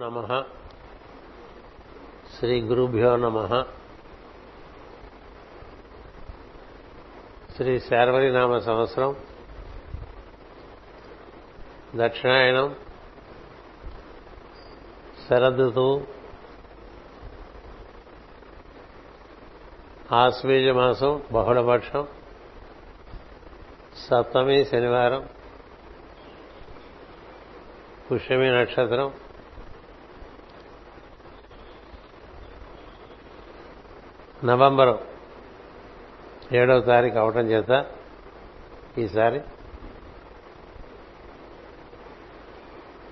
నమ. శ్రీ గురుభ్యో నమ. శ్రీ శార్వరినామ సంవత్సరం. దక్షిణాయనం. శరదృతువు. ఆశ్వీజ మాసం బహుళపక్షం. సప్తమి శనివారం. పుష్యమి నక్షత్రం. నవంబరు ఏడవ తారీఖు అవటం చేత ఈసారి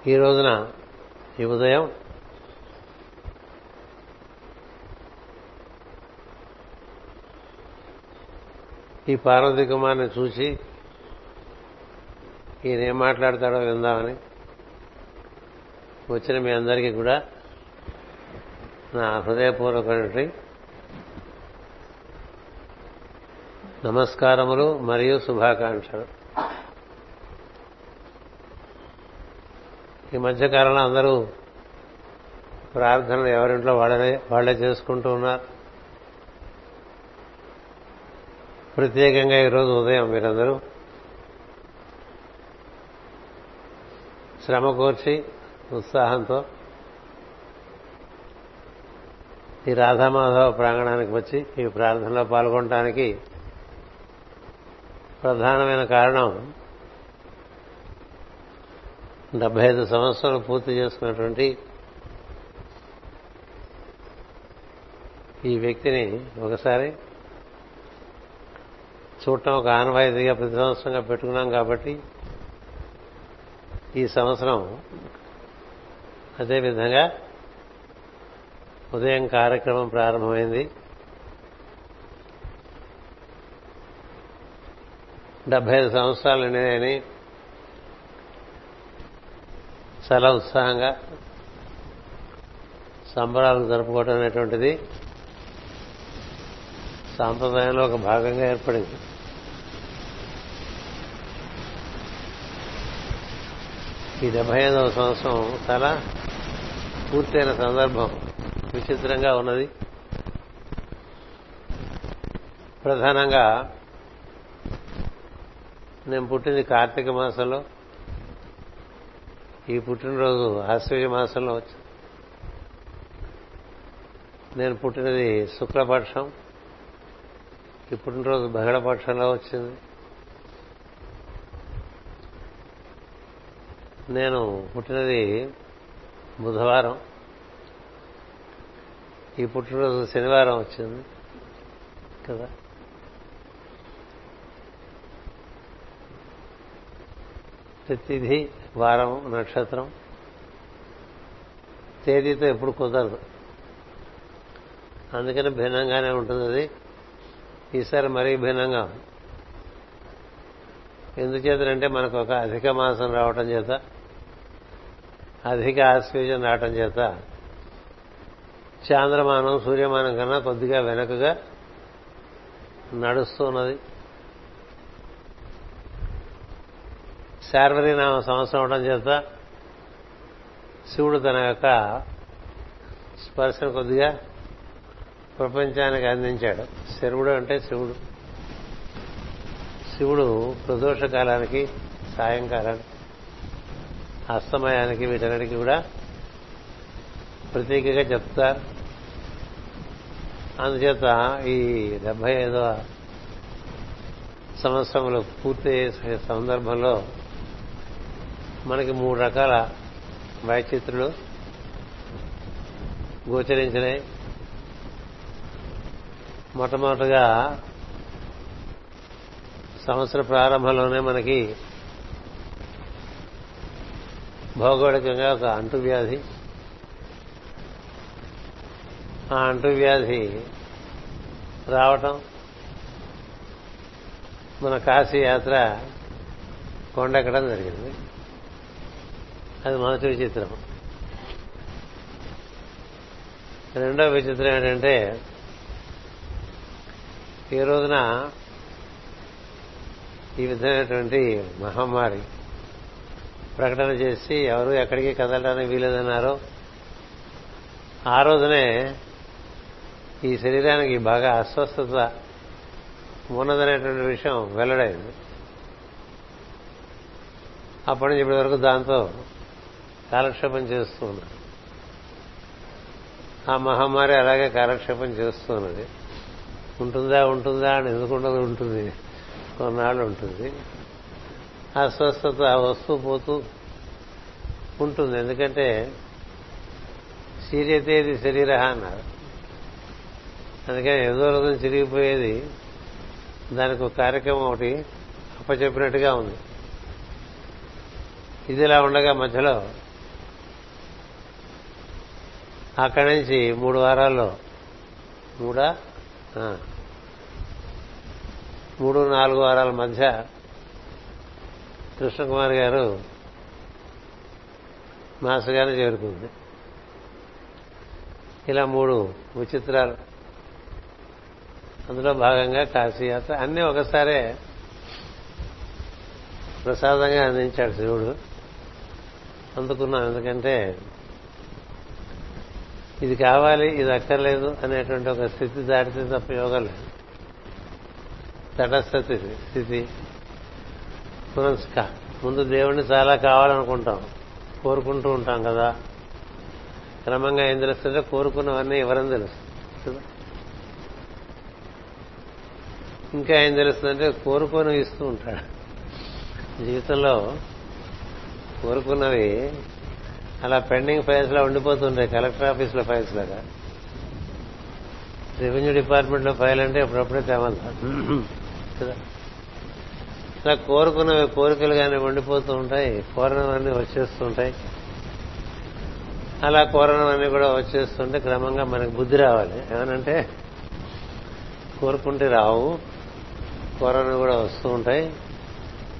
ఈ రోజున ఈ ఉదయం ఈ పార్వతి కుమార్ని చూసి ఈయన ఏం మాట్లాడతాడో విందామని వచ్చిన మీ అందరికీ కూడా నా హృదయపూర్వకమైనటువంటి నమస్కారములు మరియు శుభాకాంక్షలు. ఈ మధ్యకాలంలో అందరూ ప్రార్థనలు ఎవరింట్లో వాళ్ళనే వాళ్ళే చేసుకుంటూ ఉన్నారు. ప్రత్యేకంగా ఈరోజు ఉదయం మీరందరూ శ్రమ కోర్చి ఉత్సాహంతో ఈ రాధామాధవ ప్రాంగణానికి వచ్చి ఈ ప్రార్థనలో పాల్గొనడానికి ప్రధానమైన కారణం డెబ్బై ఐదు సంవత్సరాలు పూర్తి చేసుకున్నటువంటి ఈ వ్యక్తిని ఒకసారి చూడటం ఒక ఆనవాయితీగా ప్రతి సంవత్సరంగా పెట్టుకున్నాం కాబట్టి ఈ సంవత్సరం అదేవిధంగా ఉదయం కార్యక్రమం ప్రారంభమైంది. డెబ్బై ఐదు సంవత్సరాలు నిండినాయని చాలా ఉత్సాహంగా సంబరాలు జరుపుకోవటం అనేటువంటిది సాంప్రదాయంలో ఒక భాగంగా ఏర్పడింది. ఈ డెబ్బై ఐదవ సంవత్సరం చాలా పూర్తయిన సందర్భం విచిత్రంగా ఉన్నది. ప్రధానంగా నేను పుట్టింది కార్తీక మాసంలో. ఈ పుట్టినరోజు ఆశ్వజ మాసంలో వచ్చింది నేను పుట్టినది శుక్లపక్షం. ఈ పుట్టినరోజు బహళపక్షంలో వచ్చింది. నేను పుట్టినది బుధవారం. ఈ పుట్టినరోజు శనివారం వచ్చింది. కదా? తిథి వారం నక్షత్రం. తేదీతో ఎప్పుడు కుదరదు. అందుకని భిన్నంగానే ఉంటుంది అది. ఈసారి మరీ భిన్నంగా ఎందుచేతనంటే మనకు ఒక అధిక మాసం రావటం చేత అధిక ఆశ్వేజం రావటం చేత చాంద్రమానం సూర్యమానం కన్నా కొద్దిగా వెనకగా నడుస్తున్నది. శార్వరీనామ సంవత్సరం అవడం చేత శివుడు తన యొక్క స్పర్శను కొద్దిగా ప్రపంచానికి అందించాడు. శివుడు అంటే శివుడు. శివుడు ప్రదోష కాలానికి సాయంకాలానికి అస్తమయానికి వీటన్నిటికీ కూడా ప్రతీకగా చెప్తారు. అందుచేత ఈ డెబ్బై ఐదవ సంవత్సరంలో పూర్తి సందర్భంలో మనకి మూడు రకాల వైచిత్రులు గోచరించినాయి. మొట్టమొదటిగా సంవత్సర ప్రారంభంలోనే మనకి భౌగోళికంగా ఒక అంటువ్యాధి. ఆ అంటువ్యాధి రావటం మన కాశీ యాత్ర కొండెక్కడం జరిగింది. అది మొదటి విచిత్రం. రెండో విచిత్రం ఏంటంటే ఈ రోజున ఈ విధమైనటువంటి మహమ్మారి ప్రకటన చేసి ఎవరు ఎక్కడికి కదలడానికి వీలేదన్నారో ఆ రోజునే ఈ శరీరానికి బాగా అస్వస్థత ఉన్నదనేటువంటి విషయం వెల్లడైంది. అప్పటి నుంచి ఇప్పటి వరకు దాంతో కాలక్షేపం చేస్తూ ఉన్నారు ఆ మహమ్మారి అలాగే కాలక్షేపం చేస్తూ ఉన్నది. ఉంటుందా ఉంటుందా అని ఎందుకుండదు ఉంటుంది. కొన్నాళ్ళు ఉంటుంది. అస్వస్థత వస్తూ పోతూ ఉంటుంది. ఎందుకంటే శరీరతేది శరీర అన్నారు. అందుకని ఏదో రోజు చిరిగిపోయేది దానికి ఒక కార్యక్రమం ఒకటి అప్పచెప్పినట్టుగా ఉంది. ఇది ఇలా ఉండగా మధ్యలో అక్కడి నుంచి మూడు వారాల్లో. మూడా? మూడు నాలుగు వారాల మధ్య కృష్ణకుమార్ గారు మాసగానే గారిని చేరుకుంది. ఇలా మూడు విచిత్రాలు. అందులో భాగంగా కాశీయాత్ర. అన్నీ ఒకసారే ప్రసాదంగా అందించాడు శివుడు. అందుకున్నాం. ఎందుకంటే ఇది కావాలి ఇది అక్కర్లేదు అనేటువంటి ఒక స్థితి దాటితే తప్ప యోగం లేదు. తటస్థితి స్థితి పునస్క ముందు దేవుణ్ణి చాలా కావాలనుకుంటాం. కోరుకుంటూ ఉంటాం కదా. క్రమంగా ఏం తెలుస్తుంటే కోరుకున్నవన్నీ ఎవరని తెలుస్తుంది. ఇంకా ఏం తెలుస్తుందంటే కోరుకొని ఇస్తూ ఉంటాడు. జీవితంలో కోరుకున్నవి అలా పెండింగ్ ఫైల్స్లో ఉండిపోతుంటాయి కలెక్టర్ ఆఫీస్లో ఫైల్స్ లాగా. రెవెన్యూ డిపార్ట్మెంట్లో ఫైల్ అంటే ఎప్పుడప్పుడే తేవాలి కదా. ఇలా కోరుకున్నవి కోరికలు కానీ ఉండిపోతూ ఉంటాయి కోరనవన్నీ వచ్చేస్తూ ఉంటాయి అలా కోరనవన్నీ కూడా వచ్చేస్తుంటే క్రమంగా మనకు బుద్ధి రావాలి. ఏమనంటే కోరుకుంటే రావు కోరను కూడా వస్తూ ఉంటాయి.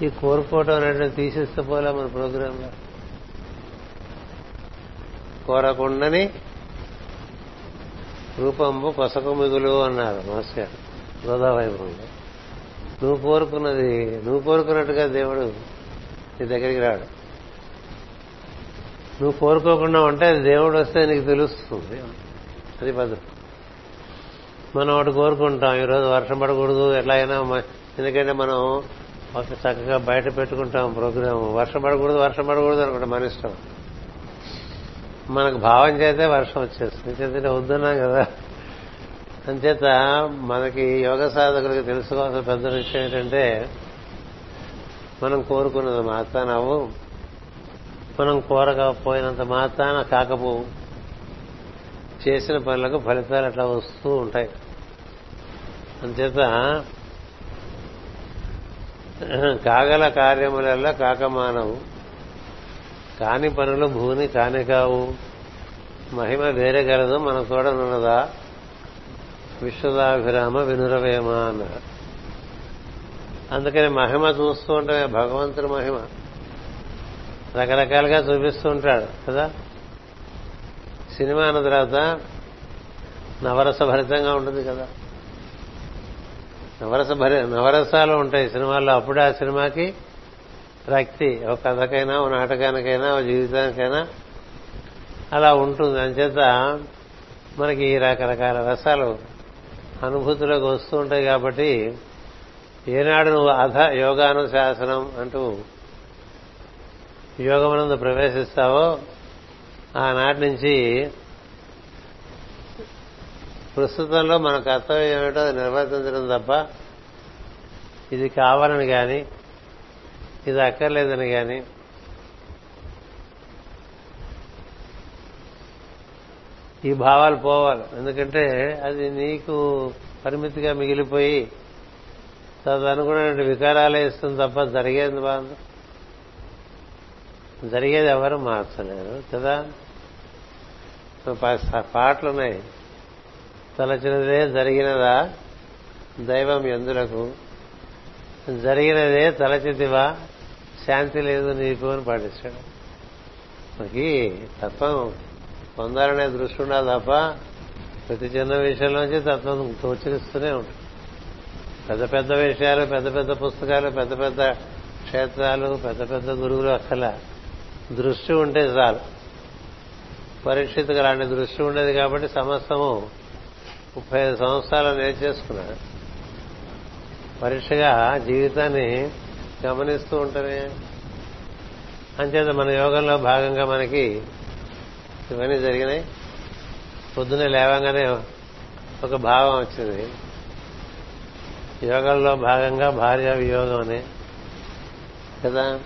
ఈ కోరుకోవటం అనేది తీసేస్తే పోలే మన ప్రోగ్రాంలో. కోరకుండాని రూపంబు కొసకు మిగులు అన్నారు మాస్టర్ గోదావైభవంలో నువ్వు కోరుకున్నది నువ్వు కోరుకున్నట్టుగా దేవుడు నీ దగ్గరికి రాడు. నువ్వు కోరుకోకుండా ఉంటే దేవుడు వస్తే నీకు తెలుస్తుంది. అది పద్ధతి మనం ఒకటి కోరుకుంటాం ఈరోజు వర్షం పడకూడదు ఎట్లా అయినా ఎందుకంటే మనం ఒక చక్కగా బయట పెట్టుకుంటాం ప్రోగ్రాం వర్షం పడకూడదు వర్షం పడకూడదు అనుకుంటాం మన ఇష్టం. మనకు భావం చేస్తే వర్షం వచ్చేస్తుంది. ఎందుకంటే వద్దున్నాం కదా. అంచేత మనకి యోగ సాధకులకు తెలుసుకోవాల్సిన పెద్ద విషయం ఏంటంటే మనం కోరుకున్నది మాత్రాన మనం కోరకపోయినంత మాత్రాన కాకపోవు చేసిన పనులకు ఫలితాలు అట్లా వస్తూ ఉంటాయి. అంచేత కాగల కార్యములలో కాకమానవు కాని పనులు భూని కాని కావు. మహిమ వేరే గలదు మన చూడనున్నదా విశ్వదాభిరామ వినురవేమ అన్నారు అందుకని మహిమ చూస్తూ ఉంటామే భగవంతుడి మహిమ. రకరకాలుగా చూపిస్తూ ఉంటాడు కదా? సినిమా అన్న తర్వాత నవరస భరితంగా ఉంటుంది కదా? నవరస భరి నవరసాలు ఉంటాయి సినిమాల్లో అప్పుడే ఆ సినిమాకి రక్తి ఒక కథకైనా ఒక నాటకానికైనా ఒక జీవితానికైనా అలా ఉంటుంది. అంచేత మనకి ఈ రకరకాల రసాలు అనుభూతిలోకి వస్తూ ఉంటాయి కాబట్టి ఏనాడు నువ్వు అధ యోగానుశాసనం అంటూ యోగమునందు ప్రవేశిస్తావో ఆనాటి నుంచి ప్రస్తుతంలో మన కర్తవ్యం ఏమిటో అది నిర్వర్తించడం తప్ప ఇది కావాలని కానీ ఇది అక్కర్లేదని కానీ ఈ భావాలు పోవాలి. ఎందుకంటే అది నీకు పరిమితిగా మిగిలిపోయి తదనుగుణమైన వికారాలే ఇస్తుంది తప్ప జరిగేది బాగుంది. జరిగేది ఎవరు మార్చలేరు కదా? పాటలున్నాయి. తలచినదే జరిగినదా? దైవం ఎందులకు? జరిగినదే తలచితివా? శాంతి లేదు నీకు అని పాటిస్తాడు. మనకి తత్వం పొందాలనే దృష్టి ఉండాలి తప్ప ప్రతి చిన్న విషయంలోంచి తత్వం తోచరిస్తూనే ఉంటుంది. పెద్ద పెద్ద విషయాలు పెద్ద పెద్ద పుస్తకాలు పెద్ద పెద్ద క్షేత్రాలు పెద్ద పెద్ద గురువులు అక్కల దృష్టి ఉంటే చాలు. పరీక్షితుకు అలాంటి దృష్టి ఉండేది కాబట్టి సమస్తము ముప్పై ఐదు సంవత్సరాలు నేర్చేసుకున్నాడు పరీక్షగా జీవితాన్ని గమనిస్తూ ఉంటారే అంచేత మన యోగంలో భాగంగా మనకి ఇవన్నీ జరిగినాయి. పొద్దున్నే లేవంగానే ఒక భావం వచ్చింది. యోగంలో భాగంగా భార్య వియోగం అని. కదా?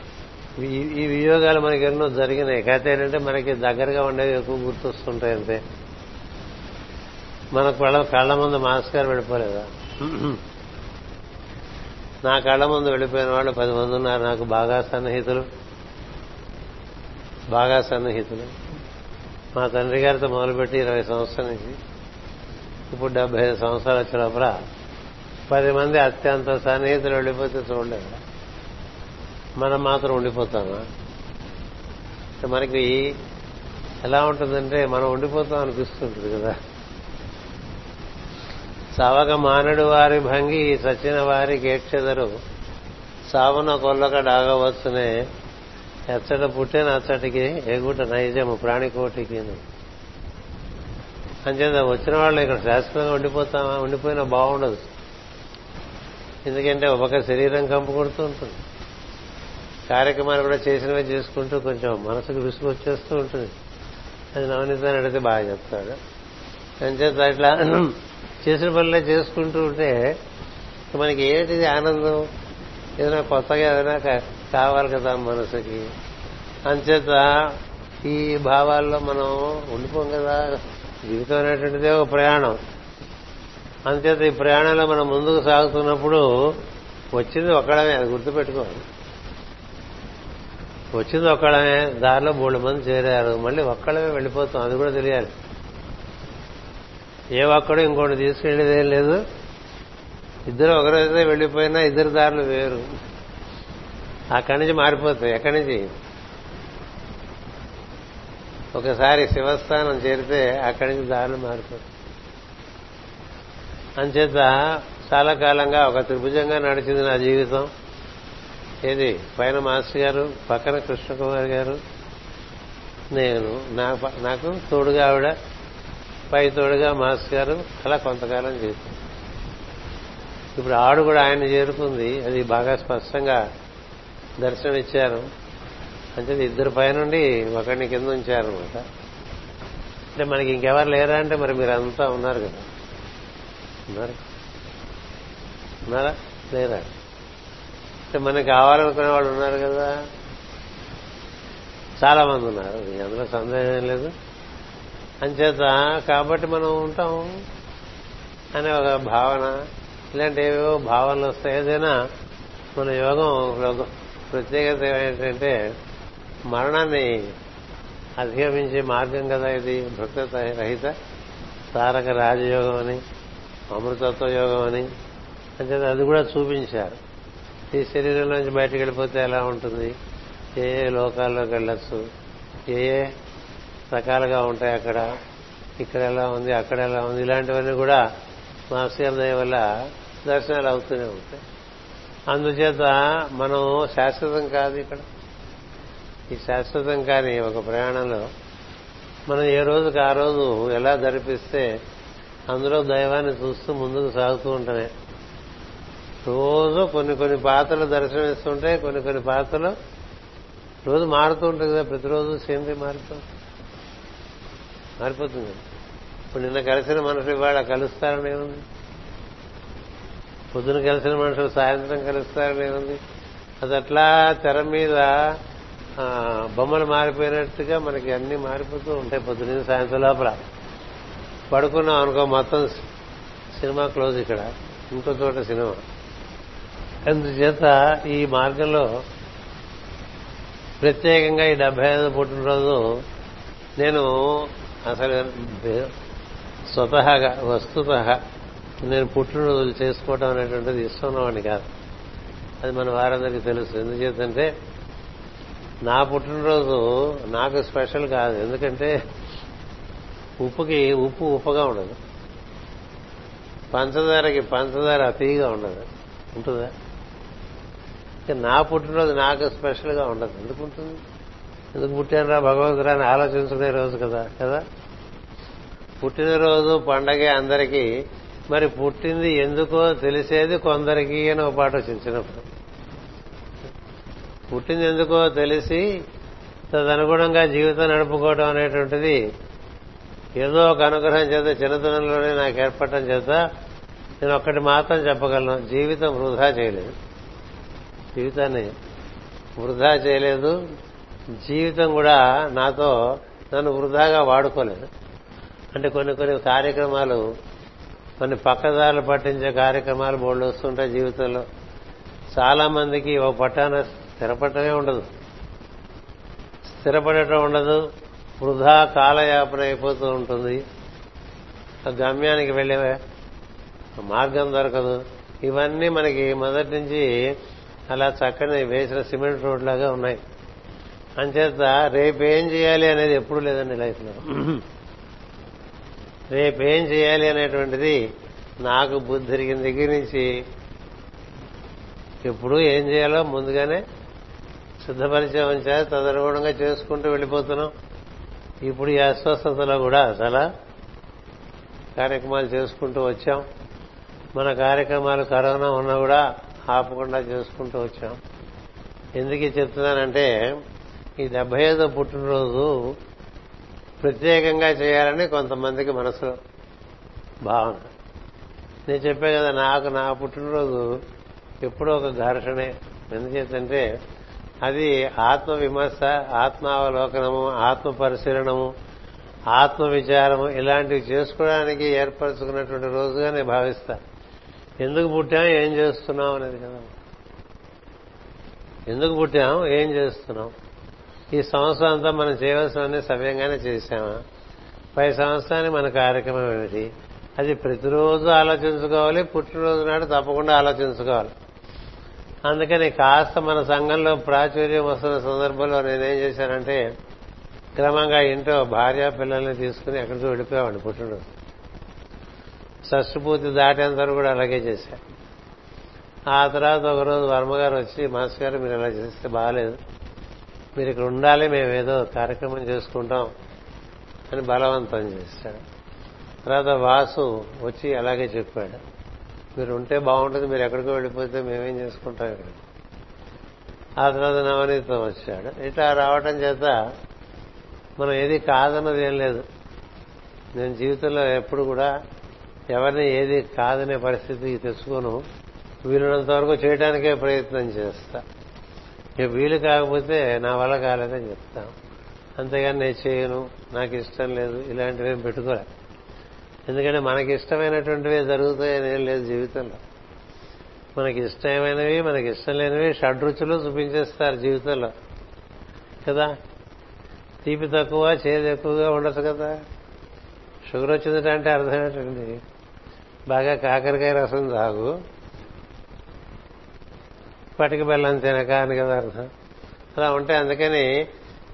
ఈ- వియోగాలు మనకి ఎన్నో జరిగినాయి. కాకపోతే ఏంటంటే మనకి దగ్గరగా ఉండేవి ఎక్కువ గుర్తొస్తుంటాయి అంతే. మన కళ్ళ కళ్ళ ముందు మాస్కర్ గారు వెళ్ళిపోలేదా? నా కళ్ళ ముందు వెళ్ళిపోయిన వాళ్ళు పది మంది ఉన్నారు. నాకు బాగా సన్నిహితులు. బాగా సన్నిహితులు. మా తండ్రి గారితో మొదలుపెట్టి ఇరవై సంవత్సరాల నుంచి. ఇప్పుడు డెబ్బై ఐదు సంవత్సరాలు వచ్చిన లోపల పది మంది అత్యంత సన్నిహితులు వెళ్ళిపోతే చూడలేదు. మనం మాత్రం ఉండిపోతామా? మనకి ఎలా ఉంటుందంటే మనం ఉండిపోతాం అనిపిస్తుంటుంది కదా. సావక మానడు వారి భంగి సచిన వారి కేక్షెదరు సావున కొల్లక డాగవచ్చునే. ఎచ్చట పుట్టిన అచ్చటికి ఎగుట నైజము ప్రాణికోటికి అంచేత వచ్చిన వాళ్ళు ఇక్కడ శాశ్వతంగా ఉండిపోతామా ఉండిపోయినా బాగుండదు. ఎందుకంటే ఒక శరీరం కంపు కొడుతూ ఉంటుంది. కార్యక్రమాలు కూడా చేసినవే చేసుకుంటూ కొంచెం మనసుకు విసుగు వచ్చేస్తూ ఉంటుంది. అది నవనీతాన్ని అడిగితే బాగా చెప్తాడు. అంచేత అట్లా చేసిన పనులే చేసుకుంటూ ఉంటే మనకి ఏంటిది ఆనందం? ఏదైనా కొత్తగా ఏదైనా కావాలి కదా మనసుకి. అంచేత ఈ భావాల్లో మనం ఉండిపోం కదా. జీవితం అనేటువంటిదే ఒక ప్రయాణం. అంచేత ఈ ప్రయాణంలో మనం ముందుకు సాగుతున్నప్పుడు వచ్చింది ఒక్కడమే అది గుర్తుపెట్టుకోవాలి వచ్చింది ఒక్కడమే దారిలో మూడు మంది చేరారు మళ్ళీ ఒక్కడమే వెళ్ళిపోతాం అది కూడా తెలియాలి. ఏ ఒక్కడు ఇంకోటి తీసుకెళ్ళేదేం లేదు. ఇద్దరు ఒకరైతే వెళ్ళిపోయినా ఇద్దరు దారులు వేరు. అక్కడి నుంచి మారిపోతాయి ఎక్కడి నుంచి? ఒకసారి శివస్థానం చేరితే అక్కడి నుంచి దారులు మారిపోతాయి. అంచేత చాలా కాలంగా ఒక త్రిభుజంగా నడిచింది నా జీవితం. ఏది? పైన మాస్టర్ గారు పక్కన కృష్ణకుమార్ గారు. నేను నా ప- నాకు తోడుగా ఆవిడ పై తోడుగా మాస్ గారు అలా కొంతకాలం చేశారు. ఇప్పుడు ఆడు కూడా ఆయన చేరుకుంది. అది బాగా స్పష్టంగా దర్శనం ఇచ్చారు. అంటే ఇద్దరు పైనుండి ఒకరిని కింద ఉంచారనమాట అంటే మనకి ఇంకెవరు లేరా అంటే మరి మీరు అంతా ఉన్నారు కదా. ఉన్నారు? ఉన్నారా? లేరా? అంటే మనకి కావాలనుకునే వాళ్ళు ఉన్నారు కదా. చాలా మంది ఉన్నారు. అందులో సందేహం లేదు. అంచేత కాబట్టి మనం ఉంటాం అనే ఒక భావన. ఇలాంటి ఏవేవో భావనలు వస్తాయి. ఏదైనా మన యోగం ప్రత్యేకత ఏంటంటే మరణాన్ని అధిగమించే మార్గం కదా ఇది. భక్త రహిత తారక రాజయోగం అని అమృతత్వ యోగం అని. అంటే అది కూడా చూపించారు. ఈ శరీరం నుంచి బయటకు వెళ్ళిపోతే ఎలా ఉంటుంది? ఏ ఏ లోకాల్లోకి వెళ్ళొచ్చు? ఏ ఏ రకాలుగా ఉంటాయి అక్కడ. ఇక్కడ ఎలా ఉంది అక్కడ ఎలా ఉంది ఇలాంటివన్నీ కూడా మాస్టర్ దయ వల్ల దర్శనాలు అవుతూనే ఉంటాయి. అందుచేత మనం శాశ్వతం కాదు ఇక్కడ. ఈ శాశ్వతం కాని ఒక ప్రయాణంలో మనం ఏ రోజుకి ఆ రోజు ఎలా ధరిపిస్తే అందులో దైవాన్ని చూస్తూ ముందుకు సాగుతూ ఉంటామే రోజు కొన్ని కొన్ని పాత్రలు దర్శనమిస్తుంటే కొన్ని కొన్ని పాత్రలు రోజు మారుతూ ఉంటుంది కదా ప్రతిరోజు సేంద్రియ మారుతూ మారిపోతుంది. ఇప్పుడు నిన్న కలిసిన మనుషులు ఇవాళ కలుస్తారని ఏముంది? పొద్దున కలిసిన మనుషులు సాయంత్రం కలుస్తారని ఏముంది? అది అట్లా తెర మీద బొమ్మలు మారిపోయినట్టుగా మనకి అన్ని మారిపోతూ ఉంటాయి పొద్దున సాయంత్రం లోపల. పడుకున్నాం అనుకో మొత్తం సినిమా క్లోజ్ ఇక్కడ. ఇంకో చోట సినిమా. అందుచేత ఈ మార్గంలో ప్రత్యేకంగా ఈ డెబ్బై ఐదు పుట్టినరోజు నేను అసలు స్వతహాగా వస్తుత నేను పుట్టినరోజులు చేసుకోవడం అనేటువంటిది ఇష్టం ఉన్నవాడిని కాదు. అది మన వారందరికీ తెలుసు. ఎందుచేతంటే నా పుట్టినరోజు నాకు స్పెషల్ కాదు. ఎందుకంటే ఉప్పుకి ఉప్పు ఉప్పుగా ఉండదు. పంచదారకి పంచదార అతిగా ఉండదు. ఉంటుందా? నా పుట్టినరోజు నాకు స్పెషల్గా ఉండదు. ఎందుకు ఉంటుంది ఎందుకు పుట్టానరా భగవంతురా అని ఆలోచించుకునే రోజు కదా కదా? పుట్టినరోజు పండగే అందరికీ. మరి పుట్టింది ఎందుకో తెలిసేది కొందరికి అని ఒక పాట వచ్చింది చిన్నప్పుడు. పుట్టింది ఎందుకో తెలిసి తదనుగుణంగా జీవితం నడుపుకోవడం అనేటువంటిది ఏదో ఒక అనుగ్రహం చేత చిన్నతనంలోనే నాకు ఏర్పడటం చేత నేను ఒక్కటి మాత్రం చెప్పగలను జీవితం వృధా చేయలేదు. జీవితాన్ని వృధా చేయలేదు. జీవితం కూడా నాతో నన్ను వృధాగా వాడుకోలేదు. అంటే కొన్ని కొన్ని కార్యక్రమాలు కొన్ని పక్కదారులు పట్టించే కార్యక్రమాలు బోళ్ళు వస్తుంటాయి జీవితంలో. చాలా మందికి ఓ పట్టాన స్థిరపడటమే ఉండదు. స్థిరపడటం ఉండదు. వృధా కాలయాపన అయిపోతూ ఉంటుంది. గమ్యానికి వెళ్ళే మార్గం దొరకదు. ఇవన్నీ మనకి మొదటి నుంచి అలా చక్కని వేసిన సిమెంట్ రోడ్ లాగా ఉన్నాయి. అంచేత రేపేం చేయాలి అనేది ఎప్పుడూ లేదండి లైఫ్లో. రేపేం చేయాలి అనేటువంటిది నాకు బుద్ధి తిరిగిన దగ్గర నుంచి ఎప్పుడు ఏం చేయాలో ముందుగానే సిద్ధపరిచయం ఉంచారు తదనుగుణంగా చేసుకుంటూ వెళ్ళిపోతున్నాం. ఇప్పుడు ఈ అస్వస్థతలో కూడా చాలా కార్యక్రమాలు చేసుకుంటూ వచ్చాం. మన కార్యక్రమాలు కరోనా ఉన్నా కూడా ఆపకుండా చేసుకుంటూ వచ్చాం. ఎందుకు చెప్తున్నానంటే ఈ డెబ్బై ఐదో పుట్టినరోజు ప్రత్యేకంగా చేయాలని కొంతమందికి మనసులో భావన. నేను చెప్పే కదా నాకు నా పుట్టినరోజు ఎప్పుడో ఒక ఘర్షణే. ఎందుచేతంటే అది ఆత్మ విమర్శ ఆత్మావలోకనము ఆత్మ పరిశీలనము ఆత్మ విచారము ఇలాంటివి చేసుకోవడానికి ఏర్పరచుకున్నటువంటి రోజుగా నేను భావిస్తా. ఎందుకు పుట్టాం ఏం చేస్తున్నాం అనేది కదా. ఎందుకు పుట్టాం ఏం చేస్తున్నాం? ఈ సంవత్సరం అంతా మనం చేయవలసినవన్నీ సవ్యంగానే చేశామా? పై సంవత్సరానికి మన కార్యక్రమం ఏమిటి? అది ప్రతిరోజు ఆలోచించుకోవాలి పుట్టినరోజు నాడు తప్పకుండా ఆలోచించుకోవాలి. అందుకని కాస్త మన సంఘంలో ప్రాచుర్యం వస్తున్న సందర్భంలో నేనేం చేశానంటే క్రమంగా ఇంట్లో భార్య పిల్లల్ని తీసుకుని ఎక్కడికి వెళ్ళిపోయామండి పుట్టినరోజు. షష్ఠపూర్తి దాటేంత వరకు కూడా అలాగే చేశా. ఆ తర్వాత ఒకరోజు వర్మగారు వచ్చి మాస్టర్ గారు మీరు ఇలా చేస్తే బాగాలేదు మీరు ఇక్కడ ఉండాలి మేము ఏదో కార్యక్రమం చేసుకుంటాం అని బలవంతం చేశాడు. తర్వాత వాసు వచ్చి అలాగే చెప్పాడు. మీరు ఉంటే బాగుంటుంది మీరు ఎక్కడికో వెళ్ళిపోతే మేమేం చేసుకుంటాం ఇక్కడ? ఆ తర్వాత నవనీతం వచ్చాడు. ఇట్లా రావటం చేత మనం ఏది కాదన్నది ఏం లేదు. నేను జీవితంలో ఎప్పుడు కూడా ఎవరిని ఏది కాదనే పరిస్థితికి తెచ్చుకోను. వీలున్నంత వరకు చేయడానికే ప్రయత్నం చేస్తా. వీలు కాకపోతే నా వల్ల కాలేదని చెప్తాను అంతేగాని నేను చేయను నాకు ఇష్టం లేదు ఇలాంటివి ఏం పెట్టుకోలే. ఎందుకంటే మనకి ఇష్టమైనటువంటివి జరుగుతాయని ఏం లేదు జీవితంలో. మనకి ఇష్టమైనవి మనకి ఇష్టం లేనివి షడ్రుచులు చూపించేస్తారు జీవితంలో. కదా? తీపి తక్కువ చేదు ఎక్కువగా ఉండదు కదా? షుగర్ వచ్చిందంటే అంటే అర్థం ఏంటండి బాగా కాకరకాయ రసం తాగు. పటిక బెల్లం తినక అని కదా అలా ఉంటే అందుకని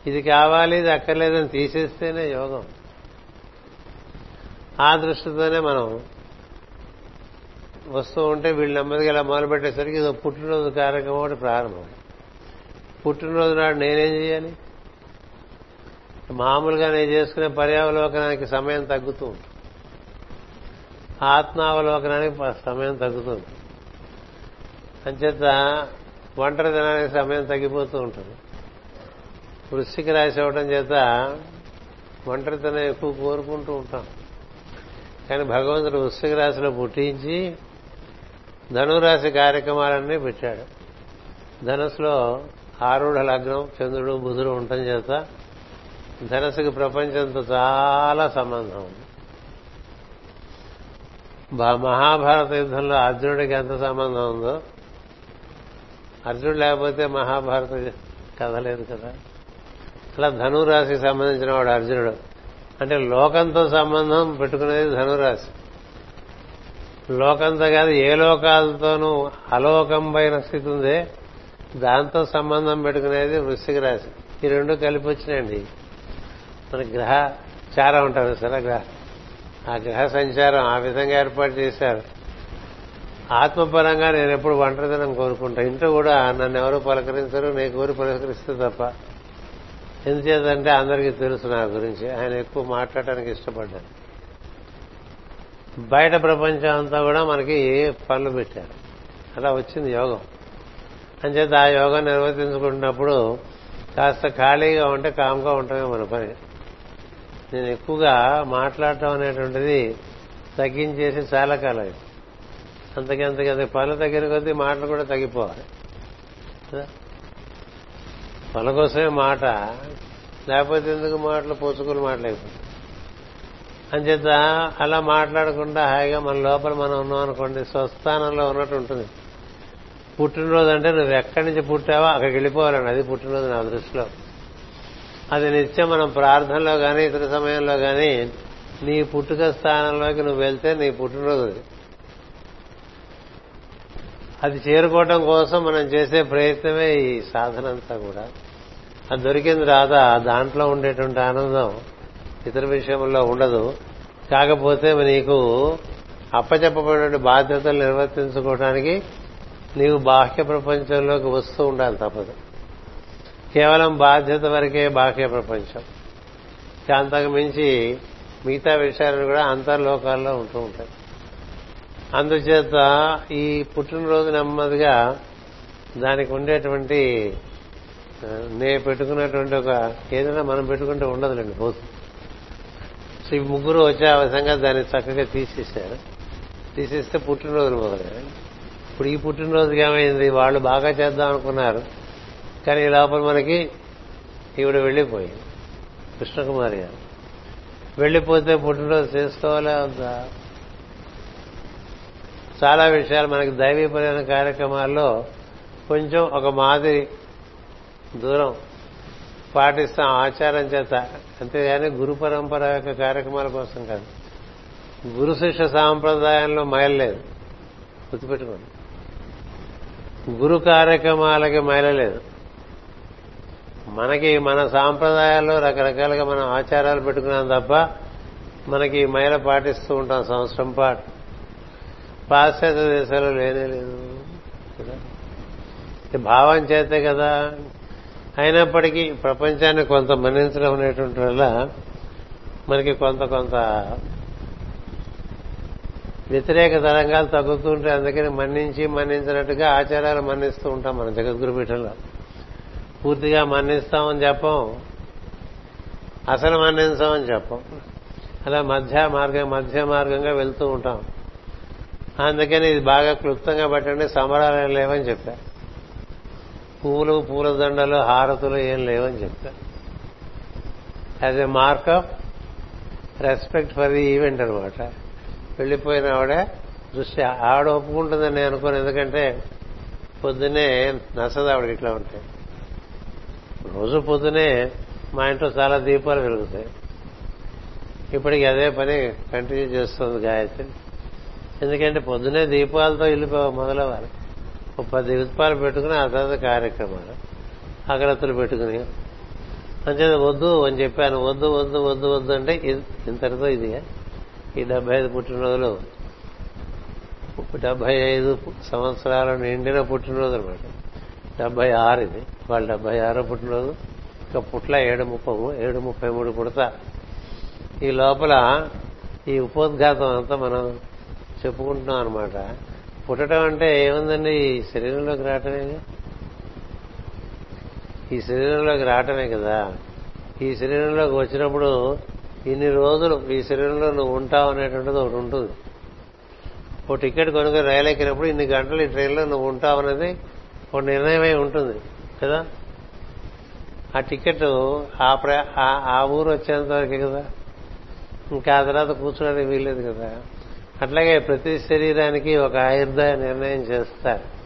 ఇది కావాలి ఇది అక్కర్లేదని తీసేస్తేనే యోగం. ఆ దృష్టితోనే మనం వస్తూ ఉంటే వీళ్ళు నెమ్మదిగా ఇలా మొదలుపెట్టేసరికి ఇది పుట్టినరోజు కార్యక్రమం ఒకటి ప్రారంభం. పుట్టినరోజు నాడు నేనేం చేయాలి? మామూలుగా నేను చేసుకునే పర్యావలోకనానికి సమయం తగ్గుతూ ఉంటుంది. ఆత్మావలోకనానికి సమయం తగ్గుతుంది అంచేత ఒంటరితనానికి సమయం తగ్గిపోతూ ఉంటుంది. వృష్టికి రాశి ఇవ్వడం చేత ఒంటరితనం ఎక్కువ కోరుకుంటూ ఉంటాం. కానీ భగవంతుడు వృష్టికి రాశిలో పుట్టించి ధనురాశి కార్యక్రమాలన్నీ పెట్టాడు. ధనుసులో ఆరుఢ లగ్నం చంద్రుడు బుధుడు ఉండటం చేత ధనస్సుకి ప్రపంచంతో చాలా సంబంధం ఉంది. మహాభారత యుద్ధంలో అర్జునుడికి ఎంత సంబంధం ఉందో అర్జునుడు లేకపోతే మహాభారత కథ లేదు కదా. అలా ధనురాశికి సంబంధించిన వాడు అర్జునుడు. అంటే లోకంతో సంబంధం పెట్టుకునేది ధనురాశి. లోకంతో కాదు ఏ లోకాలతోనూ అలోకంపైన స్థితి ఉందే దాంతో సంబంధం పెట్టుకునేది వృశ్చిక రాశి. ఈ రెండు కలిపి వచ్చినాయండి. మన గ్రహ చారం ఉంటారు సరే గ్రహ. ఆ గ్రహ సంచారం ఆ విధంగా ఏర్పాటు చేశారు. ఆత్మపరంగా నేను ఎప్పుడు ఒంటరితనం కోరుకుంటా. ఇంట్లో కూడా నన్ను ఎవరు పలకరించరు నేను కోరి పలకరిస్తే తప్ప. ఎందుచేతంటే అందరికీ తెలుసు నా గురించి. ఆయన ఎక్కువ మాట్లాడటానికి ఇష్టపడ్డాను బయట ప్రపంచం అంతా కూడా మనకి పనులు పెట్టారు. అలా వచ్చింది యోగం. అంచేత ఆ యోగం నిర్వర్తించుకుంటున్నప్పుడు కాస్త ఖాళీగా ఉంటే కామ్గా ఉండటమే మన పని. నేను ఎక్కువగా మాట్లాడటం అనేటువంటిది తగ్గించేసి చాలా కాలం అంతకే అంతకే అంత పనులు తగ్గిన కొద్దీ మాటలు కూడా తగ్గిపోవాలి. పనుల కోసమే మాట. లేకపోతే ఎందుకు మాటలు? పోచుకుని మాట్లాడిపోతుంది అంచేత అలా మాట్లాడకుండా హాయిగా మన లోపల మనం ఉన్నాం అనుకోండి స్వస్థానంలో ఉన్నట్టు ఉంటుంది. పుట్టినరోజు అంటే నువ్వు ఎక్కడి నుంచి పుట్టావో అక్కడికి వెళ్ళిపోవాలండి. అది పుట్టినరోజు నా దృష్టిలో. అది నిత్యం మనం ప్రార్థనలో కానీ ఇతర సమయంలో కానీ నీ పుట్టుక స్థానంలోకి నువ్వు వెళ్తే నీ పుట్టినరోజు అది. అది చేరుకోవటం కోసం మనం చేసే ప్రయత్నమే ఈ సాధన అంతా కూడా. అది దొరికింది రాదా దాంట్లో ఉండేటువంటి ఆనందం ఇతర విషయంలో ఉండదు. కాకపోతే నీకు అప్పచెప్పబడిన బాధ్యతలు నిర్వర్తించుకోవడానికి నీవు బాహ్య ప్రపంచంలోకి వస్తూ ఉండాలి తప్పదు. కేవలం బాధ్యత వరకే బాహ్య ప్రపంచం. అంతకు మించి మిగతా విషయాలు కూడా అంతర్లోకాల్లో ఉంటూ ఉంటాయి. అందుచేత ఈ పుట్టినరోజు నెమ్మదిగా దానికి ఉండేటువంటి నే పెట్టుకున్నటువంటి ఒక ఏదైనా మనం పెట్టుకుంటే ఉండదులేండి పోతుంది సో ఈ ముగ్గురు వచ్చే ఆ విధంగా దాన్ని చక్కగా తీసేశారు. తీసేస్తే పుట్టినరోజులు మొదలయ్యాయి. ఇప్పుడు ఈ పుట్టినరోజుకి ఏమైంది? వాళ్ళు బాగా చేద్దాం అనుకున్నారు. కానీ ఈ లోపల మనకి ఈవిడ వెళ్ళిపోయింది. కృష్ణకుమారి గారు. వెళ్ళిపోతే పుట్టినరోజు చేసుకోవాలా అంతా చాలా విషయాలు మనకి దైవీపరమైన కార్యక్రమాల్లో కొంచెం ఒక మాదిరి దూరం పాటిస్తాం ఆచారం చేత. అంతేగాని గురు పరంపర యొక్క కార్యక్రమాల కోసం కాదు. గురు శిష్య సాంప్రదాయంలో మైలలేదు. గుర్తుపెట్టుకోండి. గురు కార్యక్రమాలకి మైలలేదు. మనకి మన సాంప్రదాయాల్లో రకరకాలుగా మనం ఆచారాలు పెట్టుకున్నాం తప్ప మనకి మైల పాటిస్తూ ఉంటాం సంవత్సరం పాటు. పాశ్చాత్య దేశాలు లేనే లేదు. భావం చేతే కదా. అయినప్పటికీ ప్రపంచాన్ని కొంత మన్నించడం అనేటువంటి వల్ల మనకి కొంత కొంత వ్యతిరేక తరంగాలు తగ్గుతూ ఉంటాయి. అందుకని మన్నించి మన్నించినట్టుగా ఆచారాలు మన్నిస్తూ ఉంటాం మన జగద్గురు పీఠంలో పూర్తిగా మన్నిస్తామని చెప్పం. అసలు మన్నించామని చెప్పం. అలా మధ్య మార్గం మధ్య మార్గంగా వెళ్తూ ఉంటాం. అందుకని ఇది బాగా క్లుప్తంగా పట్టండి సంబరాలు లేవని చెప్పారు పూలు పూలదండలు హారతులు ఏం లేవని చెప్తా as a mark of respect for the event అనమాట. వెళ్ళిపోయిన ఆవిడ దృష్టి ఆవిడ ఒప్పుకుంటుందని నేను అనుకోను ఎందుకంటే పొద్దునే నచ్చదు ఆవిడ ఇట్లా ఉంటాయి రోజు పొద్దునే మా ఇంట్లో చాలా దీపాలు వెలుగుతాయి. ఇప్పటికి అదే పని కంటిన్యూ చేస్తుంది గాయత్రి. ఎందుకంటే పొద్దునే దీపాలతో ఇల్లు మొదలవ్వాలి. ఒక పది దీపాలు పెట్టుకుని ఆ తర్వాత కార్యక్రమాలు. అగరత్తులు పెట్టుకుని. అంచేది వద్దు అని చెప్పాను. వద్దు వద్దు వద్దు వద్దు అంటే ఇంతటితో ఇది. ఈ డెబ్బై ఐదు పుట్టినరోజులు. డెబ్బై ఐదు సంవత్సరాలు నిండిన పుట్టినరోజు అనమాట డెబ్బై ఆరు ఇది. వాళ్ళు డెబ్బై ఆరో పుట్టినరోజు. ఇంకా పుట్ల ఏడు ముప్పై ఏడు ముప్పై మూడు పుడతా. ఈ లోపల ఈ ఉపోద్ఘాతం అంతా మనం చెప్పుకుంటున్నాం అనమాట పుట్టడం అంటే ఏముందండి? ఈ శరీరంలోకి రావటమే ఈ శరీరంలోకి రావటమే కదా. ఈ శరీరంలోకి వచ్చినప్పుడు ఇన్ని రోజులు ఈ శరీరంలో నువ్వు ఉంటావు అనేటువంటిది ఒకటి ఉంటుంది. ఓ టికెట్ కొనుక్కొని రైలు ఎక్కినప్పుడు ఇన్ని గంటలు ఈ ట్రైన్లో నువ్వు ఉంటావు అనేది ఒక నిర్ణయమై ఉంటుంది కదా. ఆ టికెట్ ఆ ఆ ఊరు వచ్చేంత వరకే కదా. ఇంకా ఆ తర్వాత కూర్చోడానికి వీల్లేదు కదా. అట్లాగే ప్రతి శరీరానికి ఒక ఆయుర్దాయ నిర్ణయం చేస్తారు.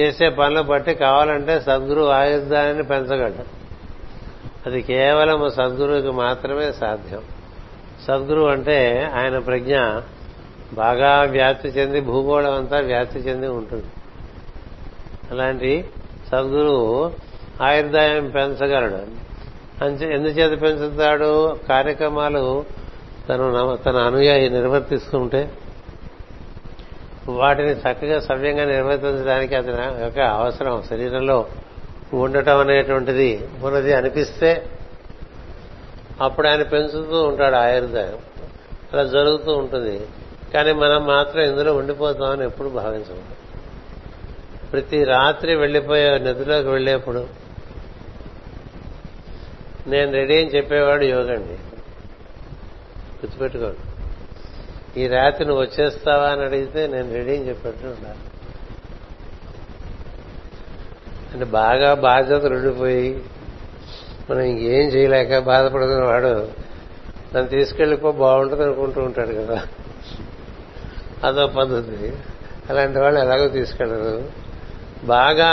చేసే పనులు బట్టి కావాలంటే సద్గురు ఆయుర్దాయాన్ని పెంచగలడు. అది కేవలం సద్గురువుకి మాత్రమే సాధ్యం. సద్గురు అంటే ఆయన ప్రజ్ఞ బాగా వ్యాప్తి చెంది భూగోళం అంతా వ్యాప్తి చెంది ఉంటుంది. అలాంటి సద్గురువు ఆయుర్దాయం పెంచగలడు. ఎందుచేత పెంచుతాడు? కార్యక్రమాలు తను తన అనుయాయి నిర్వర్తిస్తుంటే వాటిని చక్కగా సవ్యంగా నిర్వర్తించడానికి అతని యొక్క అవసరం. శరీరంలో ఉండటం అనేటువంటిది ఉన్నది అనిపిస్తే అప్పుడు ఆయన పెంచుతూ ఉంటాడు ఆయుర్దాయం అలా జరుగుతూ ఉంటుంది. కానీ మనం మాత్రం ఇందులో ఉండిపోతామని ఎప్పుడు భావించము. ప్రతి రాత్రి వెళ్ళిపోయే నదిలోకి వెళ్ళేప్పుడు నేను రెడీ అని చెప్పేవాడు యోగండి గుర్తుపెట్టుకోండి. ఈ రాత్రి నువ్వు వచ్చేస్తావా అని అడిగితే నేను రెడీ అని చెప్పేట్టు ఉండాలి. అంటే బాగా బాధ్యతలు ఉండిపోయి మనం ఇంకేం చేయలేక బాధపడుతున్న వాడు నన్ను తీసుకెళ్ళిపో బాగుంటుంది అనుకుంటూ ఉంటాడు కదా. అదో పద్ధతి. అలాంటి వాళ్ళు ఎలాగో తీసుకెళ్ళరు. బాగా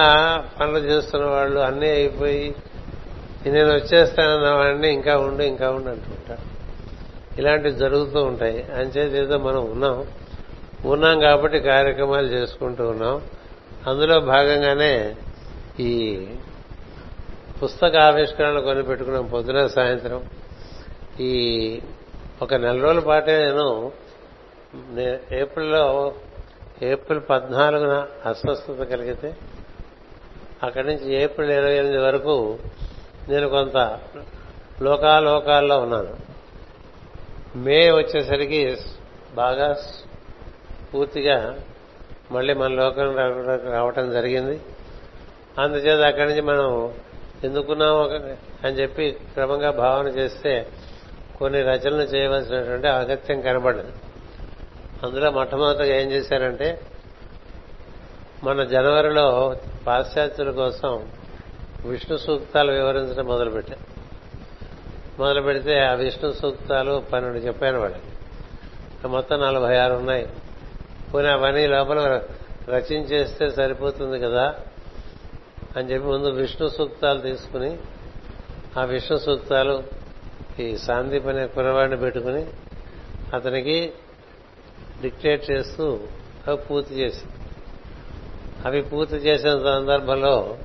పనులు చేస్తున్న వాళ్ళు అన్నీ అయిపోయి నేను వచ్చేస్తానన్న వాడిని ఇంకా ఉండు ఇంకా ఉండు అంటుంటారు ఇలాంటివి జరుగుతూ ఉంటాయి. అంచేది ఏదో మనం ఉన్నాం. ఉన్నాం కాబట్టి కార్యక్రమాలు చేసుకుంటూ ఉన్నాం. అందులో భాగంగానే ఈ పుస్తక ఆవిష్కరణలు కొని పెట్టుకున్నాం పొద్దున సాయంత్రం. ఈ ఒక నెల రోజుల పాటే నేను ఏప్రిల్లో ఏప్రిల్ పద్నాలుగున అస్వస్థత కలిగితే అక్కడి నుంచి ఏప్రిల్ ఇరవై ఎనిమిది వరకు నేను కొంత లోకాలోకాల్లో ఉన్నాను. మే వచ్చేసరికి బాగా పూర్తిగా మళ్ళీ మన లోకం రావటం జరిగింది. అందుచేత అక్కడి నుంచి మనం ఎందుకున్నాం అని చెప్పి క్రమంగా భావన చేస్తే కొన్ని రచనలు చేయవలసినటువంటి అగత్యం కనబడదు అందులో మొట్టమొదటిగా ఏం చేశారంటే మన జనవరిలో పాశ్చాత్యుల కోసం విష్ణు సూక్తాలు వివరించడం మొదలుపెట్టారు. మొదలు పెడితే ఆ విష్ణు సూక్తాలు పన్నెండు చెప్పాను వాళ్ళకి. మొత్తం నలభై ఆరు ఉన్నాయి. పోనీ అవన్నీ లోపల రచించేస్తే సరిపోతుంది కదా అని చెప్పి ముందు విష్ణు సూక్తాలు తీసుకుని ఆ విష్ణు సూక్తాలు ఈ సాందీప్ అనే కురవాడిని పెట్టుకుని అతనికి డిక్టేట్ చేస్తూ అవి పూర్తి చేసి అవి పూర్తి చేసిన సందర్భంలో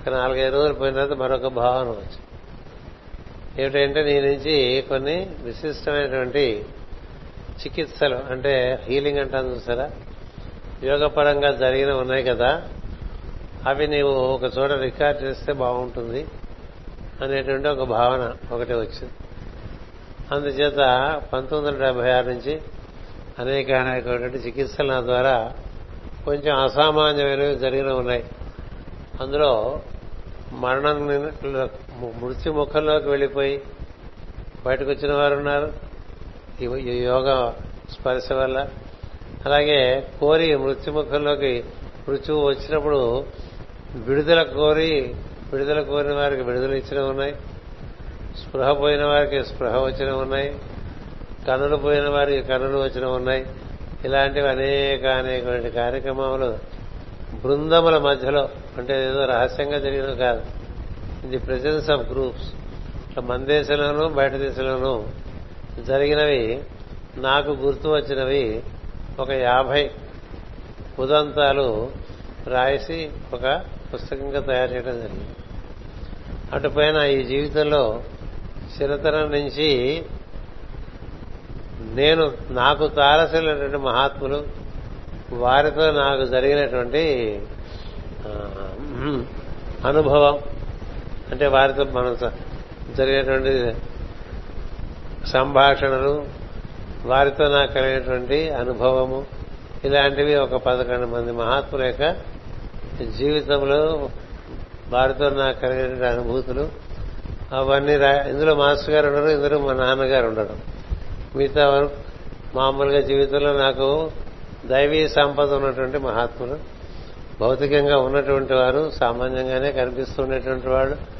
ఒక నాలుగైదు రోజులు పోయిన తర్వాత మరొక భావన వచ్చింది. ఏమిటంటే నీ నుంచి కొన్ని విశిష్టమైనటువంటి చికిత్సలు అంటే హీలింగ్ అంటాను చూసారా? యోగపరంగా జరిగిన ఉన్నాయి కదా. అవి నీవు ఒక చోట రికార్డ్ చేస్తే బాగుంటుంది అనేటువంటి ఒక భావన ఒకటి వచ్చింది. అందుచేత పంతొమ్మిది వందల డెబ్బై ఆరు నుంచి అనేక అనేకటువంటి చికిత్సలు నా ద్వారా కొంచెం అసామాన్యమైనవి జరిగిన ఉన్నాయి. అందులో మరణం మృత్యు ముఖంలోకి వెళ్ళిపోయి బయటకు వచ్చిన వారు ఉన్నారు ఈ యోగ స్పర్శ వల్ల. అలాగే కోరి మృత్యుముఖంలోకి మృత్యువు వచ్చినప్పుడు విడుదల కోరి విడుదల కోరిన వారికి విడుదల ఇచ్చిన ఉన్నాయి. స్పృహ పోయిన వారికి స్పృహ వచ్చిన ఉన్నాయి. కన్నులు పోయిన వారికి కన్నులు వచ్చిన ఉన్నాయి. ఇలాంటివి అనేక అనేకమైన కార్యక్రమాలు బృందముల మధ్యలో అంటే ఏదో రహస్యంగా జరిగినవి కాదు. ది ప్రెజెన్స్ ఆఫ్ గ్రూప్స్ ఇట్లా మన దేశంలోనూ బయట దేశంలోనూ జరిగినవి నాకు గుర్తు వచ్చినవి ఒక యాభై ఉదంతాలు రాసి ఒక పుస్తకంగా తయారు చేయడం జరిగింది. అటుపైన ఈ జీవితంలో చిరతరం నుంచి నేను నాకు తారసినటువంటి మహాత్ములు వారితో నాకు జరిగినటువంటి అనుభవం అంటే వారితో మనం జరిగేటువంటి సంభాషణలు వారితో నాకు కలిగినటువంటి అనుభవము ఇలాంటివి ఒక పదకొండు మంది మహాత్ముల యొక్క జీవితంలో వారితో నాకు కలిగినటువంటి అనుభూతులు. అవన్నీ ఇందులో మాస్టర్ గారు ఉండరు ఇందులో మా నాన్నగారు ఉండడం మిగతా మామూలుగా జీవితంలో నాకు దైవీ సంపద ఉన్నటువంటి మహాత్ములు. భౌతికంగా ఉన్నటువంటి వారు సామాన్యంగానే కనిపిస్తున్నటువంటి వాడు.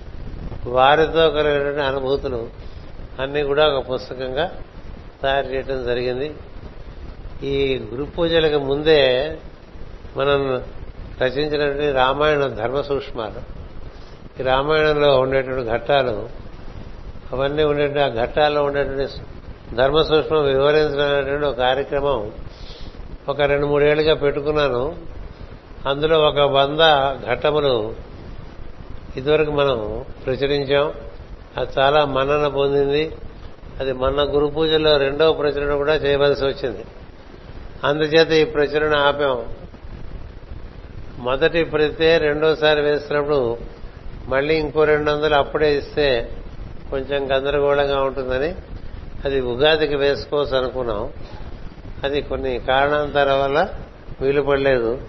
వారితో కలిగినటువంటి అనుభూతులు అన్ని కూడా ఒక పుస్తకంగా తయారు చేయడం జరిగింది. ఈ గురు పూజలకు ముందే మనం రచించినటువంటి రామాయణ ధర్మ సూక్ష్మాలు. ఈ రామాయణంలో ఉండేటువంటి ఘట్టాలు అవన్నీ ఉండేటువంటి ఆ ఘట్టాల్లో ఉండేటువంటి ధర్మ సూక్ష్మం వివరించడం ఒక కార్యక్రమం ఒక రెండు మూడేళ్ళుగా పెట్టుకున్నాను. అందులో ఒక వంద ఘట్టములు ఇదివరకు మనం ప్రచురించాం. అది చాలా మన్నన పొందింది. అది మొన్న గురు పూజలో రెండవ ప్రచురణ కూడా చేయవలసి వచ్చింది. అందుచేత ఈ ప్రచురణ ఆపాం. మొదటి ప్రతే రెండోసారి వేసినప్పుడు మళ్ళీ ఇంకో రెండు వందలు అప్పుడే ఇస్తే కొంచెం గందరగోళంగా ఉంటుందని అది ఉగాదికి వేసుకోవచ్చు అనుకున్నాం. అది కొన్ని కారణాంతరాల వల్ల వీలు పడలేదు.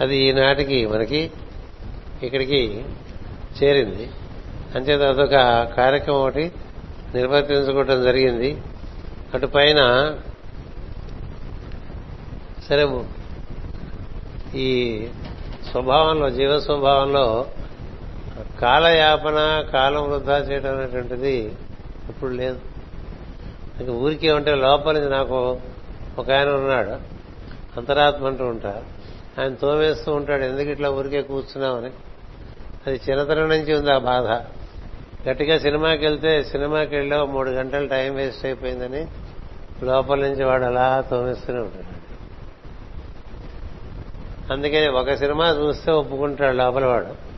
అది ఈనాటికి మనకి ఇక్కడికి చేరింది. అంచేత అదొక కార్యక్రమం ఒకటి నిర్వర్తించుకోవటం జరిగింది. అటు పైన సరే ఈ స్వభావంలో జీవ స్వభావంలో కాలయాపన కాలం వృధా చేయడం అనేటువంటిది ఇప్పుడు లేదు. ఇక ఊరికే ఉంటే లోపలి నాకు ఒక ఆయన ఉన్నాడు అంతరాత్మ అంటూ ఉంటారు. ఆయన తోమేస్తూ ఉంటాడు ఎందుకు ఇట్లా ఊరికే కూర్చున్నామని అది చిన్నతనం నుంచి ఉంది ఆ బాధ. గట్టిగా సినిమాకి వెళ్తే సినిమాకి వెళ్ళా మూడు గంటలు టైం వేస్ట్ అయిపోయిందని లోపల నుంచి వాడు అలా తోమేస్తూనే ఉంటాడు. అందుకని ఒక సినిమా చూస్తే ఒప్పుకుంటాడు లోపల వాడు.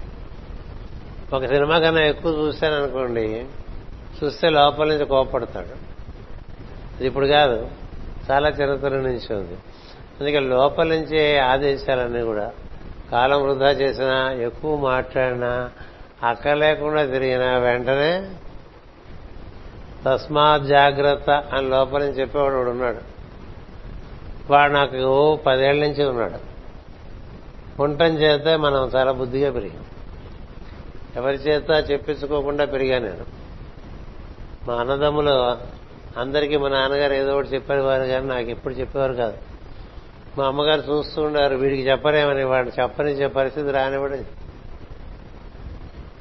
ఒక సినిమా కన్నా ఎక్కువ చూశాననుకోండి చూస్తే లోపల నుంచి కోపడతాడు ఇది ఇప్పుడు కాదు చాలా చిన్నతనం నుంచి ఉంది. అందుకే లోపల నుంచే ఆదేశాలన్నీ కూడా కాలం వృధా చేసినా ఎక్కువ మాట్లాడినా అక్కర్లేకుండా తిరిగినా వెంటనే తస్మాత్ జాగ్రత్త అని లోపల నుంచి చెప్పేవాడు ఉన్నాడు. వాడు నాకు పదేళ్ళ నుంచి ఉన్నాడు. ఉండటం చేస్తే మనం చాలా బుద్ధిగా పెరిగాం. ఎవరి చేత చెప్పించుకోకుండా పెరిగా నేను. మా అన్నదమ్ములు అందరికీ మా నాన్నగారు ఏదో ఒకటి చెప్పేవారు కానీ నాకు ఎప్పుడు చెప్పేవారు కాదు. మా అమ్మగారు చూస్తూ ఉండారు వీడికి చెప్పరేమని వాడు చెప్పని పరిస్థితి రానివాడు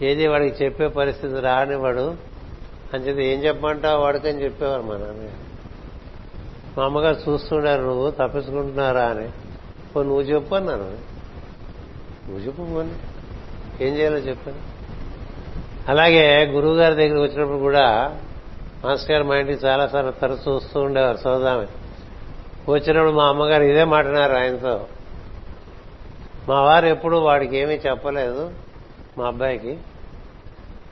ఏది వాడికి చెప్పే పరిస్థితి రానివాడు అంచేది ఏం చెప్పమంటావు వాడికని చెప్పేవారు మా నాన్నగారు. మా అమ్మగారు చూస్తుండారు నువ్వు తప్పించుకుంటున్నారా అని. ఓ నువ్వు చెప్పు అన్నాను. నువ్వు చెప్పు పోనీ ఏం చేయాలో చెప్పాను అలాగే గురువు గారి దగ్గరికి వచ్చినప్పుడు కూడా మాస్టర్ గారు మా ఇంటికి చాలాసార్లు తరచు వస్తూ ఉండేవారు సోదామే. వచ్చినప్పుడు మా అమ్మగారు ఇదే మాట్లాడారు ఆయనతో. మా వారు ఎప్పుడు వాడికి ఏమీ చెప్పలేదు మా అబ్బాయికి.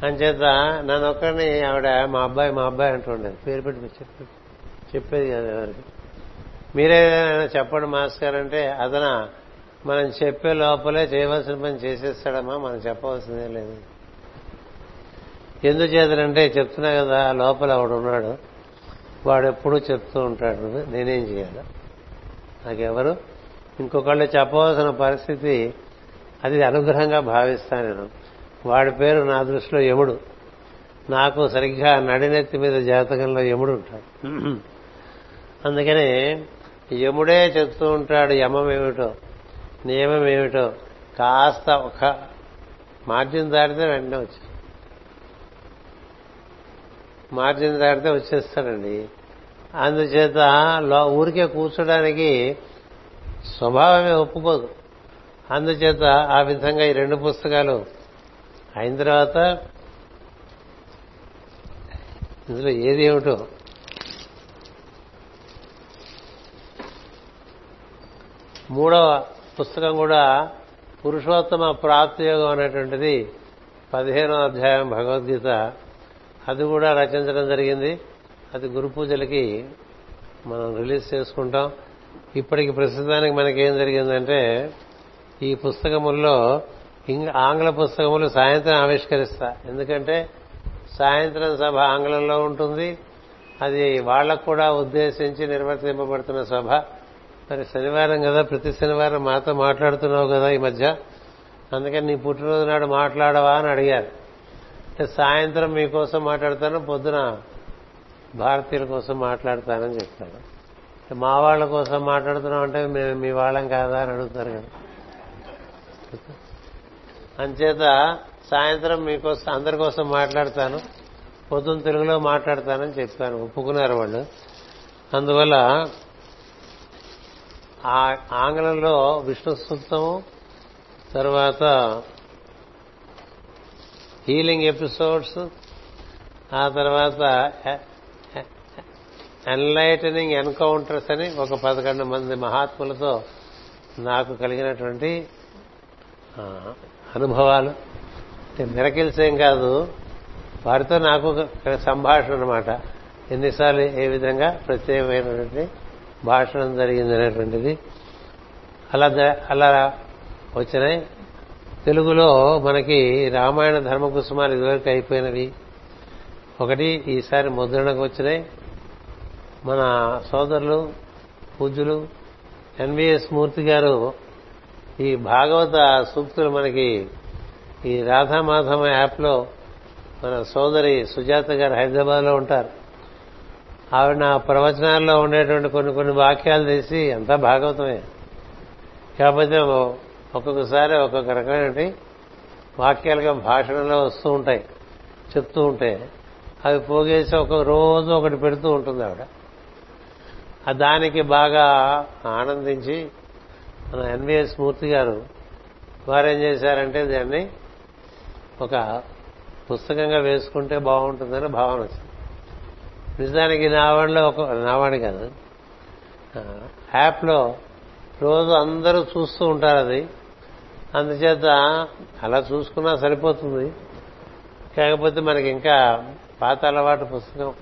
అంచేత నన్ను ఒక్కడిని ఆవిడ మా అబ్బాయి మా అబ్బాయి అంటుండేది పేరు పెట్టి చెప్పేది చెప్పేది కాదు ఎవరికి. మీరేదైనా చెప్పండి మాస్టర్ అంటే అదన మనం చెప్పే లోపలే చేయవలసిన పని చేసేస్తాడమ్మా మనం చెప్పవలసిందే లేదు. ఎందుచేతనంటే చెప్తున్నా కదా లోపల ఆవిడ ఉన్నాడు. వాడు ఎప్పుడూ చెప్తూ ఉంటాడు నేనేం చేయాలి నాకెవరు? ఇంకొకళ్ళు చెప్పవలసిన పరిస్థితి అది అనుగ్రహంగా భావిస్తాను నేను. వాడి పేరు నా దృష్టిలో యముడు. నాకు సరిగ్గా నడినెత్తి మీద జాతకంలో యముడు ఉంటాడు. అందుకని యముడే చెప్తూ ఉంటాడు యమం ఏమిటో నియమం ఏమిటో కాస్త ఒక మార్జిన్ దాటితే వెంటనే వచ్చి మార్జిన్ దాటితే వచ్చేస్తాడండి. అందుచేత ఊరికే కూర్చోడానికి స్వభావమే ఒప్పుకోదు. అందుచేత ఆ విధంగా ఈ రెండు పుస్తకాలు అయిన తర్వాత ఇందులో ఏది ఏమిటో మూడవ పుస్తకం కూడా పురుషోత్తమ ప్రాప్తియోగం అనేటువంటిది పదిహేనో అధ్యాయం భగవద్గీత అది కూడా రచించడం జరిగింది. అది గురు పూజలకి మనం రిలీజ్ చేసుకుంటాం. ఇప్పటికి ప్రస్తుతానికి మనకేం జరిగిందంటే ఈ పుస్తకముల్లో ఆంగ్ల పుస్తకములు సాయంత్రం ఆవిష్కరిస్తా. ఎందుకంటే సాయంత్రం సభ ఆంగ్లంలో ఉంటుంది. అది వాళ్ళకు కూడా ఉద్దేశించి నిర్వర్తింపబడుతున్న సభ. మరి శనివారం కదా ప్రతి శనివారం మాతో మాట్లాడుతున్నావు కదా ఈ మధ్య. అందుకని నీ పుట్టినరోజు నాడు మాట్లాడవా అని అడిగారు. సాయంత్రం మీకోసం మాట్లాడతాను పొద్దున భారతీయుల కోసం మాట్లాడతానని చెప్తాను మా వాళ్ళ కోసం మాట్లాడుతున్నాం అంటే మేము మీ వాళ్ళం కాదా అని అడుగుతారు కదా. అంచేత సాయంత్రం మీకోసం అందరి కోసం మాట్లాడతాను పొద్దున్న తెలుగులో మాట్లాడతానని చెప్పాను ఒప్పుకున్నారు వాళ్ళు. అందువల్ల ఆంగ్లంలో విష్ణు సూక్తము తర్వాత హీలింగ్ ఎపిసోడ్స్ ఆ తర్వాత ఎన్లైటనింగ్ ఎన్కౌంటర్స్ అని ఒక పదకొండు మంది మహాత్ములతో నాకు కలిగినటువంటి అనుభవాలు. అంటే మిరకిల్స్ ఏం కాదు వారితో నాకు సంభాషణ అనమాట ఎన్నిసార్లు ఏ విధంగా ప్రత్యేకమైనటువంటి భాషణం జరిగింది అనేటువంటిది అలా అలా వచ్చినాయి. తెలుగులో మనకి రామాయణ ధర్మ కుసుమాలు ఇదివరకు అయిపోయినవి. ఒకటి ఈసారి ముద్రణకు వచ్చినాయి. మన సోదరులు పూజ్యులు ఎన్విఎస్ మూర్తి గారు ఈ భాగవత సూక్తులు మనకి ఈ రాధామాధవ యాప్లో మన సోదరి సుజాత గారు హైదరాబాద్లో ఉంటారు. ఆవిడ నా ప్రవచనాల్లో ఉండేటువంటి కొన్ని కొన్ని వాక్యాలు తీసి అంతా భాగవతమే. కాకపోతే ఒక్కొక్కసారి ఒక్కొక్క రకమైన వాక్యాలుగా భాషణలో వస్తూ ఉంటాయి చెప్తూ ఉంటే అవి పోగేసి ఒక రోజు ఒకటి పెడుతూ ఉంటుంది ఆవిడ. దానికి బాగా ఆనందించి మన ఎన్విఎస్ మూర్తి గారు వారేం చేశారంటే దాన్ని ఒక పుస్తకంగా వేసుకుంటే బాగుంటుందని భావన వచ్చింది. నిజానికి నావాణిలో ఒక నావాణి కాదు యాప్లో రోజు అందరూ చూస్తూ ఉంటారు అది. అందుచేత అలా చూసుకున్నా సరిపోతుంది. కాకపోతే మనకి ఇంకా పాత అలవాటు పుస్తకం.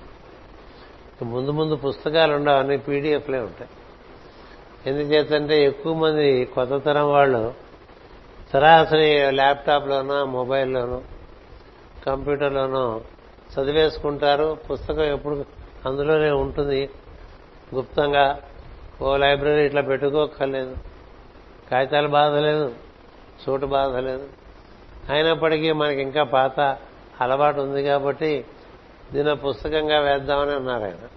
ముందు ముందు పుస్తకాలు ఉండవు అన్ని పీడిఎఫ్లే ఉంటాయి. ఎందుచేతంటే ఎక్కువ మంది కొత్త తరం వాళ్ళు సరాసరి ల్యాప్టాప్లోనో మొబైల్లోనో కంప్యూటర్లోనో చదివేసుకుంటారు. పుస్తకం ఎప్పుడు అందులోనే ఉంటుంది. గుప్తంగా ఓ లైబ్రరీ ఇట్లా పెట్టుకోక్కర్లేదు. కాగితాలు బాధ లేదు చోటు బాధ లేదు. అయినప్పటికీ మనకి ఇంకా పాత అలవాటు ఉంది కాబట్టి దీని పుస్తకంగా వేద్దామని అన్నారు ఆయన.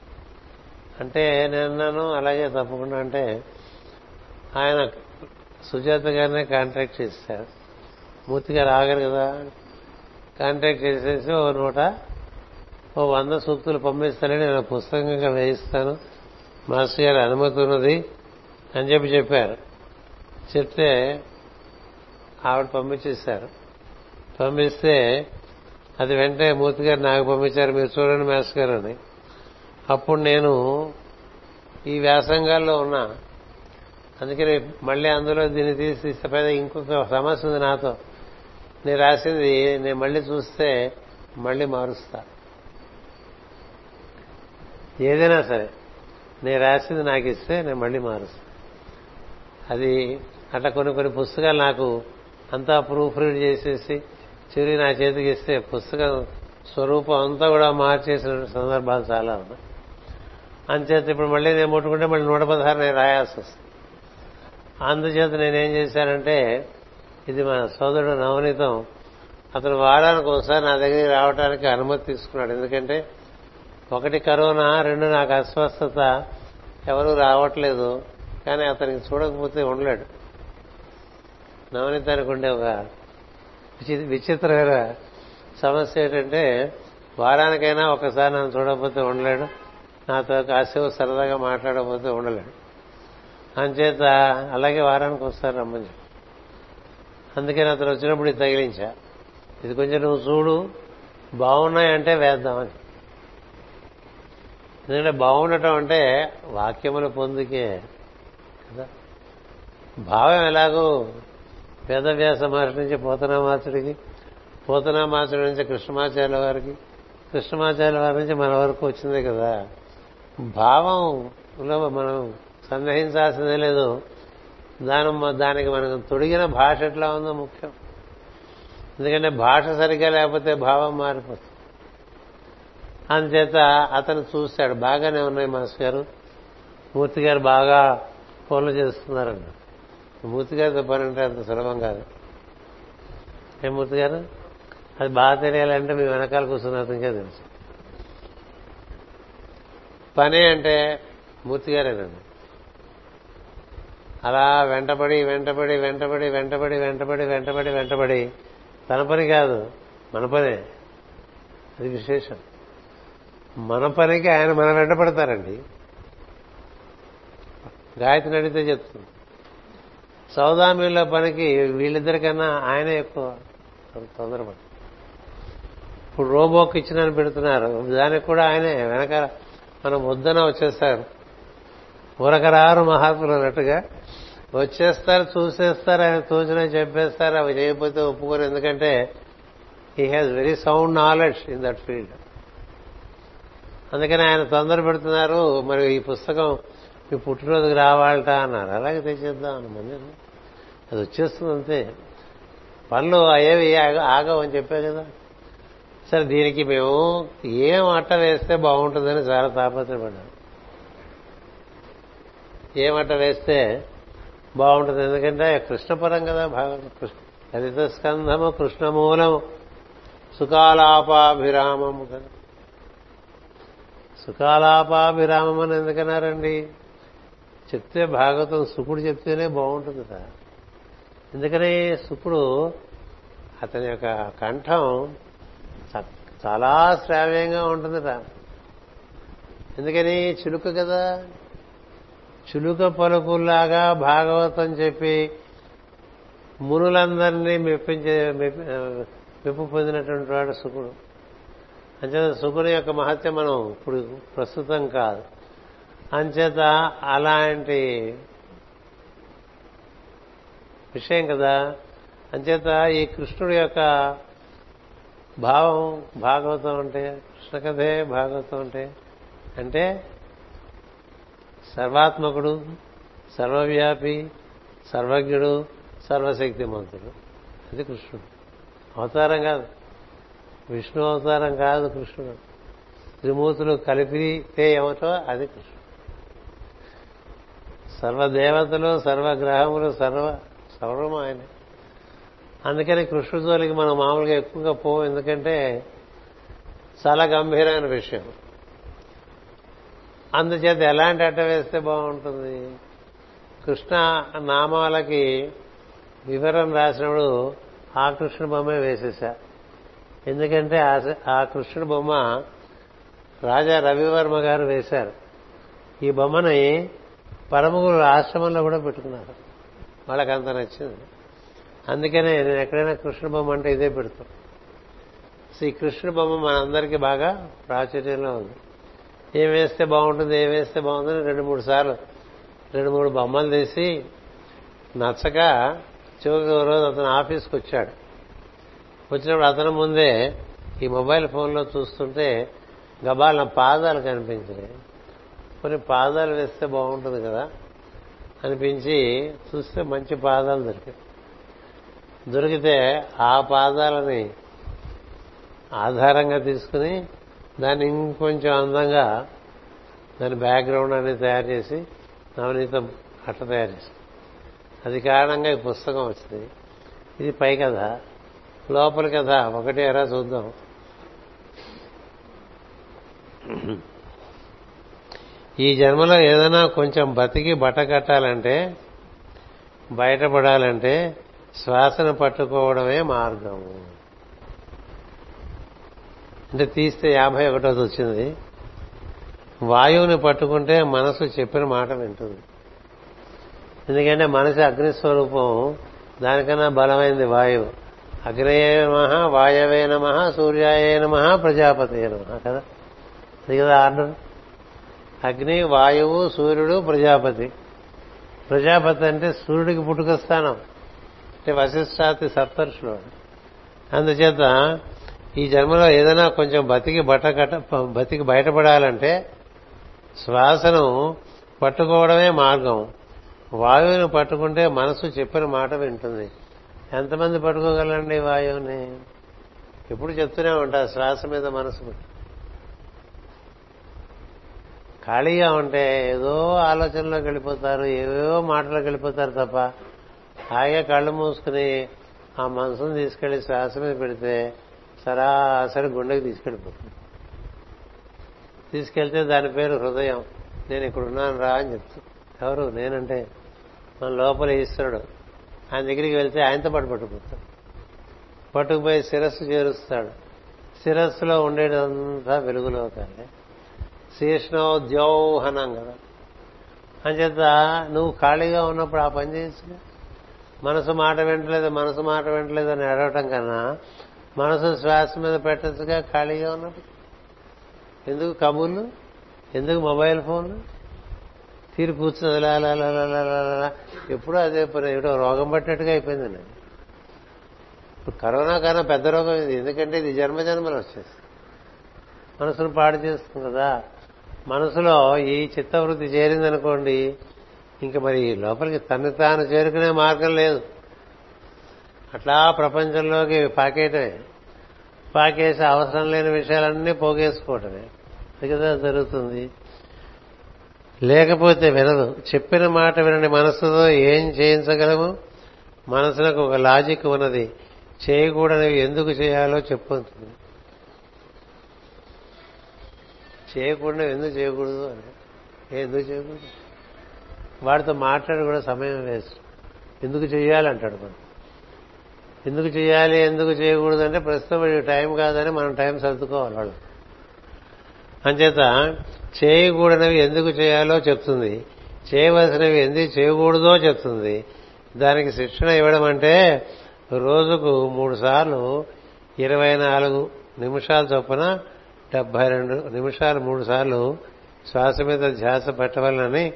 అంటే నేను అలాగే తప్పకుండా అంటే ఆయన సుజాత గారినే కాంటాక్ట్ చేశారు. మూర్తి గారు కదా. కాంటాక్ట్ చేసేసి ఓ నూట ఓ వంద సూక్తులు పంపిస్తానని నేను పుస్తకంగా వేయిస్తాను. మాస్టర్ గారి అనుమతి ఉన్నది అని చెప్పి చెప్పారు. చెప్తే ఆవిడ పంపించేశారు. పంపిస్తే అది వెంటనే మూర్తి గారు నాకు పంపించారు మీరు చూడండి మేస్ గారు అని. అప్పుడు నేను ఈ వ్యాసంగాల్లో ఉన్నా. అందుకని మళ్ళీ అందులో దీన్ని తీసి పైన ఇంకొక సమస్య ఉంది నాతో. నేను రాసింది నేను మళ్ళీ చూస్తే మళ్ళీ మారుస్తా. ఏదైనా సరే నేను రాసింది నాకు ఇస్తే నేను మళ్ళీ మారుస్తా. అది అట్లా కొన్ని కొన్ని పుస్తకాలు నాకు అంతా ప్రూఫ్ రీడ్ చేసేసి చివరి నా చేతికి ఇస్తే పుస్తకం స్వరూపం అంతా కూడా మార్చేసిన సందర్భాలు చాలా ఉన్నాయి. అంచేత ఇప్పుడు మళ్ళీ నేను ముట్టుకుంటే మళ్ళీ నూట పదహారు నేను రాయాల్సి వస్తుంది. అందుచేత నేనేం చేశానంటే ఇది మన సోదరుడు నవనీతం. అతను వారానికి ఒకసారి నా దగ్గరికి రావడానికి అనుమతి తీసుకున్నాడు. ఎందుకంటే ఒకటి కరోనా రెండు నాకు అస్వస్థత ఎవరు రావట్లేదు. కానీ అతనికి చూడకపోతే ఉండలేడు. నవనీతానికి ఉండే ఒక విచిత్రమైన సమస్య ఏంటంటే వారానికైనా ఒకసారి నన్ను చూడకపోతే ఉండలేడు. నాతో కాసేపు సరదాగా మాట్లాడకపోతే ఉండలేడు. అంచేత అలాగే వారానికి వస్తారు రమ్మని అందుకని అతను వచ్చినప్పుడు ఇది తగిలించా. ఇది కొంచెం నువ్వు చూడు బాగున్నాయంటే వేద్దామని ఎందుకంటే బాగుండటం అంటే వాక్యములు పొందుకే కదా. భావం ఎలాగో వేదవ్యాస మహర్షి నుంచి పోతనామాచుడికి పోతనామాచుడి నుంచి కృష్ణమాచార్యుల వారికి కృష్ణమాచార్యుల వారి నుంచి మన వరకు వచ్చిందే కదా. భావంలో మనం సందేహించాల్సిందే లేదు. దాని దానికి మనకు తొడిగిన భాష ఎట్లా ఉందో ముఖ్యం. ఎందుకంటే భాష సరిగ్గా లేకపోతే భావం మారిపోతుంది. అందుచేత అతను చూశాడు. బాగానే ఉన్నాయి మాస్ గారు. మూర్తి గారు బాగా ఫోన్లు చేస్తున్నారన్నారు. మూర్తి గారితో పని అంటే అంత సులభం కాదు. ఏ మూర్తి గారు? అది బాగా తెలియాలంటే మీ వెనకాల కూర్చున్న అతనికే తెలుసు. పని అంటే మూర్తి గారేనండి అలా వెంటబడి వెంటబడి వెంటబడి వెంటబడి వెంటబడి వెంటబడి వెంటబడి తన పని కాదు మన పనే. అది విశేషం. మన పనికి ఆయన మన వెంట పడతారండి. గాయత్రి అడిగితే చెప్తుంది. సౌదామిలో పనికి వీళ్ళిద్దరికన్నా ఆయనే ఎక్కువ తొందరపడి. ఇప్పుడు రోబోక్ ఇచ్చిన పెడుతున్నారు. దానికి కూడా ఆయనే వెనక మనం వద్దన వచ్చేస్తారు. ఉరకరారు మహాత్ములు అన్నట్టుగా వచ్చేస్తారు చూసేస్తారు ఆయన తోచిన చెప్పేస్తారు అవి చేయకపోతే ఒప్పుకోరు. ఎందుకంటే he has very sound knowledge in that field అందుకని ఆయన తొందర పెడుతున్నారు. మరి ఈ పుస్తకం మీ పుట్టినరోజుకి రావాలట అన్నారు. అలాగే తెచ్చేద్దాం అని మంది అది వచ్చేస్తుంది అంతే పనులు అయ్యేవి ఆగవు అని చెప్పే కదా. సరే దీనికి మేము ఏం అట్ట వేస్తే బాగుంటుందని చాలా తాపత్రపడ్డాం ఏం అట్ట వేస్తే బాగుంటుంది ఎందుకంటే కృష్ణపరం కదా భాగం. లలిత స్కంధము కృష్ణమూలము సుకాలాపాభిరామము కదా. సుకాలాపాభిరామం అని ఎందుకన్నారండి? చెప్తే భాగవతం సుకుడు చెప్తేనే బాగుంటుంది కదా. ఎందుకని సుకుడు అతని యొక్క కంఠం చాలా శ్రావ్యంగా ఉంటుందట. ఎందుకని? చిలుక కదా. చిలుక పలుకుల్లాగా భాగవతం చెప్పి మునులందరినీ మెప్పించే మెప్పు పొందినటువంటి వాడు శుకుడు. అంచేత శుకుని యొక్క మహత్యం మనం ఇప్పుడు ప్రస్తుతం కాదు. అంచేత అలాంటి విషయం కదా. అంచేత ఈ కృష్ణుడి యొక్క భావం భాగవతం అంటే కృష్ణ కథే భాగవతం అంటే అంటే సర్వాత్మకుడు సర్వవ్యాపి సర్వజ్ఞుడు సర్వశక్తిమంతుడు. అది కృష్ణుడు. అవతారం కాదు. విష్ణు అవతారం కాదు కృష్ణుడు. త్రిమూర్తులు కలిపితే ఏమిటో అది కృష్ణుడు. సర్వదేవతలు సర్వగ్రహములు సర్వ సర్వము ఆయన అందుకని కృష్ణుడి జోలికి మనం మామూలుగా ఎక్కువగా పోవు ఎందుకంటే చాలా గంభీరమైన విషయం. అందుచేత ఎలాంటి అట్ట వేస్తే బాగుంటుంది? కృష్ణ నామాలకి వివరం రాసినప్పుడు ఆ కృష్ణ బొమ్మే వేసేశా. ఎందుకంటే ఆ కృష్ణుడు బొమ్మ రాజా రవివర్మ గారు వేశారు. ఈ బొమ్మని పరమగురు ఆశ్రమంలో కూడా పెట్టుకున్నారు. వాళ్ళకి అంత నచ్చింది. అందుకనే నేను ఎక్కడైనా కృష్ణ బొమ్మ అంటే ఇదే పెడతాం. ఈ కృష్ణ బొమ్మ మనందరికీ బాగా ప్రాచుర్యంలో ఉంది. ఏం వేస్తే బాగుంటుంది ఏం వేస్తే బాగుందని రెండు మూడు సార్లు రెండు మూడు బొమ్మలు తీసి నచ్చక చివరికి రోజు అతను ఆఫీస్కి వచ్చాడు. వచ్చినప్పుడు అతను ముందే ఈ మొబైల్ ఫోన్లో చూస్తుంటే గబాల పాదాలు కనిపించినాయి. కొన్ని పాదాలు వేస్తే బాగుంటుంది కదా. అనిపించి చూస్తే మంచి పాదాలు దొరికాయి. దొరికితే ఆ పాదాలని ఆధారంగా తీసుకుని దాన్ని ఇంకొంచెం అందంగా దాని బ్యాక్గ్రౌండ్ అనేది తయారు చేసి నవనీతం అట్ట తయారు చేసి అది కారణంగా ఈ పుస్తకం వచ్చింది. ఇది పై కథ. లోపలి కథ ఒకటి ఎరా చూద్దాం. ఈ జన్మలో ఏదైనా కొంచెం బతికి బట్ట కట్టాలంటే బయటపడాలంటే శ్వాసను పట్టుకోవడమే మార్గం. అంటే తీస్తే యాభై ఒకటోది వచ్చింది. వాయువుని పట్టుకుంటే మనసు చెప్పిన మాట వింటుంది. ఎందుకంటే మనసు అగ్నిస్వరూపం దానికన్నా బలమైంది వాయువు. అగ్నయే నమ వాయవే నమ సూర్యాయ నమ ప్రజాపతి నమ కదా? అది కదా ఆర్డర్. అగ్ని వాయువు సూర్యుడు ప్రజాపతి. ప్రజాపతి అంటే సూర్యుడికి పుట్టుక స్థానం. అంటే వశిష్టాతి సప్తర్షులు. అందుచేత ఈ జన్మలో ఏదైనా కొంచెం బతికి బట్ట కట్ట బతికి బయటపడాలంటే శ్వాసను పట్టుకోవడమే మార్గం. వాయువుని పట్టుకుంటే మనసు చెప్పిన మాట వింటుంది. ఎంతమంది పట్టుకోగలండి వాయువుని? ఎప్పుడు చెప్తూనే ఉంటా శ్వాస మీద మనసు ఖాళీగా ఉంటే ఏదో ఆలోచనలోకి వెళ్ళిపోతారు ఏవేవో మాటలు వెళ్ళిపోతారు తప్ప హాయిగా కళ్ళు మూసుకుని ఆ మనసును తీసుకెళ్ళి శ్వాస మీద పెడితే సరాసరి గుండెకి తీసుకెళ్ళిపోతుంది. తీసుకెళ్తే దాని పేరు హృదయం. నేను ఇక్కడ ఉన్నాను రా అని చెప్తూ ఎవరు? నేనంటే మన లోపల ఈశ్వరుడు. ఆయన దగ్గరికి వెళ్తే ఆయనతో పాటు పట్టుకుపోతాడు. పట్టుకుపోయి శిరస్సు చేరుస్తాడు. శిరస్సులో ఉండేదంతా వెలుగులోకాలే. శీష్ణోద్యోహనం కదా. అంచేత నువ్వు ఖాళీగా ఉన్నప్పుడు ఆ పని చేయొచ్చు మనసు మాట వింటలేదు మనసు మాట వింటలేదు అని అడగటం కన్నా మనసు శ్వాస మీద పెట్టచ్చుగా ఖాళీగా ఉన్నప్పుడు. ఎందుకు కబుర్లు? ఎందుకు మొబైల్ ఫోన్లు? తీరు కూర్చుని ఎప్పుడూ అదే పని ఏదో రోగం పట్టినట్టుగా అయిపోయింది నేను ఇప్పుడు కరోనా కన్నా పెద్ద రోగం ఇది ఎందుకంటే ఇది జన్మజన్మలు వచ్చేసి మనసును పాడు చేస్తుంది కదా. మనసులో ఈ చిత్తవృత్తి చేరిందనుకోండి ఇంకా మరి లోపలికి తను తాను చేరుకునే మార్గం లేదు. అట్లా ప్రపంచంలోకి పాకేయటమే. పాకేసి అవసరం లేని విషయాలన్నీ పోగేసుకోవటమే. కదా జరుగుతుంది. లేకపోతే వినదు. చెప్పిన మాట వినని మనసుతో ఏం చేయించగలము? మనసులకు ఒక లాజిక్ ఉన్నది. చేయకూడనివి ఎందుకు చేయాలో చెప్పుతుంది చేయకుండా ఎందుకు చేయకూడదు అని. ఏ ఎందుకు చేయకూడదు? వాడితో మాట్లాడి కూడా సమయం వేస్ట్. ఎందుకు చేయాలంటాడు మనం ఎందుకు చేయాలి ఎందుకు చేయకూడదు అంటే ప్రస్తుతం టైం కాదని మనం టైం సర్దుకోవాలి వాళ్ళు అంచేత చేయకూడనివి ఎందుకు చేయాలో చెప్తుంది. చేయవలసినవి ఎందుకు చేయకూడదో చెప్తుంది. దానికి శిక్షణ ఇవ్వడం అంటే రోజుకు మూడు సార్లు ఇరవై నాలుగు నిమిషాల చొప్పున డెబ్బై రెండు నిమిషాలు మూడు సార్లు శ్వాస మీద ధ్యాస పెట్టవాలని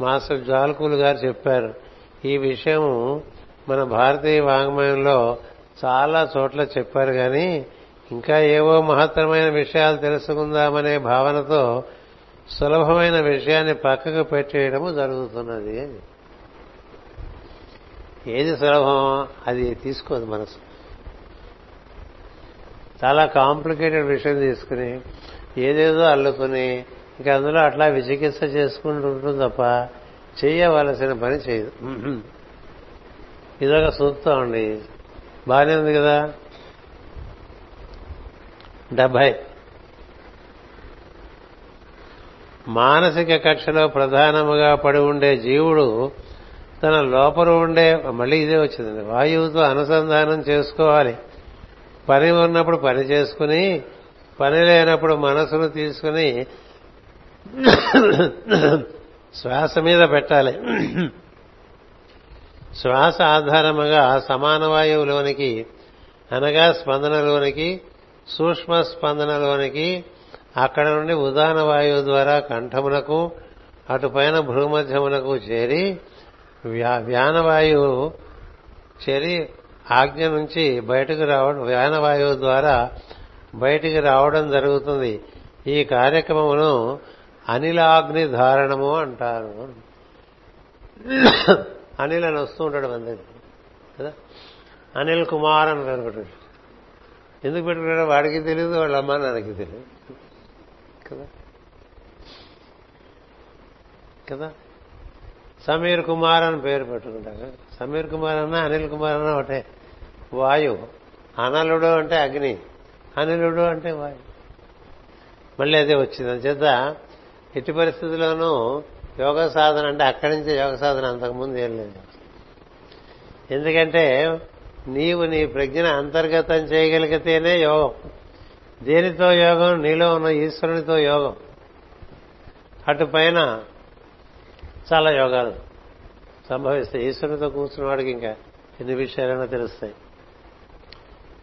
మాస్టర్ జాల్కూలు గారు చెప్పారు. ఈ విషయం మన భారతీయ వాంగ్మయంలో చాలా చోట్ల చెప్పారు కానీ ఇంకా ఏవో మహత్తరమైన విషయాలు తెలుసుకుందామనే భావనతో సులభమైన విషయాన్ని పక్కకు పెట్టేయడము జరుగుతున్నది అని. ఏది సులభం అది తీసుకోదు మనసు. చాలా కాంప్లికేటెడ్ విషయం తీసుకుని ఏదేదో అల్లుకుని ఇంకా అందులో అట్లా విచికిత్స చేసుకుంటూ ఉంటుంది తప్ప చేయవలసిన పని చేయదు. ఇదొక సూక్తం అండి. బాగానే ఉంది కదా? డెబ్బై మానసిక కక్షలో ప్రధానముగా పడి ఉండే జీవుడు తన లోపల ఉండే మళ్ళీ ఇదే వచ్చిందండి వాయువుతో అనుసంధానం చేసుకోవాలి. పని ఉన్నప్పుడు పని చేసుకుని పని లేనప్పుడు మనసును తీసుకుని శ్వాస మీద పెట్టాలి. శ్వాస ఆధారముగా సమాన వాయువులోనికి అనగా స్పందనలోనికి సూక్ష్మ స్పందనలోనికి అక్కడ నుండి ఉదాన వాయువు ద్వారా కంఠమునకు అటుపైన భూమధ్యమునకు చేరి వ్యానవాయువు చేరి ఆజ్ఞ నుంచి బయటకు రావడం వ్యానవాయువు ద్వారా బయటికి రావడం జరుగుతుంది. ఈ కార్యక్రమమును అనిలాగ్ని ధారణము అంటారు. అనిల్ అని వస్తూ ఉంటాడు మన దగ్గర కదా? అనిల్ కుమార్ అని పేరు ఎందుకు పెట్టుకున్నాడో వాడికి తెలియదు వాళ్ళ అమ్మ నాన్నకి తెలియదు కదా? కదా? సమీర్ కుమార్ అని పేరు పెట్టుకుంటారు. సమీర్ కుమార్ అన్న అనిల్ కుమార్ అన్న ఒకటే. వాయు. అనలుడు అంటే అగ్ని. అనిలుడు అంటే వాయు. మళ్ళీ అదే వచ్చింది. అందుచేత ఎట్టి పరిస్థితుల్లోనూ యోగ సాధన అంటే అక్కడి నుంచే యోగ సాధన అంతకుముందు ఏం లేదు. ఎందుకంటే నీవు నీ ప్రజ్ఞను అంతర్గతం చేయగలిగితేనే యోగం. దేనితో యోగం? నీలో ఉన్న ఈశ్వరునితో యోగం. అటు పైన చాలా యోగాలు సంభవిస్తాయి. ఈశ్వరునితో కూర్చున్న వాడికి ఇంకా ఎన్ని విషయాలైనా తెలుస్తాయి.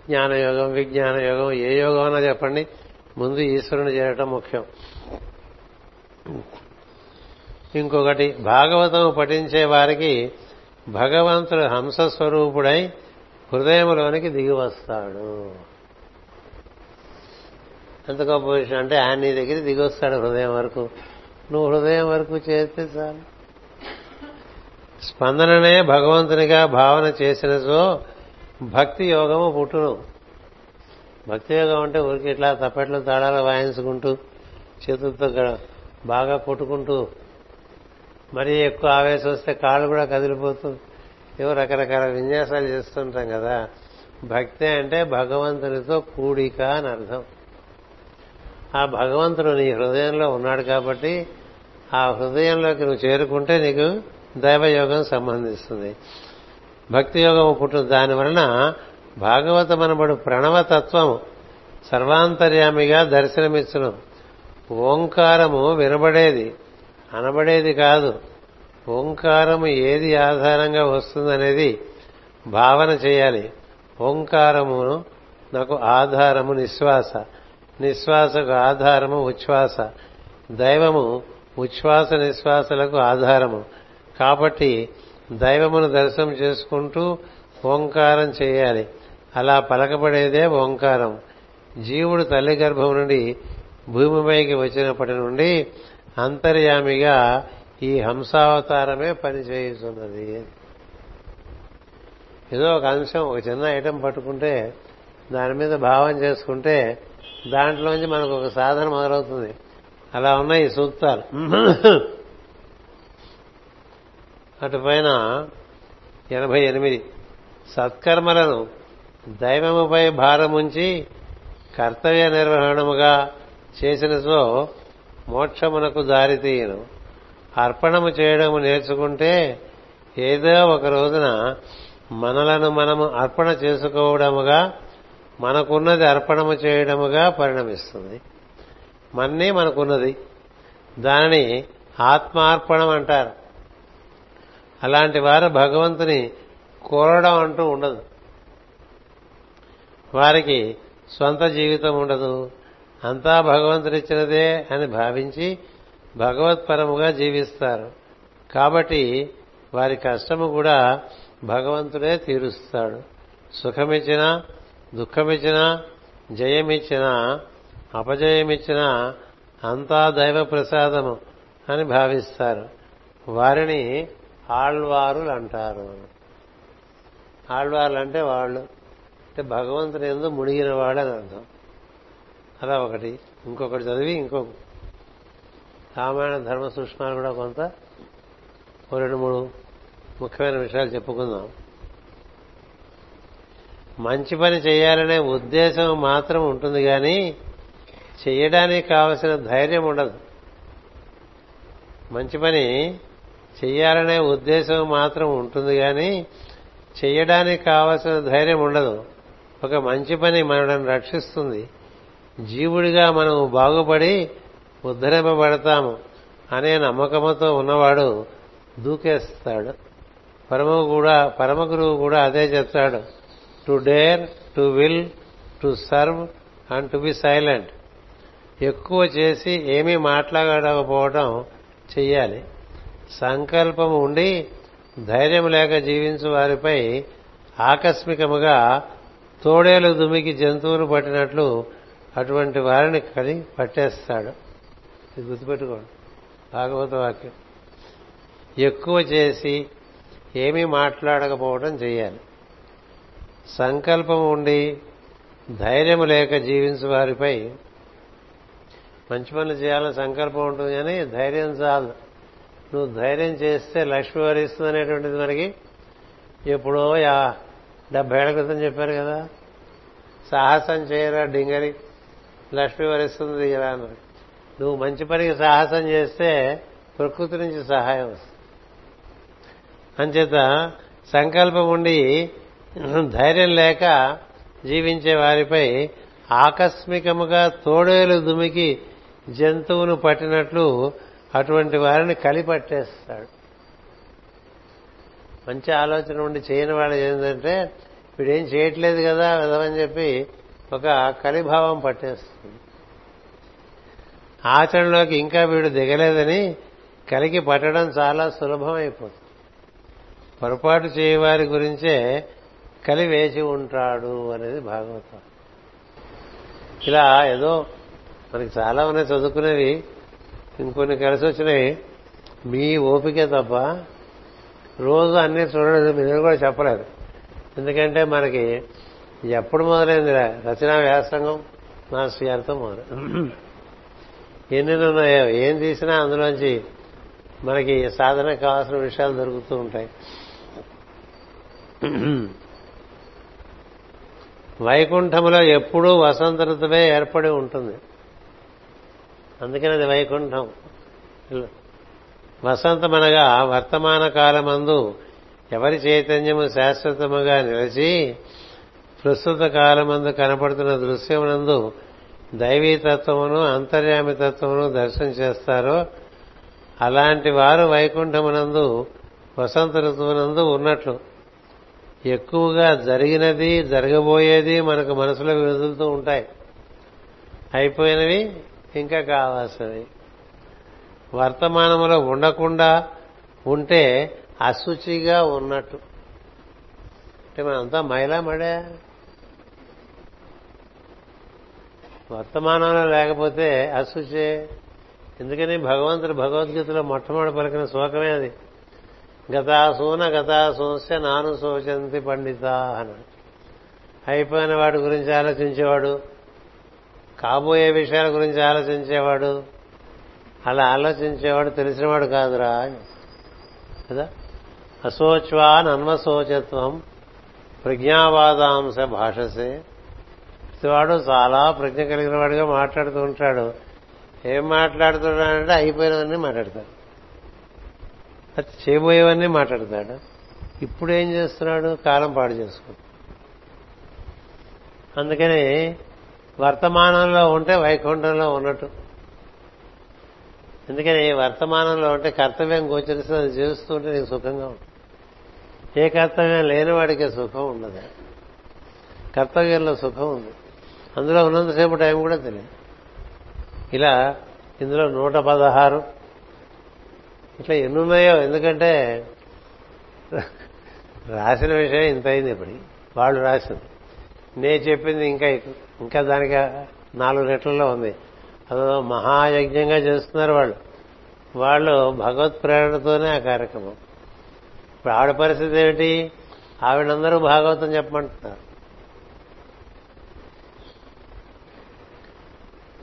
జ్ఞానయోగం విజ్ఞాన యోగం ఏ యోగం అన్నా చెప్పండి. ముందు ఈశ్వరుని చేరటం ముఖ్యం. ఇంకొకటి భాగవతం పఠించే వారికి భగవంతుడు హంసస్వరూపుడై హృదయంలోనికి దిగి వస్తాడు. ఎంత గొప్ప విషయం అంటే ఆయన నీ దగ్గర దిగి వస్తాడు హృదయం వరకు. నువ్వు హృదయం వరకు చేస్తే చాలు. స్పందననే భగవంతునిగా భావన చేసినచో భక్తి యోగము పుట్టును. భక్తి యోగం అంటే ఊరికి ఇట్లా తప్పెట్లు తాళాలు వాయించుకుంటూ చేతులతో బాగా కొట్టుకుంటూ మరీ ఎక్కువ ఆవేశం వస్తే కాళ్ళు కూడా కదిలిపోతూ ఏవో రకరకాల విన్యాసాలు చేస్తుంటాం కదా. భక్తి అంటే భగవంతునితో కూడిక అని అర్థం. ఆ భగవంతుడు నీ హృదయంలో ఉన్నాడు కాబట్టి ఆ హృదయంలోకి నువ్వు చేరుకుంటే నీకు దైవయోగం సంబంధిస్తుంది. భక్తి యోగము పుట్టు దాని వలన భాగవతమనబడు ప్రణవతత్వము. సర్వాంతర్యామిగా దర్శనమిచ్చును. ఓంకారము వినబడేది. అనబడేది కాదు. ఓంకారము ఏది ఆధారంగా వస్తుందనేది భావన చేయాలి. ఓంకారమును నాకు ఆధారము నిశ్వాస. నిశ్వాసకు ఆధారము ఉచ్ఛ్వాస. దైవము ఉచ్ఛ్వాస నిశ్వాసలకు ఆధారము. కాబట్టి దైవమును దర్శనం చేసుకుంటూ ఓంకారం చేయాలి. అలా పలకబడేదే ఓంకారం. జీవుడు తల్లి గర్భం నుండి భూమిపైకి వచ్చినప్పటి నుండి అంతర్యామిగా ఈ హంసావతారమే పనిచేయుతున్నది. ఏదో ఒక అంశం ఒక చిన్న ఐటెం పట్టుకుంటే దాని మీద భావం చేసుకుంటే దాంట్లోంచి మనకు ఒక సాధన మొదలవుతుంది. అలా ఉన్నాయి సూక్తాలు అటుపైన ఎనభై ఎనిమిది. సత్కర్మలను దైవముపై భారముంచి కర్తవ్య నిర్వహణముగా చేసినచో మోక్షమునకు దారితీయను. అర్పణము చేయడము నేర్చుకుంటే ఏదో ఒక రోజున మనలను మనము అర్పణ చేసుకోవడముగా మనకున్నది అర్పణము చేయడముగా పరిణమిస్తుంది. మన్నే మనకున్నది. దానిని ఆత్మార్పణం అంటారు. అలాంటి వారు భగవంతుని కోరడం అంటూ ఉండదు. వారికి సొంత జీవితం ఉండదు. అంతా భగవంతుడిచ్చినదే అని భావించి భగవత్పరముగా జీవిస్తారు. కాబట్టి వారి కష్టము కూడా భగవంతుడే తీరుస్తాడు. సుఖమిచ్చినా దుఃఖమిచ్చినా జయమిచ్చినా అపజయమిచ్చినా అంతా దైవ ప్రసాదము అని భావిస్తారు. వారిని ఆళ్వారులు అంటారు ఆళ్వార్లు అంటే వాళ్ళు. అంటే భగవంతుని ఎందు మునిగిన వాడు అని అర్థం. అలా ఒకటి. ఇంకొకటి చదివి ఇంకొక రామాయణ ధర్మ సూక్ష్మాలు కూడా కొంత ఓ రెండు మూడు ముఖ్యమైన విషయాలు చెప్పుకుందాం. మంచి పని చేయాలనే ఉద్దేశం మాత్రం ఉంటుంది కానీ చేయడానికి కావలసిన ధైర్యం ఉండదు. మంచి పని చెయ్యాలనే ఉద్దేశం మాత్రం ఉంటుంది కానీ చెయ్యడానికి కావలసిన ధైర్యం ఉండదు. ఒక మంచి పని మనల్ని రక్షిస్తుంది. జీవుడిగా మనం బాగుపడి ఉద్ధరింపబడతాము అనే నమ్మకముతో ఉన్నవాడు దూకేస్తాడు. పరమ కూడా పరమ గురువు కూడా అదే చెప్తాడు. To dare to will to serve and to be silent. ఎక్కువ చేసి ఏమీ మాట్లాడకపోవడం చెయ్యాలి. సంకల్పం ఉండి ధైర్యం లేక జీవించు వారిపై ఆకస్మికముగా తోడేలు దుమికి జంతువులు పట్టినట్లు అటువంటి వారిని కడి పట్టేస్తాడు. ఇది గుర్తుపెట్టుకోండి. భాగవత వాక్యం. ఎక్కువ చేసి ఏమీ మాట్లాడకపోవడం చేయాలి. సంకల్పం ఉండి ధైర్యం లేక జీవించు వారిపై మంచి పనులు చేయాలని సంకల్పం ఉంటుంది కానీ ధైర్యం చాలు. నువ్వు ధైర్యం చేస్తే లక్ష్మి వరిస్తుంది అనేటువంటిది మనకి ఎప్పుడో డెబ్బై ఏళ్ళ క్రితం చెప్పారు కదా. సాహసం చేయరా డింగరి? లక్ష్మి వరిస్తుంది కదా అన్నారు. నువ్వు మంచి పనికి సాహసం చేస్తే ప్రకృతి నుంచి సహాయం వస్తుంది. అంచేత సంకల్పం ఉండి ధైర్యం లేక జీవించే వారిపై ఆకస్మికముగా తోడేలు దుమికి జంతువును పట్టినట్లు అటువంటి వారిని కలిపట్టేస్తాడు. మంచి ఆలోచన ఉండి చేయని వాళ్ళు ఏంటంటే వీడేం చేయట్లేదు కదా విధమని చెప్పి ఒక కలిభావం పట్టేస్తుంది. ఆచరణలోకి ఇంకా వీడు దిగలేదని కలిగి పట్టడం చాలా సులభమైపోతుంది. పొరపాటు చేయవారి గురించే కలి వేసి ఉంటాడు అనేది భాగవతం. ఇలా ఏదో మనకి చాలా ఉన్నాయి చదువుకునేవి ఇంకొన్ని కలిసి వచ్చినాయి మీ ఓపికే తప్ప రోజు అన్ని చూడలేదు మీరు కూడా చెప్పలేదు. ఎందుకంటే మనకి ఎప్పుడు మొదలైంది రచనా వ్యాసంగం మాస్టర్ గారితో మొదలు. ఎన్ని ఉన్నాయో ఏం తీసినా అందులోంచి మనకి సాధన కావాల్సిన విషయాలు దొరుకుతూ ఉంటాయి. వైకుంఠములో ఎప్పుడూ వసంత ఋతువే ఏర్పడి ఉంటుంది. అందుకని అది వైకుంఠం. వసంతమనగా వర్తమాన కాలమందు ఎవరి చైతన్యము శాశ్వతముగా నిలిచి ప్రస్తుత కాలమందు కనపడుతున్న దృశ్యమునందు దైవీతత్వమును అంతర్యామితత్వమును దర్శనం చేస్తారో అలాంటి వారు వైకుంఠమునందు వసంత ఋతువునందు ఉన్నట్లు. ఎక్కువగా జరిగినది జరగబోయేది మనకు మనసులో వెదులుతూ ఉంటాయి. అయిపోయినవి ఇంకా కావాల్సినవి. వర్తమానంలో ఉండకుండా ఉంటే అశుచిగా ఉన్నట్టు. అంటే మనంతా మైలా మడే. వర్తమానంలో లేకపోతే అశుచే. ఎందుకని భగవంతుడు భగవద్గీతలో మొట్టమొదటి పలికిన శ్లోకమే అది. గతాసూన గతాసూస్య నాను శోచంతి పండిత అని. అయిపోయిన వాడి గురించి ఆలోచించేవాడు కాబోయే విషయాల గురించి ఆలోచించేవాడు? అలా ఆలోచించేవాడు తెలిసినవాడు కాదురా. అని కదా? అశోచ్వాన్ అన్వశోచత్వం ప్రజ్ఞావాదాంశ భాషసే. ప్రతివాడు చాలా ప్రజ్ఞ కలిగిన వాడిగా మాట్లాడుతూ ఉంటాడు. ఏం మాట్లాడుతున్నాడంటే అయిపోయినవన్నీ మాట్లాడతాడు. అది చేయబోయేవన్నీ మాట్లాడతాడు. ఇప్పుడు ఏం చేస్తున్నాడు? కాలం పాడు చేసుకుంటాడు. అందుకని వర్తమానంలో ఉంటే వైకుంఠంలో ఉన్నట్టు. ఎందుకని వర్తమానంలో ఉంటే కర్తవ్యం గోచరిస్తుంది అది చేస్తూ ఉంటే నీకు సుఖంగా ఉంటుంది. ఏ కర్తవ్యం లేని వాడికి సుఖం ఉండదు. కర్తవ్యంలో సుఖం ఉంది. అందులో ఉన్నంతసేపు టైం కూడా తెలియదు. ఇలా ఇందులో నూట పదహారు. ఇట్లా ఎన్నున్నాయో ఎందుకంటే రాసిన విషయం ఇంత అయింది ఇప్పుడు వాళ్ళు రాసింది. నేను చెప్పింది ఇంకా ఇంకా దానికి నాలుగు రెట్లలో ఉంది. అదో మహాయజ్ఞంగా చేస్తున్నారు వాళ్ళు. వాళ్ళు భగవత్ ప్రేరణతోనే ఆ కార్యక్రమం. ఇప్పుడు ఆవిడ పరిస్థితి ఏమిటి? ఆవిడందరూ భాగవతం చెప్పమంటున్నారు.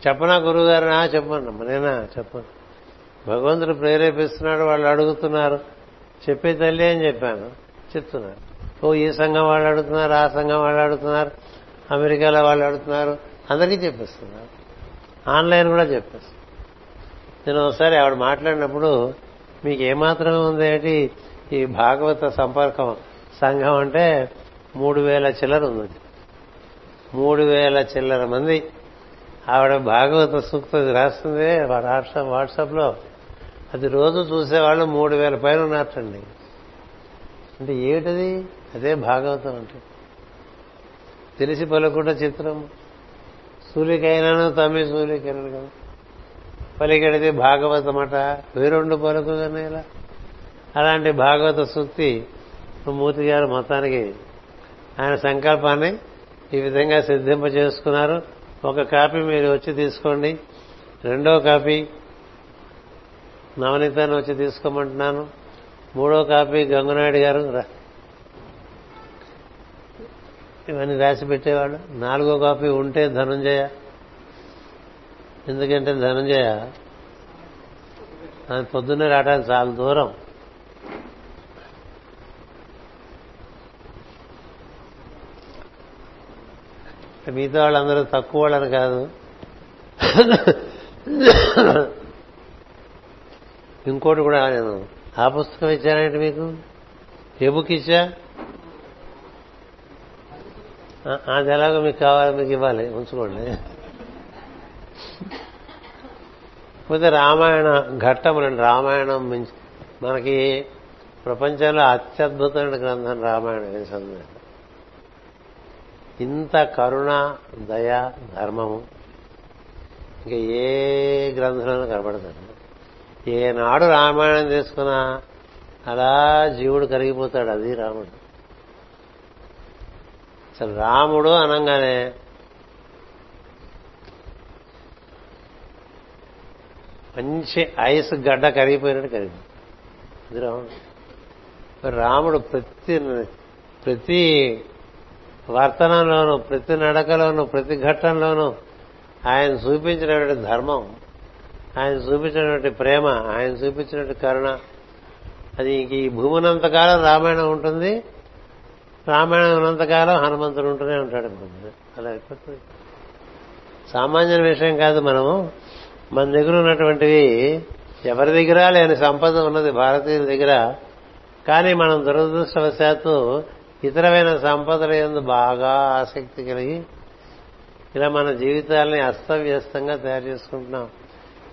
చెప్పనా గురువు గారు నా నేనా చెప్పను. భగవంతుడు ప్రేరేపిస్తున్నాడు వాళ్ళు అడుగుతున్నారు. చెప్పే తల్లి అని చెప్పాను. చెప్తున్నారు. ఓ ఈ సంఘం వాళ్ళు అడుగుతున్నారు ఆ సంఘం వాళ్ళు అడుగుతున్నారు. అమెరికాలో వాళ్ళు అడుగుతున్నారు అందరికీ చెప్పేస్తున్నారు ఆన్లైన్ కూడా చెప్పేస్తున్నారు నేను ఒకసారి ఆవిడ మాట్లాడినప్పుడు మీకు ఏమాత్రం ఉందేంటి ఈ భాగవత సంపర్కం సంఘం అంటే మూడు వేల చిల్లర ఉంది మూడు వేల చిల్లర మంది. ఆవిడ భాగవత సూక్తి రాస్తుంది వాట్సాప్ వాట్సాప్లో అది రోజు చూసేవాళ్ళు మూడు వేల పైన ఉన్నట్టండి అంటే ఏమిటది అదే భాగవతం అంటే. తెలిసి పలకుండా చిత్రం. సూర్యకైనాను తమ్మి సూర్యకైనాను కదా. పలికెడితే భాగవతమట వేరొండు పలుకుగానే ఇలా. అలాంటి భాగవత సూక్తి మూర్తి గారు మొత్తానికి ఆయన సంకల్పాన్ని ఈ విధంగా సిద్ధింప చేసుకున్నారు. ఒక కాపీ మీరు వచ్చి తీసుకోండి. రెండో కాపీ నవనీతాన్ని వచ్చి తీసుకోమంటున్నాను. మూడో కాపీ గంగునాయుడు గారు ఇవన్నీ రాసి పెట్టేవాడు నాలుగో కాపీ ఉంటే ధనంజయ. ఎందుకంటే ధనంజయ ఆయన పొద్దున్నే రావడానికి చాలా దూరం. మిగతా వాళ్ళందరూ తక్కువ వాళ్ళని కాదు. ఇంకోటి కూడా నేను ఆ పుస్తకం ఇచ్చానంటే మీకు? ఏ బుక్ ఇచ్చా అది ఎలాగో మీకు కావాలి మీకు ఇవ్వాలి. ఉంచుకోండి. పోతే రామాయణ ఘట్టములండి రామాయణం మించి మనకి ప్రపంచంలో అత్యద్భుతమైన గ్రంథం రామాయణం ఏ సందేహం ఇంత కరుణ దయ ధర్మము ఇంకా ఏ గ్రంథంలోనూ కనబడతాడు ఏనాడు రామాయణం తీసుకున్నా అలా జీవుడు కరిగిపోతాడు అది రాముడు. అసలు రాముడు అనగానే. మంచి ఐస్ గడ్డ కరిగిపోయినట్టు కరిగిపోయింది ఇది రాముడు రాముడు ప్రతి ప్రతి వర్తనంలోనూ ప్రతి నడకలోనూ ప్రతి ఘట్టంలోనూ ఆయన చూపించినటువంటి ధర్మం ఆయన చూపించినటువంటి ప్రేమ ఆయన చూపించినటువంటి కరుణ. అది ఇంక ఈ భూమినంతకాలం రామాయణం ఉంటుంది. రామాయణం ఉన్నంతకాలం హనుమంతుడు ఉంటూనే ఉంటాడు అనుకుంటుంది అలా అయిపోతుంది. సామాన్య విషయం కాదు మనము. మన దగ్గర ఉన్నటువంటివి ఎవరి దగ్గర లేని సంపద ఉన్నది భారతీయుల దగ్గర. కానీ మనం దురదృష్టవశాత్తు ఇతరమైన సంపదల ఎందు బాగా ఆసక్తి కలిగి ఇలా మన జీవితాలని అస్తవ్యస్తంగా తయారు చేసుకుంటున్నాం.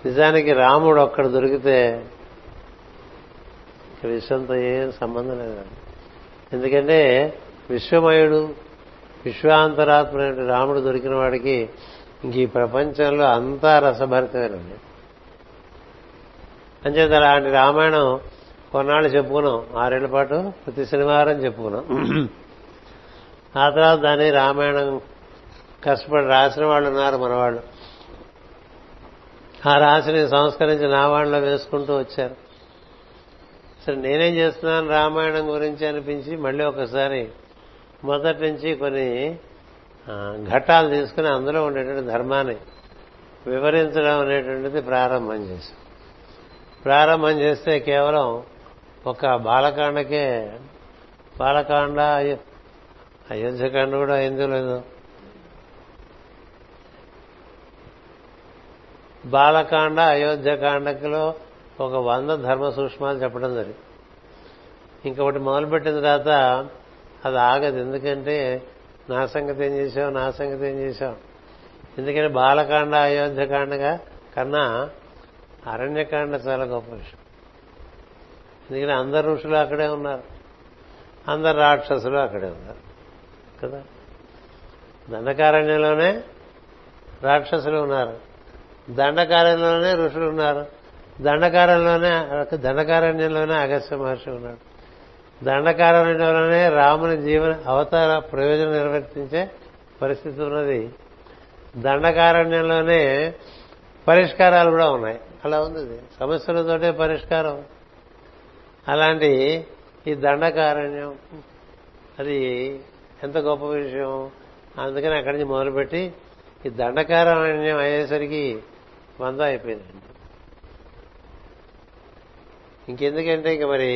నిజానికి రాముడు ఒక్కడ దొరికితే విషయంతో ఏం సంబంధం లేదండి ఎందుకంటే విశ్వమయుడు విశ్వాంతరాత్మ రాముడు దొరికిన వాడికి ఇంక ఈ ప్రపంచంలో అంతా రసభరితమేనండి. అంచేత అలాంటి రామాయణం కొన్నాళ్ళు చెప్పుకున్నాం. ఆరేళ్ళ పాటు ప్రతి శనివారం చెప్పుకున్నాం. ఆ తర్వాత దాన్ని రామాయణం కష్టపడి రాసిన వాళ్ళు ఉన్నారు మనవాళ్ళు ఆ రాశిని సంస్కరించి నా వాళ్ళలో వేసుకుంటూ వచ్చారు. సరే నేనేం చేస్తున్నాను? రామాయణం గురించి అనిపించి మళ్ళీ ఒకసారి మొదటి నుంచి కొన్ని ఘటాలు ఘట్టాలు తీసుకుని అందులో ఉండేటువంటి ధర్మాన్ని వివరించడం అనేటువంటిది ప్రారంభం చేశాం. ప్రారంభం చేస్తే కేవలం ఒక బాలకాండకే బాలకాండ అయోధ్యకాండ కూడా అయిందో లేదో? బాలకాండ అయోధ్యకాండకిలో ఒక వంద ధర్మ సూక్ష్మాలు చెప్పడం జరిగింది. ఇంకొకటి మొదలుపెట్టిన తర్వాత అది ఆగదు. ఎందుకంటే నా సంగతి ఏం చేసావు? నా సంగతి ఏం చేసావు? ఎందుకంటే బాలకాండ అయోధ్యకాండగా కన్నా అరణ్యకాండ చాలా గొప్ప విషయం. ఎందుకంటే అందరు ఋషులు అక్కడే ఉన్నారు. అందరు రాక్షసులు అక్కడే ఉన్నారు. కదా? దండకారణ్యంలోనే రాక్షసులు ఉన్నారు. దండకారణ్యంలోనే ఋషులు ఉన్నారు. దండకారంలోనే దండకారణ్యంలోనే అగస్త్య మహర్షి ఉన్నాడు. దండకారణ్యంలోనే రాముని జీవన అవతార ప్రయోజనం నిర్వర్తించే పరిస్థితి ఉన్నది. దండకారణ్యంలోనే పరిష్కారాలు కూడా ఉన్నాయి. అలా ఉంది సమస్యలతోటే పరిష్కారం. అలాంటి ఈ దండకారణ్యం అది ఎంత గొప్ప విషయం? అందుకని అక్కడి నుంచి మొదలుపెట్టి ఈ దండకారణ్యం అయ్యేసరికి వంద అయిపోయిందండి. ఇంకెందుకంటే ఇంక మరి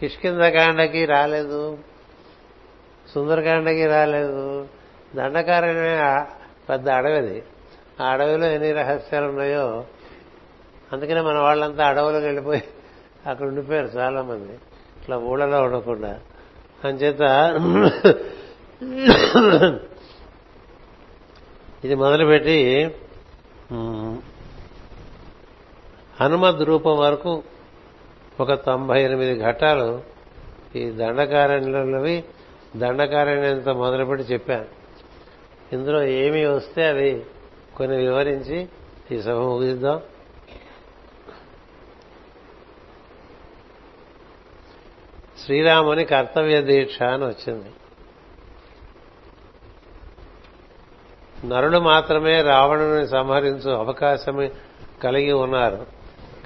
కిష్కిందకాండకి రాలేదు సుందరకాండకి రాలేదు. దండకారణ్యమే పెద్ద అడవిది. ఆ అడవిలో ఎన్ని రహస్యాలు ఉన్నాయో అందుకనే మన వాళ్ళంతా అడవులకు వెళ్ళిపోయి అక్కడ ఉండిపోయారు చాలా మంది ఇట్లా ఊళ్ళలో ఉండకుండా. అంచేత ఇది మొదలుపెట్టి హనుమద్ రూపం వరకు ఒక తొంభై ఎనిమిది ఘట్టాలు ఈ దండకారణ్యంలోవి. దండకారణ్యంతో మొదలుపెట్టి చెప్పాను. ఇందులో ఏమి వస్తే అవి కొన్ని వివరించి ఈ సభ ముగిద్దాం. శ్రీరాముని కర్తవ్య దీక్ష అని వచ్చింది. నరుడు మాత్రమే రావణుని సంహరించు అవకాశం కలిగి ఉన్నారు.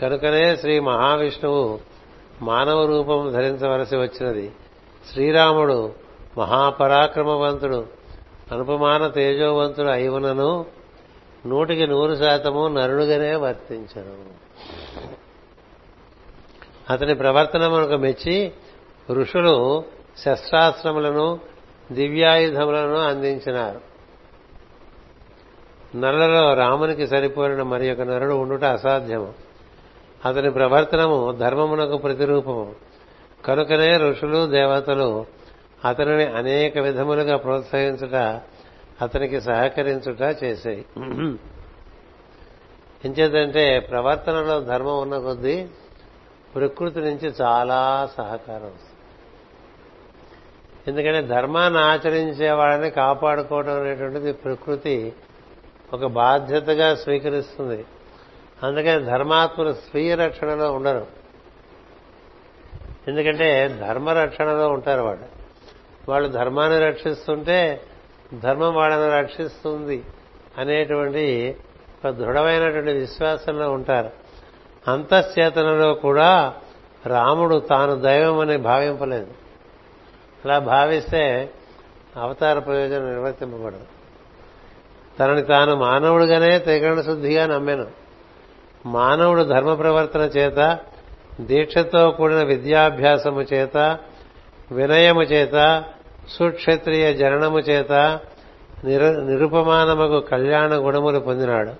కనుకనే శ్రీ మహావిష్ణువు మానవ రూపం ధరించవలసి వచ్చినది. శ్రీరాముడు మహాపరాక్రమవంతుడు అనుపమాన తేజోవంతుడు అయివునను నూటికి నూరు శాతము నరుడుగానే వర్తించను. అతని ప్రవర్తన మనకు మెచ్చి ఋషులు శస్త్రాస్త్రములను దివ్యాయుధములను అందించినారు. నరులలో రామునికి సరిపోయిన మరి యొక్క నరుడు ఉండుట అసాధ్యము. అతని ప్రవర్తనము ధర్మమునకు ప్రతిరూపము. కనుకనే ఋషులు దేవతలు అతనిని అనేక విధములుగా ప్రోత్సహించుట అతనికి సహకరించుట చేశాయి ఎంచేతంటే ప్రవర్తనలో ధర్మం ఉన్న కొద్దీ ప్రకృతి నుంచి చాలా సహకారం వస్తుంది. ఎందుకంటే ధర్మాన్ని ఆచరించే వాళ్ళని కాపాడుకోవడం అనేటువంటిది ప్రకృతి ఒక బాధ్యతగా స్వీకరిస్తుంది. అందుకని ధర్మాత్ములు స్వీయ రక్షణలో ఉండరు. ఎందుకంటే ధర్మరక్షణలో ఉంటారు వాళ్ళు. వాళ్ళు ధర్మాన్ని రక్షిస్తుంటే ధర్మం వాళ్ళని రక్షిస్తుంది అనేటువంటి ఒక దృఢమైనటువంటి విశ్వాసంలో ఉంటారు. అంతఃచేతనలో కూడా రాముడు తాను దైవం అని భావింపలేదు. అలా భావిస్తే అవతార ప్రయోజనం నిర్వర్తింపబడదు. తనని తాను మానవుడుగానే త్రికరణ శుద్ధిగా నమ్మాను. మానవుడు ధర్మ ప్రవర్తన చేత దీక్షతో కూడిన విద్యాభ్యాసము చేత వినయము చేత సుక్షత్రియ జననము చేత నిరు- నిరుపమానముకు కళ్యాణ గుణములు పొందినాడు.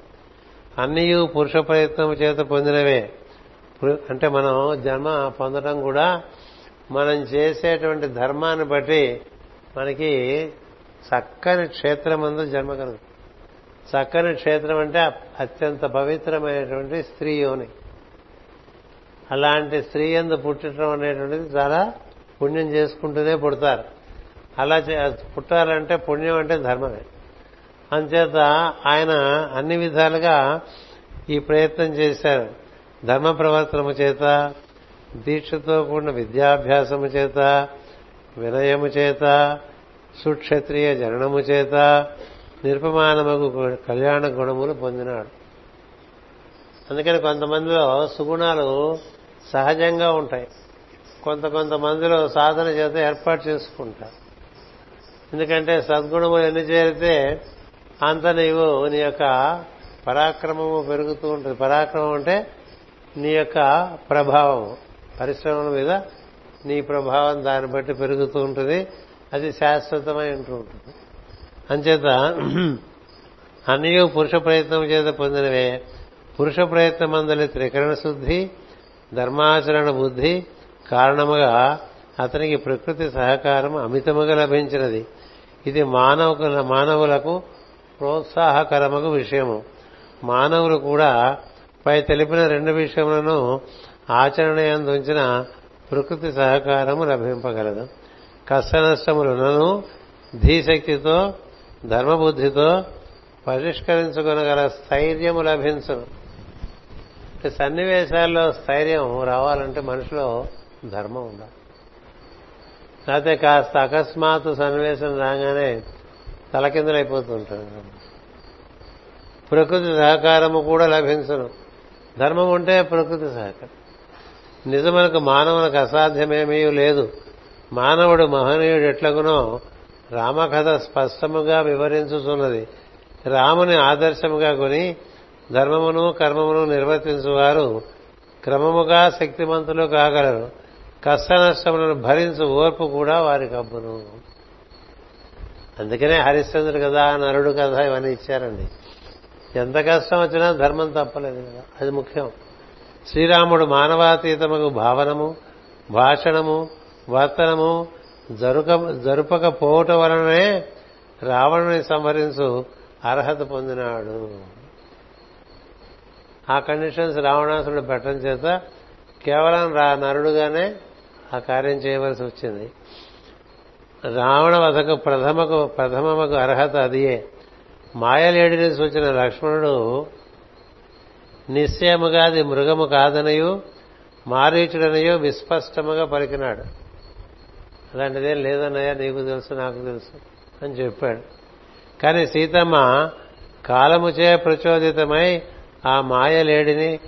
అన్నీ పురుష ప్రయత్నము చేత పొందినవే. అంటే మనం జన్మ పొందడం కూడా మనం చేసేటువంటి ధర్మాన్ని బట్టి మనకి చక్కని క్షేత్రమందు జన్మ కలుగుతుంది. చక్కని క్షేత్రం అంటే అత్యంత పవిత్రమైనటువంటి స్త్రీ యోని. అలాంటి స్త్రీ ఎందు పుట్టడం అనేటువంటిది చాలా పుణ్యం చేసుకుంటూనే పుడతారు. అలా చే- పుట్టాలంటే పుణ్యం అంటే ధర్మమే. అంచేత ఆయన అన్ని విధాలుగా ఈ ప్రయత్నం చేశారు. ధర్మ ప్రవర్తనము చేత దీక్షతో కూడిన విద్యాభ్యాసము చేత వినయము చేత సుక్షత్రియ జననము చేత నిరుపమానమగు కళ్యాణ గుణములు పొందినాడు. అందుకని కొంతమందిలో సుగుణాలు సహజంగా ఉంటాయి. కొంత కొంతమందిలో సాధన చేత ఏర్పాటు చేసుకుంటారు. ఎందుకంటే సద్గుణములు ఎన్ని చేరితే అంత నీవు నీ యొక్క పరాక్రమము పెరుగుతూ ఉంటుంది. పరాక్రమం అంటే నీ యొక్క ప్రభావం. పరిశ్రమల మీద నీ ప్రభావం దాన్ని బట్టి పెరుగుతూ ఉంటుంది. అది శాశ్వతమై ఉంటూ ఉంటుంది. అంచేత అన్నీ పురుష ప్రయత్నం చేత పొందినవే. పురుష ప్రయత్నం అందలి త్రికరణ శుద్ధి ధర్మాచరణ బుద్ధి కారణముగా అతనికి ప్రకృతి సహకారం అమితముగా లభించినది. ఇది మానవ మానవులకు ప్రోత్సాహకరమగు విషయము. మానవులు కూడా పై తెలిపిన రెండు విషయములను ఆచరణ ఉంచిన ప్రకృతి సహకారము లభింపగలదు. కష్ట నష్టములునను ధీశక్తితో ధర్మబుద్ధితో పరిష్కరించుకొనగల స్థైర్యము లభించును సన్నివేశాల్లో స్థైర్యం రావాలంటే మనిషిలో ధర్మం ఉండాలి. లేకపోతే కాస్త అకస్మాత్తు సన్నివేశం రాగానే తలకిందులైపోతుంటాడు ప్రకృతి సహకారము కూడా లభించను ధర్మం ఉంటే ప్రకృతి సహకారం. నిజమనకు మానవునికి అసాధ్యమేమీ లేదు. మానవుడు మహనీయుడు ఎట్లగునో రామకథ స్పష్టముగా వివరించుతున్నది రాముని ఆదర్శముగా కొని ధర్మమును కర్మమును నిర్వర్తించువారు క్రమముగా శక్తిమంతులు కాగలరు. కష్ట నష్టములను భరించు ఓర్పు కూడా వారి కబ్బును అందుకనే హరిశ్చంద్రుడు కదా నరుడు కదా ఇవన్నీ ఇచ్చారండి. ఎంత కష్టం వచ్చినా ధర్మం తప్పలేదు కదా. అది ముఖ్యం. శ్రీరాముడు మానవాతీతముకు భావనము భాషణము వర్తనము జరుక జరుపకపోవటం వలనే రావణుని సంహరించు అర్హత పొందినాడు. ఆ కండిషన్స్ రావణాసుడు పెట్టడం చేత కేవలం రా నరుడుగానే ఆ కార్యం చేయవలసి వచ్చింది. రావణ వధకు ప్రథమకు ప్రథమకు అర్హత అదియే. మాయలేడు నుంచి వచ్చిన లక్ష్మణుడు నిశ్చయముగా అది మృగము కాదనయు మారీచుడనయో విస్పష్టముగా పలికినాడు. అలాంటిదేం లేదన్నయ్యా నీకు తెలుసు నాకు తెలుసు అని చెప్పాడు. కానీ సీతమ్మ కాలముచే ప్రచోదితమై ఆ మాయలేడిని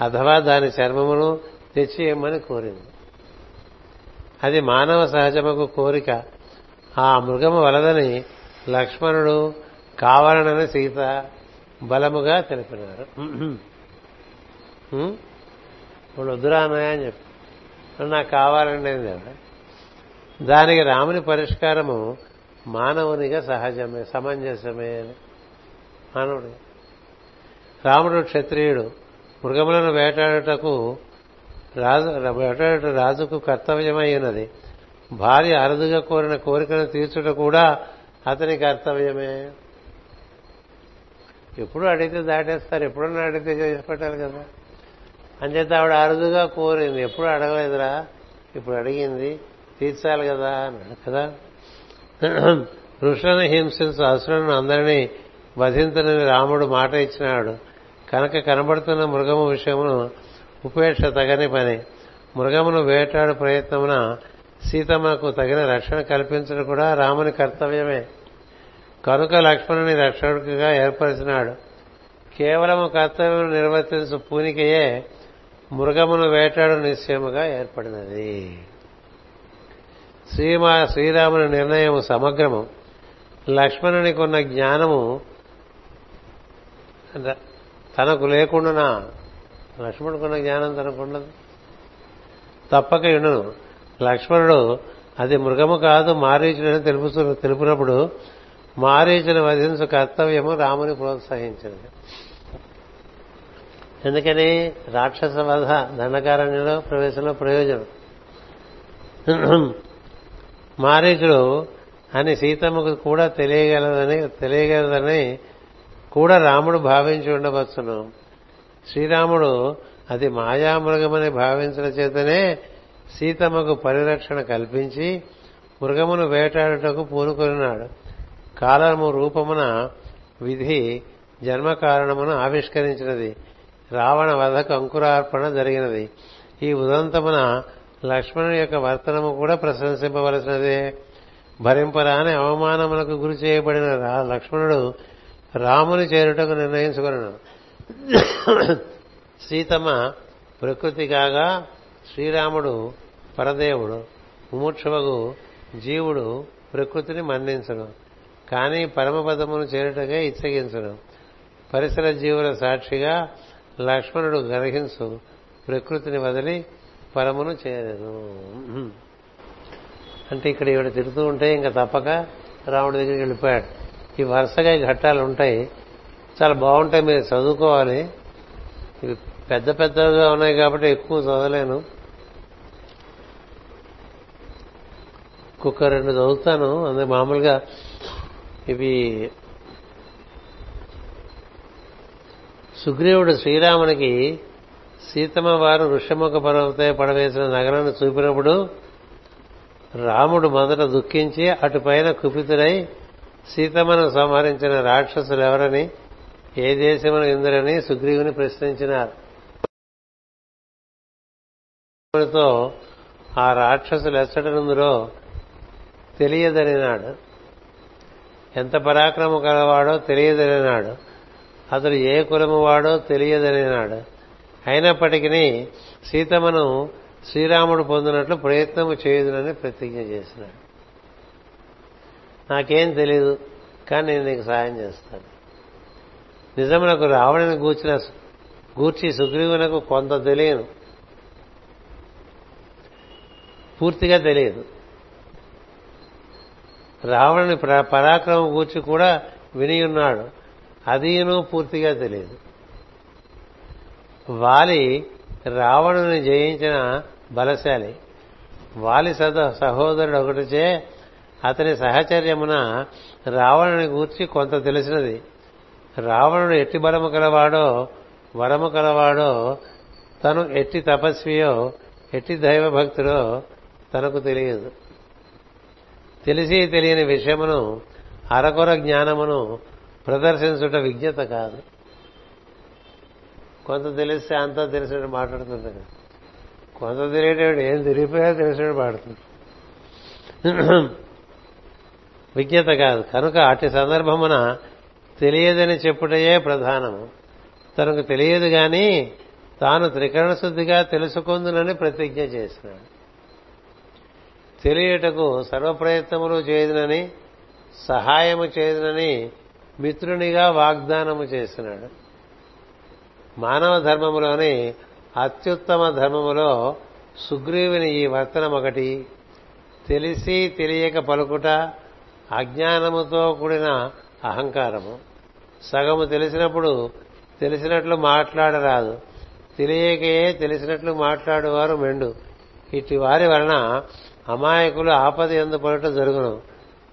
అథవా దాని చర్మమును తెచ్చి ఇమ్మని కోరింది. అది మానవ సహజముకు కోరిక. ఆ మృగము వలదని లక్ష్మణుడు కావాలనని సీత బలముగా తెలిపినారు. ఇప్పుడు వద్దురా అన్నయ్య అని చెప్పి. నాకు కావాలండి దానికి రాముని పరిష్కారము మానవునిగా సహజమే సమంజసమే అని. మానవుడు. రాముడు క్షత్రియుడు. మృగములను వేటాడుటకు రాజు వేటాడుట రాజుకు కర్తవ్యమైనది భార్య అరుదుగా కోరిన కోరికను తీర్చుట కూడా అతని కర్తవ్యమే. ఎప్పుడు అడిగితే దాటేస్తారు ఎప్పుడన్నా అడిగితే చేసి పెట్టాలి కదా. అంచేత ఆవిడ అరుదుగా కోరింది ఎప్పుడు అడగలేదురా. ఇప్పుడు అడిగింది తీర్చాలి కదా అన్నాడు కదా? ఋషులను హింసించు అసురులను అందరినీ వధించనని రాముడు మాట ఇచ్చినాడు. కనుక కనబడుతున్న మృగము విషయమును ఉపేక్ష తగని పని. మృగమును వేటాడు ప్రయత్నమున సీతమ్మకు తగిన రక్షణ కల్పించడం కూడా రాముని కర్తవ్యమే. కనుక లక్ష్మణుని రక్షకుడిగా ఏర్పరిచినాడు. కేవలము కర్తవ్యం నిర్వర్తించు పూనికయే మృగమును వేటాడు నిశ్చయముగా ఏర్పడినది. శ్రీమా శ్రీరాముని నిర్ణయం సమగ్రము. లక్ష్మణునికున్న జ్ఞానము తనకు లేకుండా లక్ష్మణుకున్న జ్ఞానం తనకుండదు. తప్పక ఇణును లక్ష్మణుడు అది మృగము కాదు మారీచుడని తెలుపు తెలుపునప్పుడు మారీచుని వధించు కర్తవ్యము రాముని ప్రోత్సహించింది ఎందుకని? రాక్షస వధ దండకారణ్యంలో ప్రవేశంలో ప్రయోజనం. మారీచుడు అని సీతమ్మకు కూడా తెలియగలదని తెలియగలదని కూడా రాముడు భావించి ఉండవచ్చును. శ్రీరాముడు అది మాయామృగమని భావించిన చేతనే సీతమ్మకు పరిరక్షణ కల్పించి మృగమును వేటాడుటకు పూనుకొనినాడు. కాలము రూపమున విధి జన్మ కారణమును ఆవిష్కరించినది. రావణ వధకు అంకురార్పణ జరిగినది. ఈ ఉదంతమున లక్ష్మణుని యొక్క వర్తనము కూడా ప్రశంసింపవలసినదే. భరింపరాని అవమానములకు గురి చేయబడిన లక్ష్మణుడు రాముని చేరుటకు నిర్ణయించుకున్నాడు సీతమ్మ ప్రకృతి కాగా శ్రీరాముడు పరదేవుడు. ముముక్షవగు జీవుడు ప్రకృతిని మన్నించను. కానీ పరమపదమును చేరుటగా ఇచ్చగించడం పరిసర జీవుల సాక్షిగా లక్ష్మణుడు గ్రహించు ప్రకృతిని వదిలి పరమును చేరను అంటే ఇక్కడ ఈవిడ తిరుగుతూ ఉంటే ఇంకా తప్పక రాముడి దగ్గరికి వెళ్ళిపోయాడు. ఈ వరుసగా ఈ ఘట్టాలు ఉంటాయి. చాలా బాగుంటాయి మీరు చదువుకోవాలి. ఇవి పెద్ద పెద్దగా ఉన్నాయి కాబట్టి ఎక్కువ చదవలేను. ఒక్కొక్క రెండు చదువుతాను. అందుకే మామూలుగా ఇవి సుగ్రీవుడు శ్రీరామునికి సీతమ్మ వారు ఋషముఖ పర్వతే పడవేసిన నగరాన్ని చూపినప్పుడు రాముడు మొదట దుఃఖించి అటుపైన కుపితుడై సీతమ్మను సంహరించిన రాక్షసులు ఎవరని ఏ దేశమును ఇందురని సుగ్రీవుని ప్రశ్నించినారు. తో ఆ రాక్షసులు ఎచ్చటనుందురో తెలియదనినాడు. ఎంత పరాక్రమం కలవాడో తెలియదనినాడు. అతడు ఏ కులము వాడో తెలియదనినాడు. అయినప్పటికీ సీతమ్మను శ్రీరాముడు పొందినట్లు ప్రయత్నం చేయదునని ప్రతిజ్ఞ చేసినాడు. నాకేం తెలియదు కానీ నేను నీకు సాయం చేస్తాను. నిజమునకు రావణుని గూర్చిన గూర్చి సుగ్రీవునకు కొంత తెలియను. పూర్తిగా తెలియదు. రావణుని పరాక్రమం గూర్చి కూడా వినియున్నాడు. అదీను పూర్తిగా తెలియదు. వాలి రావణుని జయించిన బలశాలి. వాలి సద సహోదరుడు ఒకటిచే అతని సహచర్యమున రావణుని గూర్చి కొంత తెలిసినది. రావణుడు ఎట్టి బలము కలవాడో వరము కలవాడో తను ఎట్టి తపస్వియో ఎట్టి దైవభక్తుడో తనకు తెలియదు. తెలిసి తెలియని విషయమును అరకొర జ్ఞానమును ప్రదర్శించుట విజ్ఞత కాదు. కొంత తెలిస్తే అంతా తెలిసినట్టు మాట్లాడుతుంటాడు కొంత తెలియటప్పుడు ఏం తెలియపోయా తెలిసినట్టు మాట్లాడుతుంది విజ్ఞత కాదు. కనుక అటు సందర్భమున తెలియదని చెప్పుటయే ప్రధానము. తనకు తెలియదు గాని తాను త్రికరణ శుద్ధిగా తెలుసుకుందునని ప్రతిజ్ఞ చేసినాడు. తెలియటకు సర్వప్రయత్నములు చేయదునని సహాయము చేయదునని మిత్రునిగా వాగ్దానము చేసినాడు. మానవ ధర్మములోని అత్యుత్తమ ధర్మములో సుగ్రీవుని ఈ వర్తనం ఒకటి. తెలిసి తెలియక పలుకుట అజ్ఞానముతో కూడిన అహంకారము. సగము తెలిసినప్పుడు తెలిసినట్లు మాట్లాడరాదు. తెలియకయే తెలిసినట్లు మాట్లాడేవారు మెండు. ఇట్టి వారి వలన అమాయకులు ఆపద ఎందు జరుగును.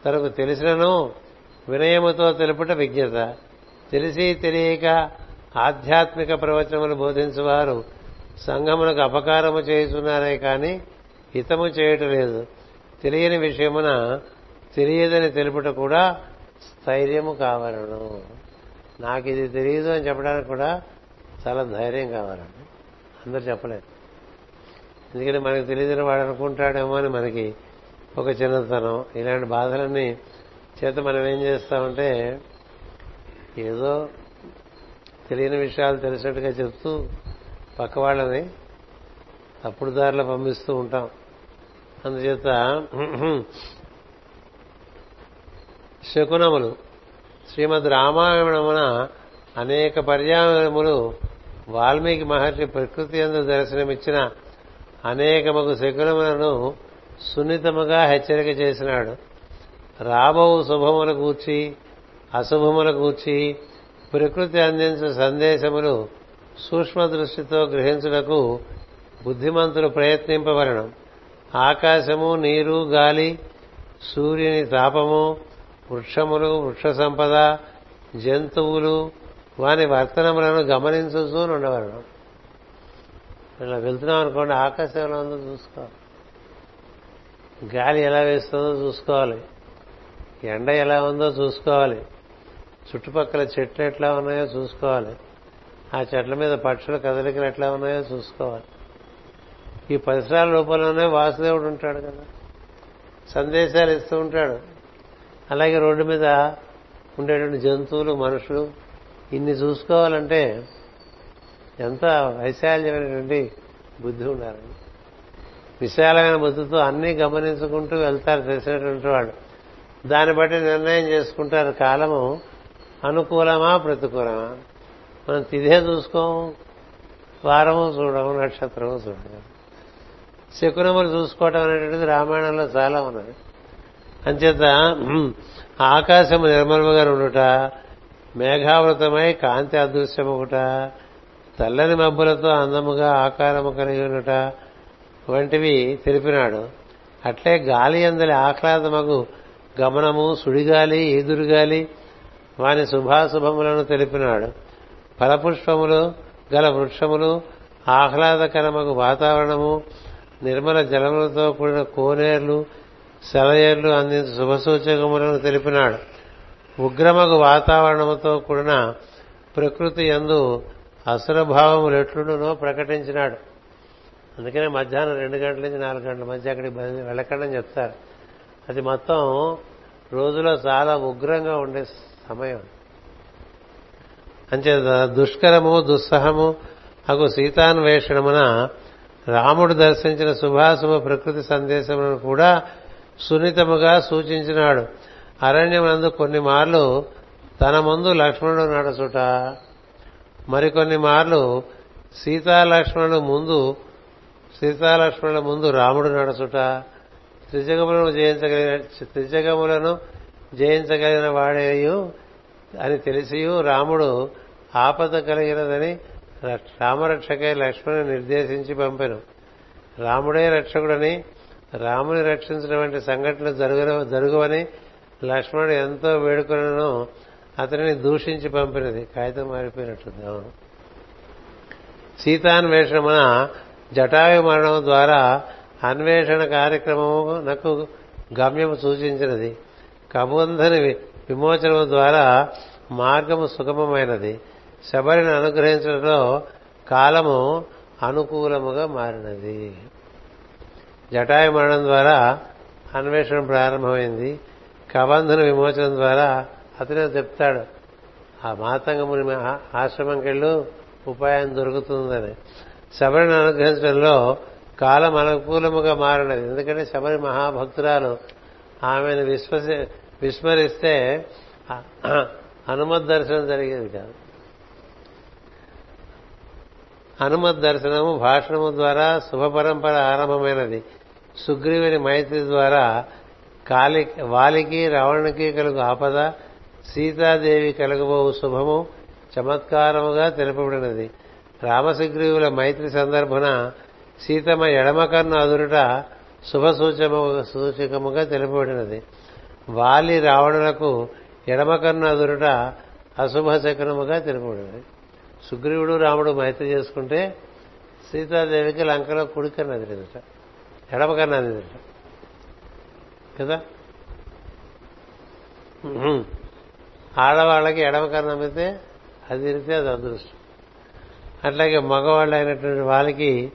తనకు తెలిసినను వినయముతో తెలుపుట విజ్ఞత. తెలిసి తెలియక ఆధ్యాత్మిక ప్రవచనములు బోధించేవారు సంఘమునకు అపకారము చేస్తున్నారే కాని హితము చేయటం లేదు తెలియని విషయమున తెలియదని తెలుపుట కూడా స్థైర్యము కావాలను. నాకు ఇది తెలియదు అని చెప్పడానికి కూడా చాలా ధైర్యం కావాలండి. అందరు చెప్పలేదు ఎందుకంటే మనకు తెలియదని వాడు అనుకుంటాడేమో అని మనకి ఒక చిన్నతనం ఇలాంటి బాధలన్నీ చేత మనం ఏం చేస్తామంటే ఏదో తెలియని విషయాలు తెలిసినట్టుగా చెప్తూ పక్క వాళ్ళని తప్పుడు దారిలో పంపిస్తూ ఉంటాం. అందుచేత శకునములు శ్రీమద్ రామాయణమున అనేక పర్యాయములు వాల్మీకి మహర్షి ప్రకృతి ఎందు దర్శనమిచ్చిన అనేకమగు శకునములను సున్నితముగా హెచ్చరిక చేసినాడు. రాబో శుభముల గూర్చి అశుభముల గూర్చి ప్రకృతి అందించిన సందేశములు సూక్ష్మ దృష్టితో గ్రహించుటకు బుద్ధిమంతులు ప్రయత్నింపవలను. ఆకాశము నీరు గాలి సూర్యుని తాపము వృక్షములు వృక్ష సంపద జంతువులు వాని వర్తనములను గమనించుతూ ఉండవలను ఇలా వెళ్తున్నాం అనుకోండి ఆకాశం ఎలా ఉందో చూసుకోవాలి. గాలి ఎలా వేస్తుందో చూసుకోవాలి. ఎండ ఎలా ఉందో చూసుకోవాలి. చుట్టుపక్కల చెట్లు ఎట్లా ఉన్నాయో చూసుకోవాలి. ఆ చెట్ల మీద పక్షుల కదలికలు ఎట్లా ఉన్నాయో చూసుకోవాలి. ఈ పరిసరాల రూపంలోనే వాసుదేవుడు ఉంటాడు కదా. సందేశాలు ఇస్తూ ఉంటాడు. అలాగే రోడ్డు మీద ఉండేటువంటి జంతువులు మనుషులు ఇన్ని చూసుకోవాలంటే ఎంత వైశాల్యమైనటువంటి బుద్ధి ఉండాలండి విశాలమైన బుద్ధితో అన్నీ గమనించుకుంటూ వెళ్తారు తెలిసినటువంటి వాడు దాన్ని బట్టి నిర్ణయం చేసుకుంటారు. కాలము అనుకూలమా ప్రతికూలమా? మనం తిథే చూసుకోము వారము చూడము నక్షత్రము చూడము. శకునములు చూసుకోవటం అనేటువంటిది రామాయణంలో చాలా ఉన్నది అంచేత ఆకాశము నిర్మలముగా ఉండుట మేఘావృతమై కాంతి అదృశ్యమొకట తెల్లని మబ్బులతో అందముగా ఆకారము కలిగి ఉండుట వంటివి తెలిపినాడు. అట్లే గాలి అందలి ఆహ్లాదమగు గమనము సుడిగాలి ఈదురుగాలి వాని శుభాశుభములను తెలిపినాడు. ఫలపుష్పములు గల వృక్షములు ఆహ్లాదకరమగు వాతావరణము నిర్మల జలములతో కూడిన కోనేర్లు సెలయేర్లు అందించు శుభసూచకములను తెలిపినాడు. ఉగ్రమగు వాతావరణముతో కూడిన ప్రకృతి ఎందు అసురభావములు ఎట్లుండునో ప్రకటించినాడు. అందుకనే మధ్యాహ్నం రెండు గంటల నుంచి నాలుగు గంటల మధ్య అక్కడికి వెళ్ళకండి అని చెప్తారు. అది మొత్తం రోజులో చాలా ఉగ్రంగా ఉండే సమయం. అంచేత దుష్కరము దుస్సహము అగు సీతాన్వేషణమున రాముడు దర్శించిన శుభాశుభ ప్రకృతి సందేశములను కూడా సున్నితముగా సూచించినాడు. అరణ్యమునందు కొన్ని మార్లు తన ముందు లక్ష్మణుడు నడుచుట మరికొన్ని మార్లు సీతాలక్ష్మణుడు ముందు సీతాలక్ష్మణుల ముందు రాముడు నడుచుట త్రిజగములను జయించగలిగిన త్రిజగములను జయించగలిగిన వాడేయు అని తెలిసియు రాముడు ఆపద కలిగినదని రామరక్షకై లక్ష్మణుని నిర్దేశించి పంపెను. రాముడే రక్షకుడని రాముని రక్షించిన వంటి సంఘటనలు జరుగువని లక్ష్మణుడు ఎంతో వేడుకొనను అతనిని దూషించి పంపినది. కాగితం మారిపోయినట్టుంది. అవును. సీతాన్వేషణమున జటాయు మరణం ద్వారా అన్వేషణ కార్యక్రమము నాకు గమ్యము సూచించినది. కబంధని విమోచనము ద్వారా మార్గము సుగమమైనది. శబరిని అనుగ్రహించడంలో కాలము అనుకూలముగా మారినది. జటాయు మరణం ద్వారా అన్వేషణ ప్రారంభమైంది. కబంధన విమోచనం ద్వారా అతనే చెప్తాడు ఆ మాతంగముని ఆశ్రమంకెళ్ళు ఉపాయం దొరుకుతుందని. శబరిని అనుగ్రహించడంలో కాలం అనుకూలముగా మారినది. ఎందుకంటే శబరి మహాభక్తురాలు. ఆమెను విశ్వసి విస్మరిస్తే హనుమత్ దర్శనం జరిగేది కాదు. హనుమత్ దర్శనము భాషణము ద్వారా శుభ పరంపర ఆరంభమైనది. సుగ్రీవుని మైత్రి ద్వారా కాలి వాలికి రావణునికి కలుగు ఆపద సీతాదేవి కలుగబోవు శుభము చమత్కారముగా తెలుపబడినది. రామసుగ్రీవుల మైత్రి సందర్భన సీతమ్మ ఎడమకన్ను అదురుట శుభ సూచకముగా తెలుపబడినది. వాలి రావణులకు ఎడమకన్ను అదురుట అశుభ శకునముగా తెలుపబడినది సుగ్రీవుడు రాముడు మైత్రి చేసుకుంటే సీతాదేవికి లంకలో కుడికన్ను అదిరిందట ఎడమకన్ను అదిరిందట కదా? ఆడవాళ్ళకి ఎడమకన్ను అమ్మితే అది తిరిగితే అది అదృష్టం. అట్లాగే మగవాళ్ళు అయినటువంటి వాళ్ళకి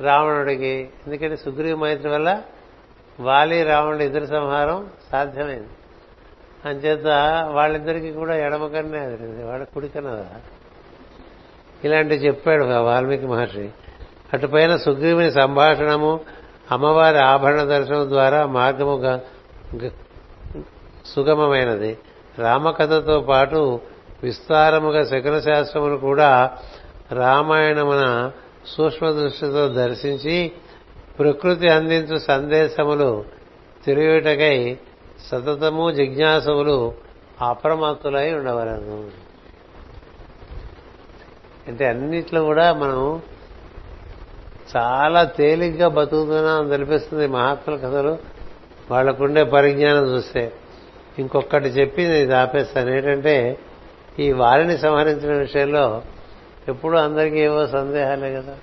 రావణుడికి ఎందుకంటే సుగ్రీవ మైత్రి వల్ల వాలి రావణుడు ఇద్దరు సంహారం సాధ్యమైంది. అంచేత వాళ్ళిద్దరికీ కూడా ఎడమకన్నే అదిరింది వాళ్ళ కుడికన్నదా ఇలాంటి చెప్పాడు వాల్మీకి మహర్షి. అటుపైన సుగ్రీవుని సంభాషణము అమ్మవారి ఆభరణ దర్శనం ద్వారా మార్గము సుగమమైనది. రామకథతో పాటు విస్తారముగా శకున శాస్త్రమును కూడా రామాయణమున సూక్ష్మ దృష్టితో దర్శించి ప్రకృతి అందించు సందేశములు తెలియటకై సతతము జిజ్ఞాసములు అప్రమత్తులై ఉండవలను. అంటే అన్నిట్లో కూడా మనం చాలా తేలిగ్గా బతుకుతున్నాం అని తెలిపిస్తుంది మహాత్ముల కథలు. వాళ్ళకుండే పరిజ్ఞానం చూస్తే ఇంకొకటి చెప్పి ఇది ఆపేస్తాను. ఏంటంటే ఈ వారిని సంహరించిన విషయంలో ఎప్పుడూ అందరికీ ఏవో సందేహాలే కదా.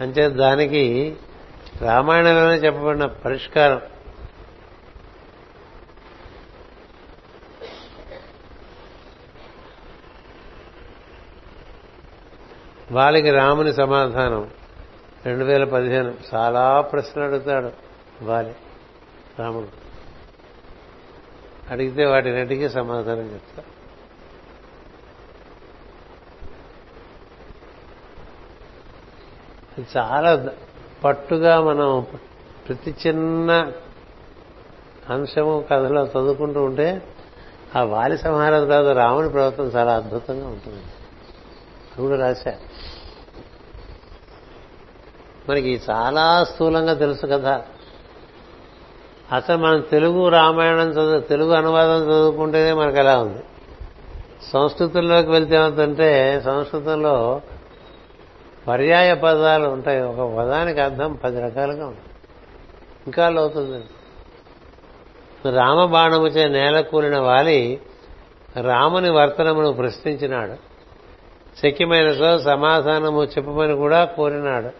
అంతే దానికి రామాయణంలోనే చెప్పబడిన పరిష్కారం. వాళ్ళకి రాముని సమాధానం. రెండు వేల పదిహేను. చాలా ప్రశ్నలు అడుగుతాడు వాలి రాముడు. అడిగితే వాటినటికి సమాధానం చెప్తా చాలా పట్టుగా మనం ప్రతి చిన్న అంశము కథలో చదువుకుంటూ ఉంటే ఆ వాలి సంహారం తర్వాత రాముని ప్రవర్తన చాలా అద్భుతంగా ఉంటుంది. అది కూడా రాశా. మనకి చాలా స్థూలంగా తెలుసు కదా అసలు మనం తెలుగు రామాయణం చదువు తెలుగు అనువాదం చదువుకుంటేనే మనకు ఎలా ఉంది? సంస్కృతంలోకి వెళ్తే ఏమవుతుంటే సంస్కృతంలో పర్యాయ పదాలు ఉంటాయి. ఒక పదానికి అర్థం పది రకాలుగా ఉంటుంది ఇంకా లోతుంది రామబాణముచే నేల కూలిన వాలి రాముని వర్తనమును ప్రశ్నించినాడు. శక్యమైన సో సమాధానము చెప్పమని కూడా కోరినాడు.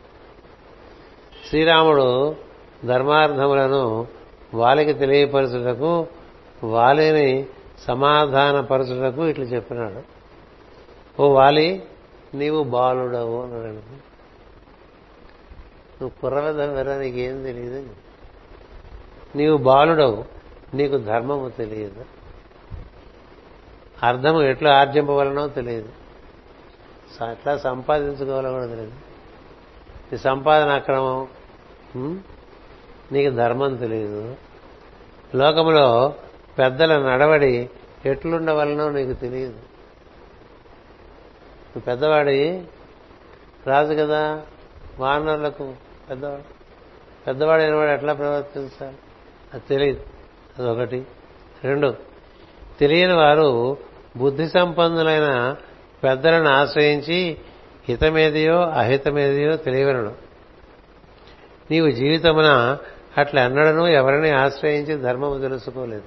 శ్రీరాముడు ధర్మార్థములను వాలికి తెలియపరచుటకు వాలిని సమాధానపరచుటకు ఇట్లు చెప్పినాడు. ఓ వాలి నీవు బాలుడవు అన్నాడు. నువ్వు కుర్రవెదవెరా నీకేం తెలియదు నీవు బాలుడవు నీకు ధర్మము తెలియదు. అర్థము ఎట్లా ఆర్జింపవలనో తెలియదు. ఎట్లా సంపాదించుకోవాలో కూడా తెలియదు. నీ సంపాదన అక్రమం నీకు ధర్మం తెలియదు. లోకములో పెద్దల నడవడి ఎట్లుండవలనో నీకు తెలియదు. నువ్వు పెద్దవాడి రాజు కదా. వానరులకు పెద్దవాడు. పెద్దవాడైన వాడు ఎట్లా ప్రవర్తించాలి? అది తెలియదు. అదొకటి. రెండు తెలియని వారు బుద్ధి సంపన్నులైన పెద్దలను ఆశ్రయించి హితమేదియో అహితమేదియో తెలియవలను. నీవు జీవితమున అట్లా అన్నడను ఎవరిని ఆశ్రయించి ధర్మము తెలుసుకోలేదు.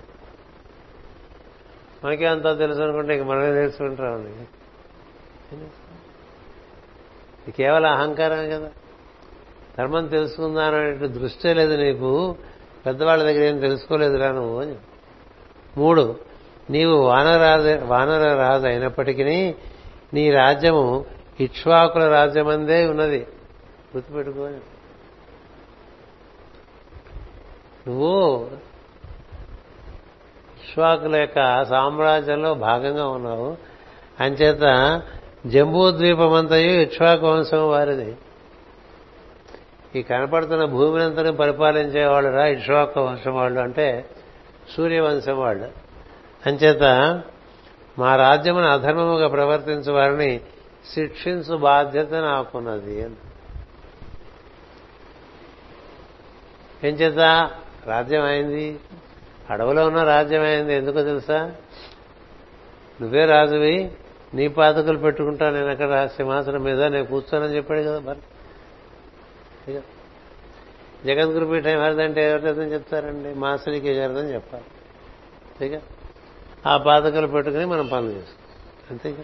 మనకే అంతా తెలుసు అనుకుంటే ఇంక మనమే తెలుసుకుంటామండి ఇది కేవలం అహంకారమే కదా. ధర్మం తెలుసుకుందాం అనే దృష్టే లేదు నీకు. పెద్దవాళ్ళ దగ్గర ఏం తెలుసుకోలేదురా నువ్వు అని మూడు నీవు వానరాజు వానర రాజు అయినప్పటికీ నీ రాజ్యము ఇక్ష్వాకుల రాజ్యమందే ఉన్నది. గుర్తుపెట్టుకో నువ్వు ఇక్ష్వాకుల యొక్క సామ్రాజ్యంలో భాగంగా ఉన్నావు. అంచేత జంబూద్వీపమంతయు ఇక్ష్వాకు వంశం వారిది. ఈ కనపడుతున్న భూమినంతని పరిపాలించేవాళ్ళు రా ఇక్ష్వాకు వంశం వాళ్ళు అంటే సూర్యవంశం వాళ్ళు అంచేత మా రాజ్యమును అధర్మముగా ప్రవర్తించు వారిని శిక్షించు బాధ్యత నాకున్నది ఏం చేత రాజ్యం అయింది అడవిలో ఉన్న రాజ్యం అయింది ఎందుకు తెలుసా? నువ్వే రాజువి నీ పాతకులు పెట్టుకుంటా నేను అక్కడ సింహాసనం మీద నేను కూర్చోనని చెప్పాడు కదా మరి. జగద్గురు పీఠం ఎవరిదంటే ఎవరిదని చెప్తారండి? మాసరికి గారిదని చెప్పాలి. అంతేగా ఆ పాతకలు పెట్టుకుని మనం పనులు చేస్తాం అంతేగా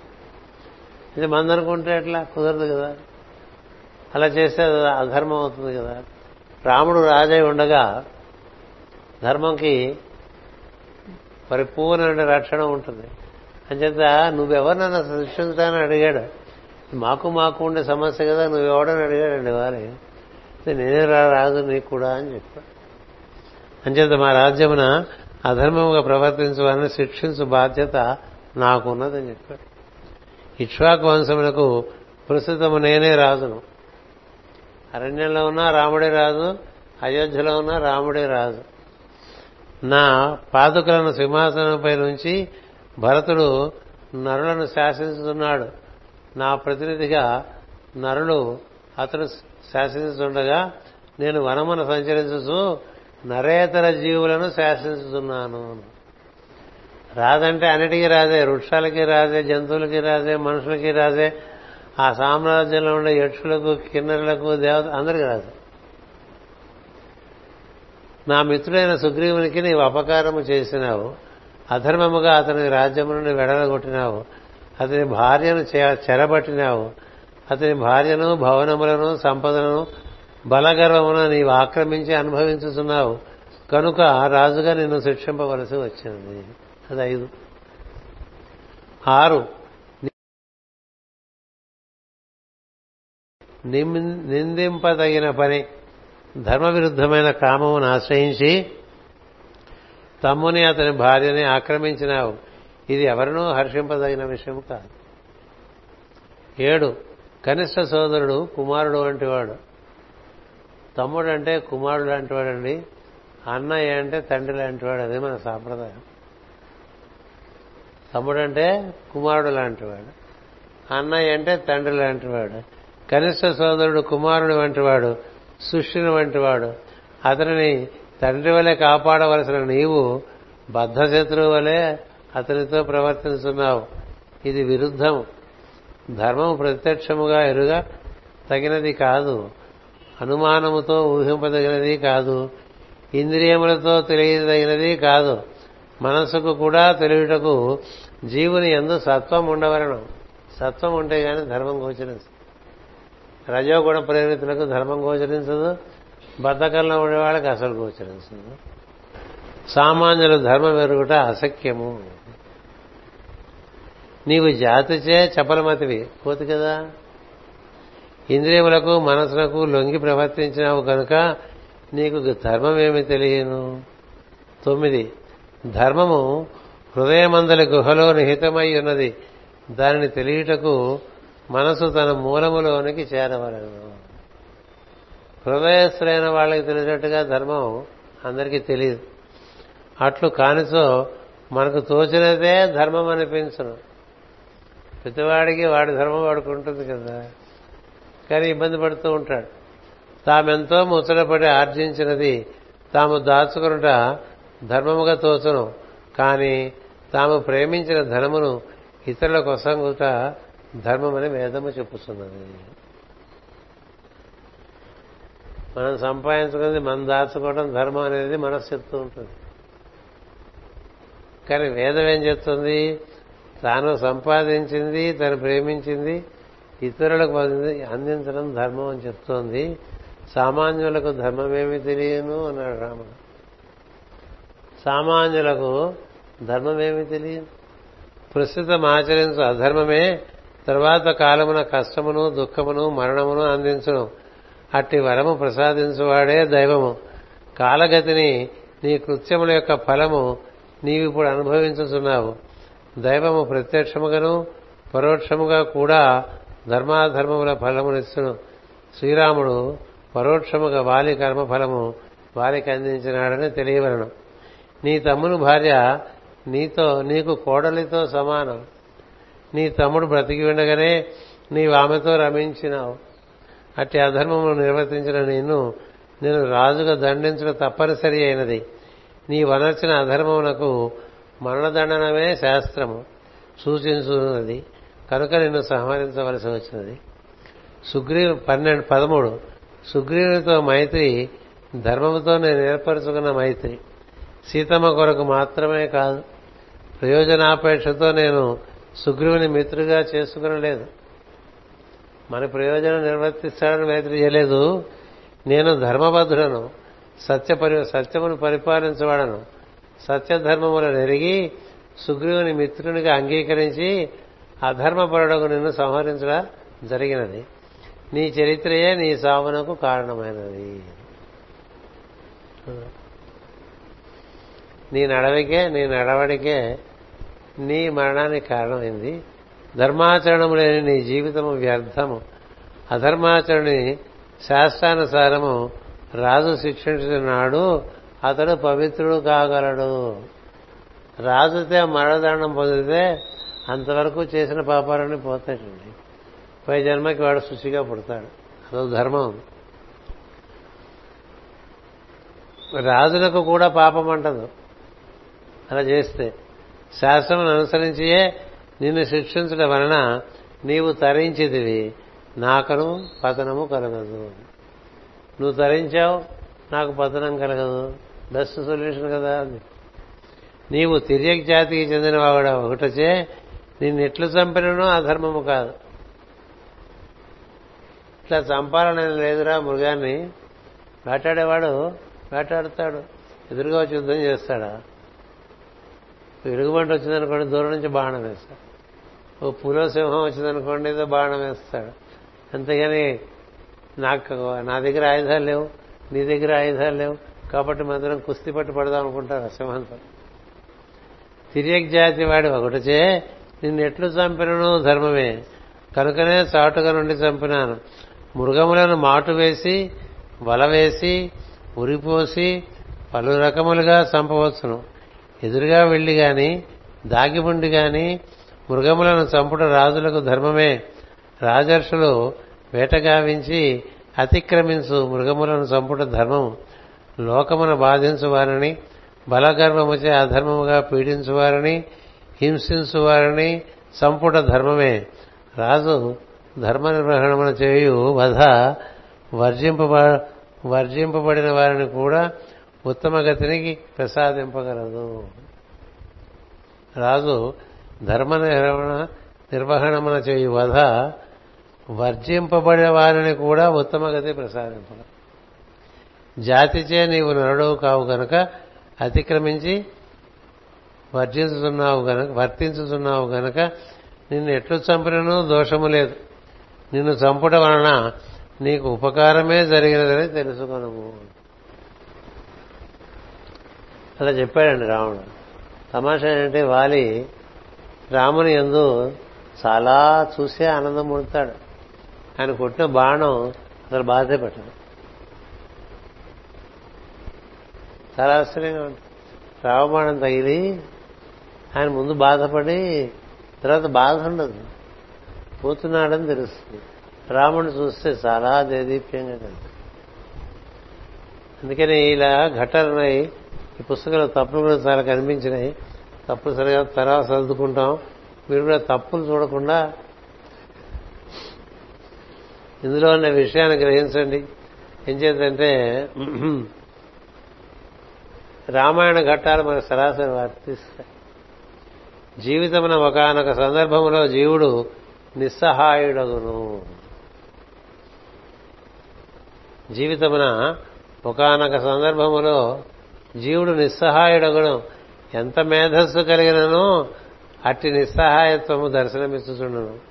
ఇది మందనుకుంటే ఎట్లా? కుదరదు కదా. అలా చేస్తే అధర్మం అవుతుంది కదా. రాముడు రాజై ఉండగా ధర్మంకి పరిపూర్ణ రక్షణ ఉంటుంది. అంచేత నువ్వెవరినన్న సృష్టించడానికి అడిగాడు. మాకు మాకు ఉండే సమస్య కదా నువ్వెవడని అడిగాడండి వారి. నేనే రాదు నీకు కూడా అని చెప్పాడు. అంచేత మా రాజ్యమున అధర్మముగా ప్రవర్తించు వారిని శిక్షించు బాధ్యత నాకున్నదని చెప్పాడు. ఇక్ష్వాకు వంశమునకు ప్రస్తుతము నేనే రాజును. అరణ్యంలో ఉన్నా రాముడే రాజు అయోధ్యలో ఉన్నా రాముడే రాజు. నా పాదుకలను సింహాసనంపై నుంచి భరతుడు నరులను శాసిస్తున్నాడు నా ప్రతినిధిగా నరులు అతను శాసిస్తుండగా నేను వనమున సంచరించు నరేతర జీవులను శాసిస్తున్నాను రాదంటే అన్నిటికీ రాదే వృక్షాలకి రాదే జంతువులకి రాదే మనుషులకి రాదే ఆ సామ్రాజ్యంలో ఉండే యక్షులకు కిన్నరులకు దేవత అందరికీ రాదు. నా మిత్రుడైన సుగ్రీవునికి నీవు అపకారము చేసినావు. అధర్మముగా అతని రాజ్యము నుండి వెడలగొట్టినావు. అతని భార్యను చెరబట్టినావు. అతని భార్యను భవనములను సంపదలను బలగర్వమున నీవు ఆక్రమించి అనుభవించుతున్నావు కనుక రాజుగా నిన్ను శిక్షింపవలసి వచ్చింది అది ఐదు. ఆరు. నిందింపదగిన పని. ధర్మ విరుద్ధమైన కామమును ఆశ్రయించి తమ్ముని అతని భార్యని ఆక్రమించినావు. ఇది ఎవరినూ హర్షింపదగిన విషయం కాదు. ఏడు కనిష్ట సోదరుడు కుమారుడు వంటి వాడు తమ్ముడు అంటే కుమారుడు లాంటి వాడండి అన్నయ్య అంటే తండ్రి లాంటి వాడు అదే మన సాంప్రదాయం. తమ్ముడు అంటే కుమారుడు లాంటివాడు అన్నయ్య అంటే తండ్రి లాంటివాడు కనిష్ట సోదరుడు కుమారుడు వంటివాడు సుష్యుని వంటివాడు. అతనిని తండ్రి వలె కాపాడవలసిన నీవు బద్ధశత్రువు వలె అతనితో ప్రవర్తిస్తున్నావు. ఇది విరుద్ధం. ధర్మం ప్రత్యక్షముగా ఎరుగా తగినది కాదు. అనుమానముతో ఊహింపదగినది కాదు. ఇంద్రియములతో తెలియదగినది కాదు. మనసుకు కూడా తెలియటకు జీవుని ఎందు సత్వం ఉండవలను. సత్వం ఉంటే గాని ధర్మం గోచరించదు. రజోగుణ ప్రేరితులకు ధర్మం గోచరించదు. బద్ధకంలో ఉండేవాళ్ళకి అసలు గోచరించింది సామాన్యుల ధర్మం ఎరుగుట అసఖ్యము. నీవు జాతిచే చపలమతివి కోతి కదా. ఇంద్రియములకు మనసులకు లొంగి ప్రవర్తించినావు కనుక నీకు ధర్మమేమి తెలియను. తొమ్మిది ధర్మము హృదయమందలి గుహలో నిహితమై ఉన్నది. దానిని తెలియటకు మనసు తన మూలములోనికి చేరవలను. హృదయస్థులైన వాళ్ళకి తెలిసినట్టుగా ధర్మం అందరికీ తెలియదు. అట్లు కానిచో మనకు తోచినదే ధర్మం అనిపించను ప్రతివాడికి వాడి ధర్మం వాడికి ఉంటుంది కదా. కానీ ఇబ్బంది పడుతూ ఉంటాడు. తామెంతో ముచ్చటపడి ఆర్జించినది తాము దాచుకునుట ధర్మముగా తోచను. కానీ తాము ప్రేమించిన ధనమును ఇతరుల కొసంగుట ధర్మమని వేదము చెప్పుతున్నది మనం సంపాదించుకున్నది మనం దాచుకోవడం ధర్మం అనేది మనసు చెప్తూ ఉంటుంది. కానీ వేదం ఏం చెప్తుంది? తాను సంపాదించింది తను ప్రేమించింది ఇతరులకు అందించడం ధర్మం అని చెప్తోంది. సామాన్యులకు ధర్మమేమి తెలియను? అన్నాడు రాముడు. సామాన్యులకు ధర్మమేమి తెలియదు. ప్రస్తుతం ఆచరించు అధర్మమే తర్వాత కాలమున కష్టమును దుఃఖమును మరణమును అందించడం అట్టి వరము ప్రసాదించువాడే దైవము. కాలగతిని నీ కృత్యముల యొక్క ఫలము నీవిప్పుడు అనుభవించుతున్నావు దైవము ప్రత్యక్షముగాను పరోక్షముగా కూడా ధర్మాధర్మముల ఫలమునిస్తును శ్రీరాముడు పరోక్షముగా వాలి కర్మఫలము వారికి అందించినాడని తెలియవలను. నీ తమ్ముని భార్య నీతో నీకు కోడలితో సమానం. నీ తమ్ముడు బ్రతికి ఉండగానే నీవు ఆమెతో రమించినావు. అట్టి అధర్మమును నిర్వర్తించిన నిన్ను నేను రాజుగా దండించడం తప్పనిసరి అయినది. నీ వనర్చిన అధర్మమునకు మరణదండనమే శాస్త్రము. సూచించున్నది. కనుక నిన్ను సంహరించవలసి వచ్చినది. సుగ్రీవు పన్నెండు పదమూడు. సుగ్రీవునితో మైత్రి ధర్మముతో నేను ఏర్పరచుకున్న మైత్రి. సీతమ్మ కొరకు మాత్రమే కాదు ప్రయోజనాపేక్షతో నేను సుగ్రీవుని మిత్రుగా చేసుకునలేదు. మన ప్రయోజనం నిర్వర్తిస్తాడని మైత్రి చేయలేదు. నేను ధర్మబద్ధుడను. సత్య పరి సత్యమును పరిపాలించవాడను. సత్యధర్మములను ఎరిగి సుగ్రీవుని మిత్రునిగా అంగీకరించి అధర్మపరుడకు నిన్ను సంహరించడం జరిగినది. నీ చరిత్రయే నీ సావునకు కారణమైనది. నీ నడవికే నీ నడవడికే నీ మరణానికి కారణమైంది. ధర్మాచరణము లేని నీ జీవితము వ్యర్థము. అధర్మాచరణి శాస్త్రానుసారము రాజు శిక్షించినాడు అతడు పవిత్రుడు కాగలడు. రాజుతే మరణదండం పొందితే అంతవరకు చేసిన పాపాలన్నీ పోతాడండి పై జన్మకి వాడు శుచిగా పుడతాడు. అదో ధర్మం. రాజులకు కూడా పాపం అంటదు. అలా చేస్తే శాస్త్రం అనుసరించియే నిన్ను శిక్షించడం వలన నీవు తరించిదివి నాకను పతనము కలగదు. నువ్వు తరించావు నాకు పతనం కలగదు. బెస్ట్ సొల్యూషన్ కదా నీవు తిర్యక్ జాతికి చెందిన వాడు ఒకటచే నిన్ను ఎట్లు చంపినను అధర్మము కాదు. ఇట్లా చంపాలని లేదురా మృగాన్ని. వేటాడేవాడు వేటాడుతాడు ఎదురుగా వచ్చి యుద్ధం చేస్తాడా? ఇరుగుబంట వచ్చిందనుకోండి దూరం నుంచి బాణం వేస్తాడు. ఓ పులో సింహం వచ్చిందనుకోండి ఏదో బాణం వేస్తాడు. అంతేగాని నాకు నా దగ్గర ఆయుధాలు లేవు నీ దగ్గర ఆయుధాలు లేవు కాబట్టి మందరం కుస్తీ పట్టి పడదాం అనుకుంటారు సింహంతో తిరియక్ జాతి వాడు ఒకటిచే నిన్ను ఎట్లు చంపినను ధర్మమే. కనుకనే చాటుగా నుండి చంపినాను. మృగములను మాటు వేసి వల వేసి ఉరిపోసి పలు రకములుగా చంపవచ్చును. ఎదురుగా వెళ్ళి గాని దాగిపుండి గాని మృగములను చంపుట రాజులకు ధర్మమే. రాజర్షులు వేటగావించి అతిక్రమించు మృగములను చంపుట ధర్మం. లోకమున బాధించువారని బలగర్వముచే అధర్మముగా పీడించువారని హింసించువారని హింసించు చంపుట ధర్మమే. రాజు ధర్మ నిర్వహణమున చేయు వధ వర్జింపబ వర్జింపబడిన వారిని కూడా ఉత్తమ గతినికి ప్రసాదింపగలదు. రాజు ధర్మ నిర్వహణ నిర్వహణమున చేయు వధ వర్జింపబడిన వారిని కూడా ఉత్తమ గతి జాతిచే నీవు నరుడవు కావు గనుక అతిక్రమించి వర్జించుతున్నావు గనక వర్తించుతున్నావు గనక నిన్ను ఎట్లు చంపినను దోషము లేదు. నిన్ను చంపుట వలన నీకు ఉపకారమే జరిగినదని తెలుసుకొనము. అలా చెప్పాడండి రావణుడు. తమాషా ఏంటంటే వాలి రాముని ఎందు చాలా చూసే ఆనందం పొందుతాడు ఆయన కొట్టిన బాణం అసలు బాధే పెట్టదు. చాలా ఆశ్చర్యంగా ఉంటుంది రావబాణం తగిలి ఆయన ముందు బాధపడి తర్వాత బాధ ఉండదు. పోతున్నాడని తెలుస్తుంది. రాముడిని చూస్తే చాలా దేదీప్యంగా కలుగుతుంది అందుకని ఇలా ఘటనలున్నాయి ఈ పుస్తకంలో తప్పులు కూడా చాలా కనిపించినాయి. తప్పనిసరిగా తర్వాత సర్దుకుంటాం. మీరు కూడా తప్పులు చూడకుండా ఇందులో ఉన్న విషయాన్ని గ్రహించండి. ఏం చేద్దంటే రామాయణ ఘట్టాలు మనకు సరాసరి వర్తిస్తాయి జీవితమున ఒకనొక సందర్భంలో జీవుడు నిస్సహాయుడగును. జీవితమున ఒకనొక సందర్భములో జీవుడు నిస్సహాయుడగును. ఎంత మేధస్సు కలిగినను అట్టి నిస్సహాయత్వము దర్శనమిచ్చుచుండును.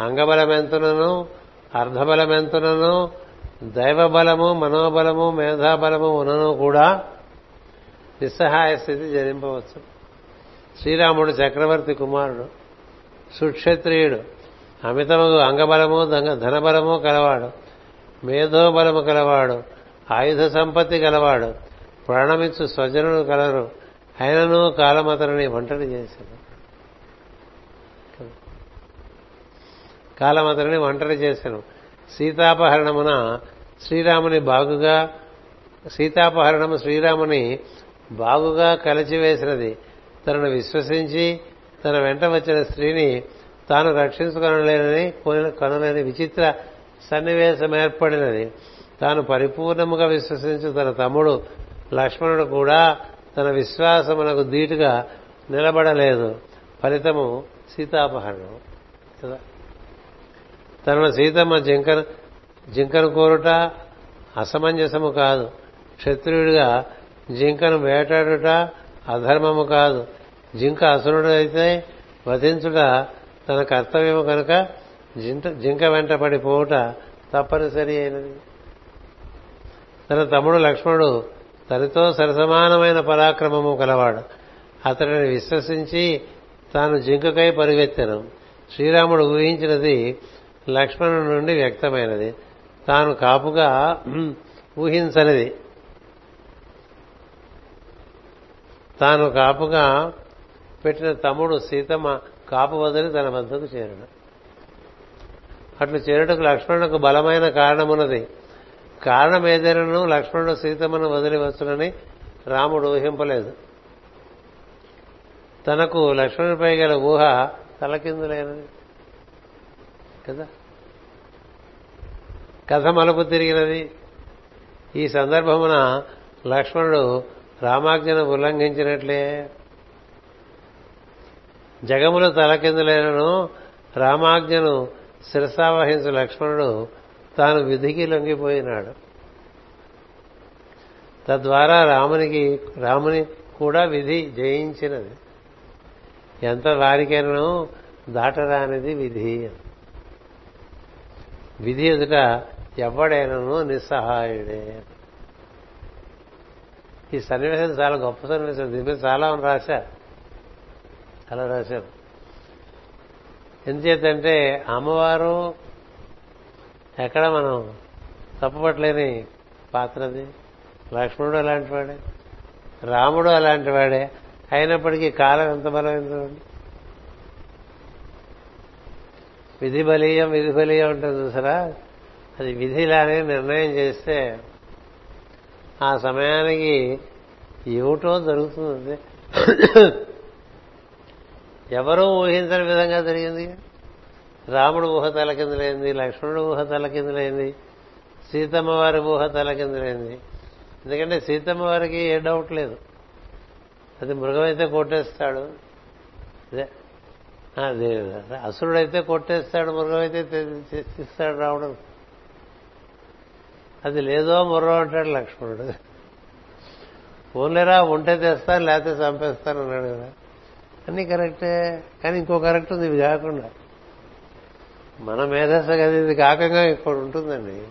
అంగబలమెంతునను అర్ధబలమెంతునను దైవబలము మనోబలము మేధాబలము ఉన్నను కూడా నిస్సహాయ స్థితి జరింపవచ్చు శ్రీరాముడు చక్రవర్తి కుమారుడు సుక్షత్రియుడు అమితముగు అంగబలము ధనబలము కలవాడు మేధోబలము కలవాడు ఆయుధ సంపత్తి గలవాడు ప్రాణమిచ్చు స్వజనులు కలరు. ఆయనను కాలమతని ఒంటరి చేశాడు. కాలమతని ఒంటరి చేశాను సీతాపహరణమున శ్రీరాముని బాగుగా సీతాపహరణము శ్రీరాముని బాగుగా కలిచివేసినది. తనను విశ్వసించి తన వెంట వచ్చిన స్త్రీని తాను రక్షించుకొనలేనని కొనలేని విచిత్ర సన్నివేశం ఏర్పడినది. తాను పరిపూర్ణముగా విశ్వసించి తన తమ్ముడు లక్ష్మణుడు కూడా తన విశ్వాసమునకు ధీటుగా నిలబడలేదు. ఫలితము సీతాపహరణం. కదా? తన సీతమ్మ జింకను జింకను కోరుట అసమంజసము కాదు. క్షత్రియుడిగా జింకను వేటాడుట అధర్మము కాదు. జింక అసురుడైతే వధించుట తన కర్తవ్యము కనుక జింక వెంట పడిపోవుట తప్పనిసరి అయినది. తన తమ్ముడు లక్ష్మణుడు తనతో సరసమానమైన పరాక్రమము కలవాడు అతడిని విశ్వసించి తాను జింకకై పరిగెత్తాను. శ్రీరాముడు ఊహించినది లక్ష్మణుడి నుండి వ్యక్తమైనది. తాను కాపుగా ఊహించనిది. తాను కాపుగా పెట్టిన తమ్ముడు సీతమ్మ కాపు వదిలి తన వద్దకు చేరడు. అట్లు చేరుటకు లక్ష్మణుకు బలమైన కారణమున్నది. కారణం ఏదైనాను లక్ష్మణుడు సీతమ్మను వదిలి వస్తుడని రాముడు ఊహింపలేదు. తనకు లక్ష్మణుడిపై గల ఊహ తలకిందులైనది. కదా? కథ మలుపు తిరిగినది. ఈ సందర్భమున లక్ష్మణుడు రామాజ్ఞను ఉల్లంఘించినట్లే. జగములు తలకిందులైనను రామాజ్ఞను శిరసావహించు లక్ష్మణుడు తాను విధికి లొంగిపోయినాడు. తద్వారా రామునికి రాముని కూడా విధి జయించినది. ఎంత వారికైనాను దాటరానిది విధి విధి ఎదుట ఎవడైనను నిస్సహాయుడే ఈ సన్నివేశం చాలా గొప్ప సన్నివేశం. దీని మీద చాలా రాశారు. అలా రాశారు. ఎందుచేతంటే అమ్మవారు ఎక్కడ మనం తప్పుపట్టలేని పాత్రది? లక్ష్మణుడు అలాంటి వాడే. రాముడు అలాంటి వాడే. అయినప్పటికీ కాలం ఎంత బలమైంది విధి బలీయం విధి బలీయం ఉంటుంది చూసారా? అది విధిలానే నిర్ణయం చేస్తే ఆ సమయానికి ఏమిటో జరుగుతుంది ఎవరూ ఊహించని విధంగా జరిగింది? రాముడు ఊహ తలకిందులైంది లక్ష్మణుడు ఊహ తలకిందులైంది సీతమ్మ వారి ఊహ తలకిందులైంది. ఎందుకంటే సీతమ్మ వారికి ఏ డౌట్ లేదు. అది మృగమైతే కొట్టేస్తాడు. అదే. అదే. అసురుడైతే కొట్టేస్తాడు మృగం అయితే తీస్తాడు రావడం అది లేదో ముర్రం అంటాడు లక్ష్మణుడు. ఓన్లేరా ఉంటే తెస్తాను లేకపోతే చంపేస్తాను అన్నాడు కదా. అన్నీ కరెక్టే. కానీ ఇంకో కరెక్ట్ ఉంది ఇది కాకుండా. మన మేధస్సు కదా ఇది కాకంగా ఇంకోటి ఉంటుందండి.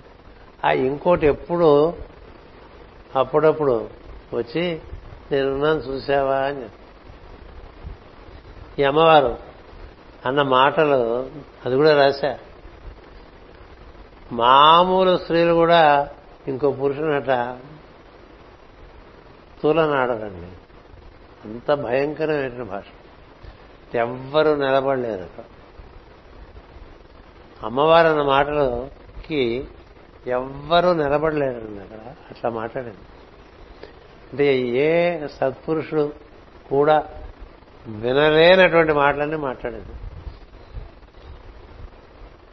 ఆ ఇంకోటి ఎప్పుడు అప్పుడప్పుడు వచ్చి నేనున్నాను చూసావా అని ఈ అమ్మవారు అన్న మాటలు అది కూడా రాశా. మామూలు స్త్రీలు కూడా ఇంకో పురుషునట తూలనాడరండి. అంత భయంకరమైన భాష. ఎవ్వరూ నిలబడలేరు అక్కడ అమ్మవారు అన్న మాటలకి ఎవ్వరూ నిలబడలేరండి అక్కడ. అట్లా మాట్లాడింది. అంటే ఏ సత్పురుషుడు కూడా వినలేనటువంటి మాటలన్నీ మాట్లాడింది.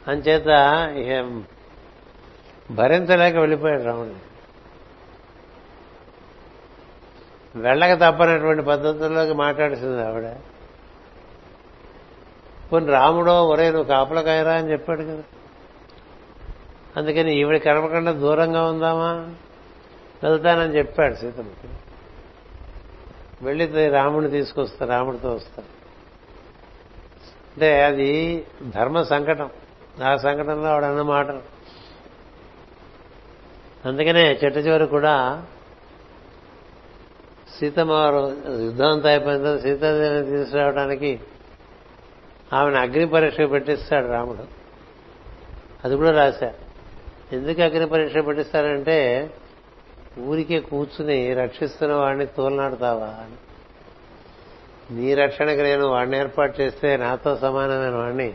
అంచేత భరించలేక వెళ్ళిపోయాడు రాముడిని వెళ్ళక తప్పనటువంటి పద్ధతుల్లోకి మాట్లాడుతుంది ఆవిడ. కొన్ని రాముడో ఒరే నువ్వు కాపలకాయరా అని చెప్పాడు కదా. అందుకని ఈవిడ కనపకుండా దూరంగా ఉందామా? వెళ్తానని చెప్పాడు సీతమ్మకి వెళ్ళి రాముడిని తీసుకొస్తా రాముడితో వస్తా. అంటే అది ధర్మ సంకటం. ఆ సంకటంలో ఆవిడ అన్నమాట అందుకనే చెట్ట చివరి కూడా సీతమ్మ వారు యుద్ధం అంతా అయిపోయిన తర్వాత సీతాదేవిని తీసుకురావడానికి ఆమెను అగ్ని పరీక్ష పెట్టిస్తాడు రాముడు. అది కూడా రాశా. ఎందుకు అగ్ని పరీక్ష పెట్టిస్తారంటే ఊరికే కూర్చుని రక్షిస్తున్న వాడిని తోలనాడుతావా అని. నీ రక్షణకి నేను వాడిని ఏర్పాటు చేస్తే నాతో సమానమైన వాడిని.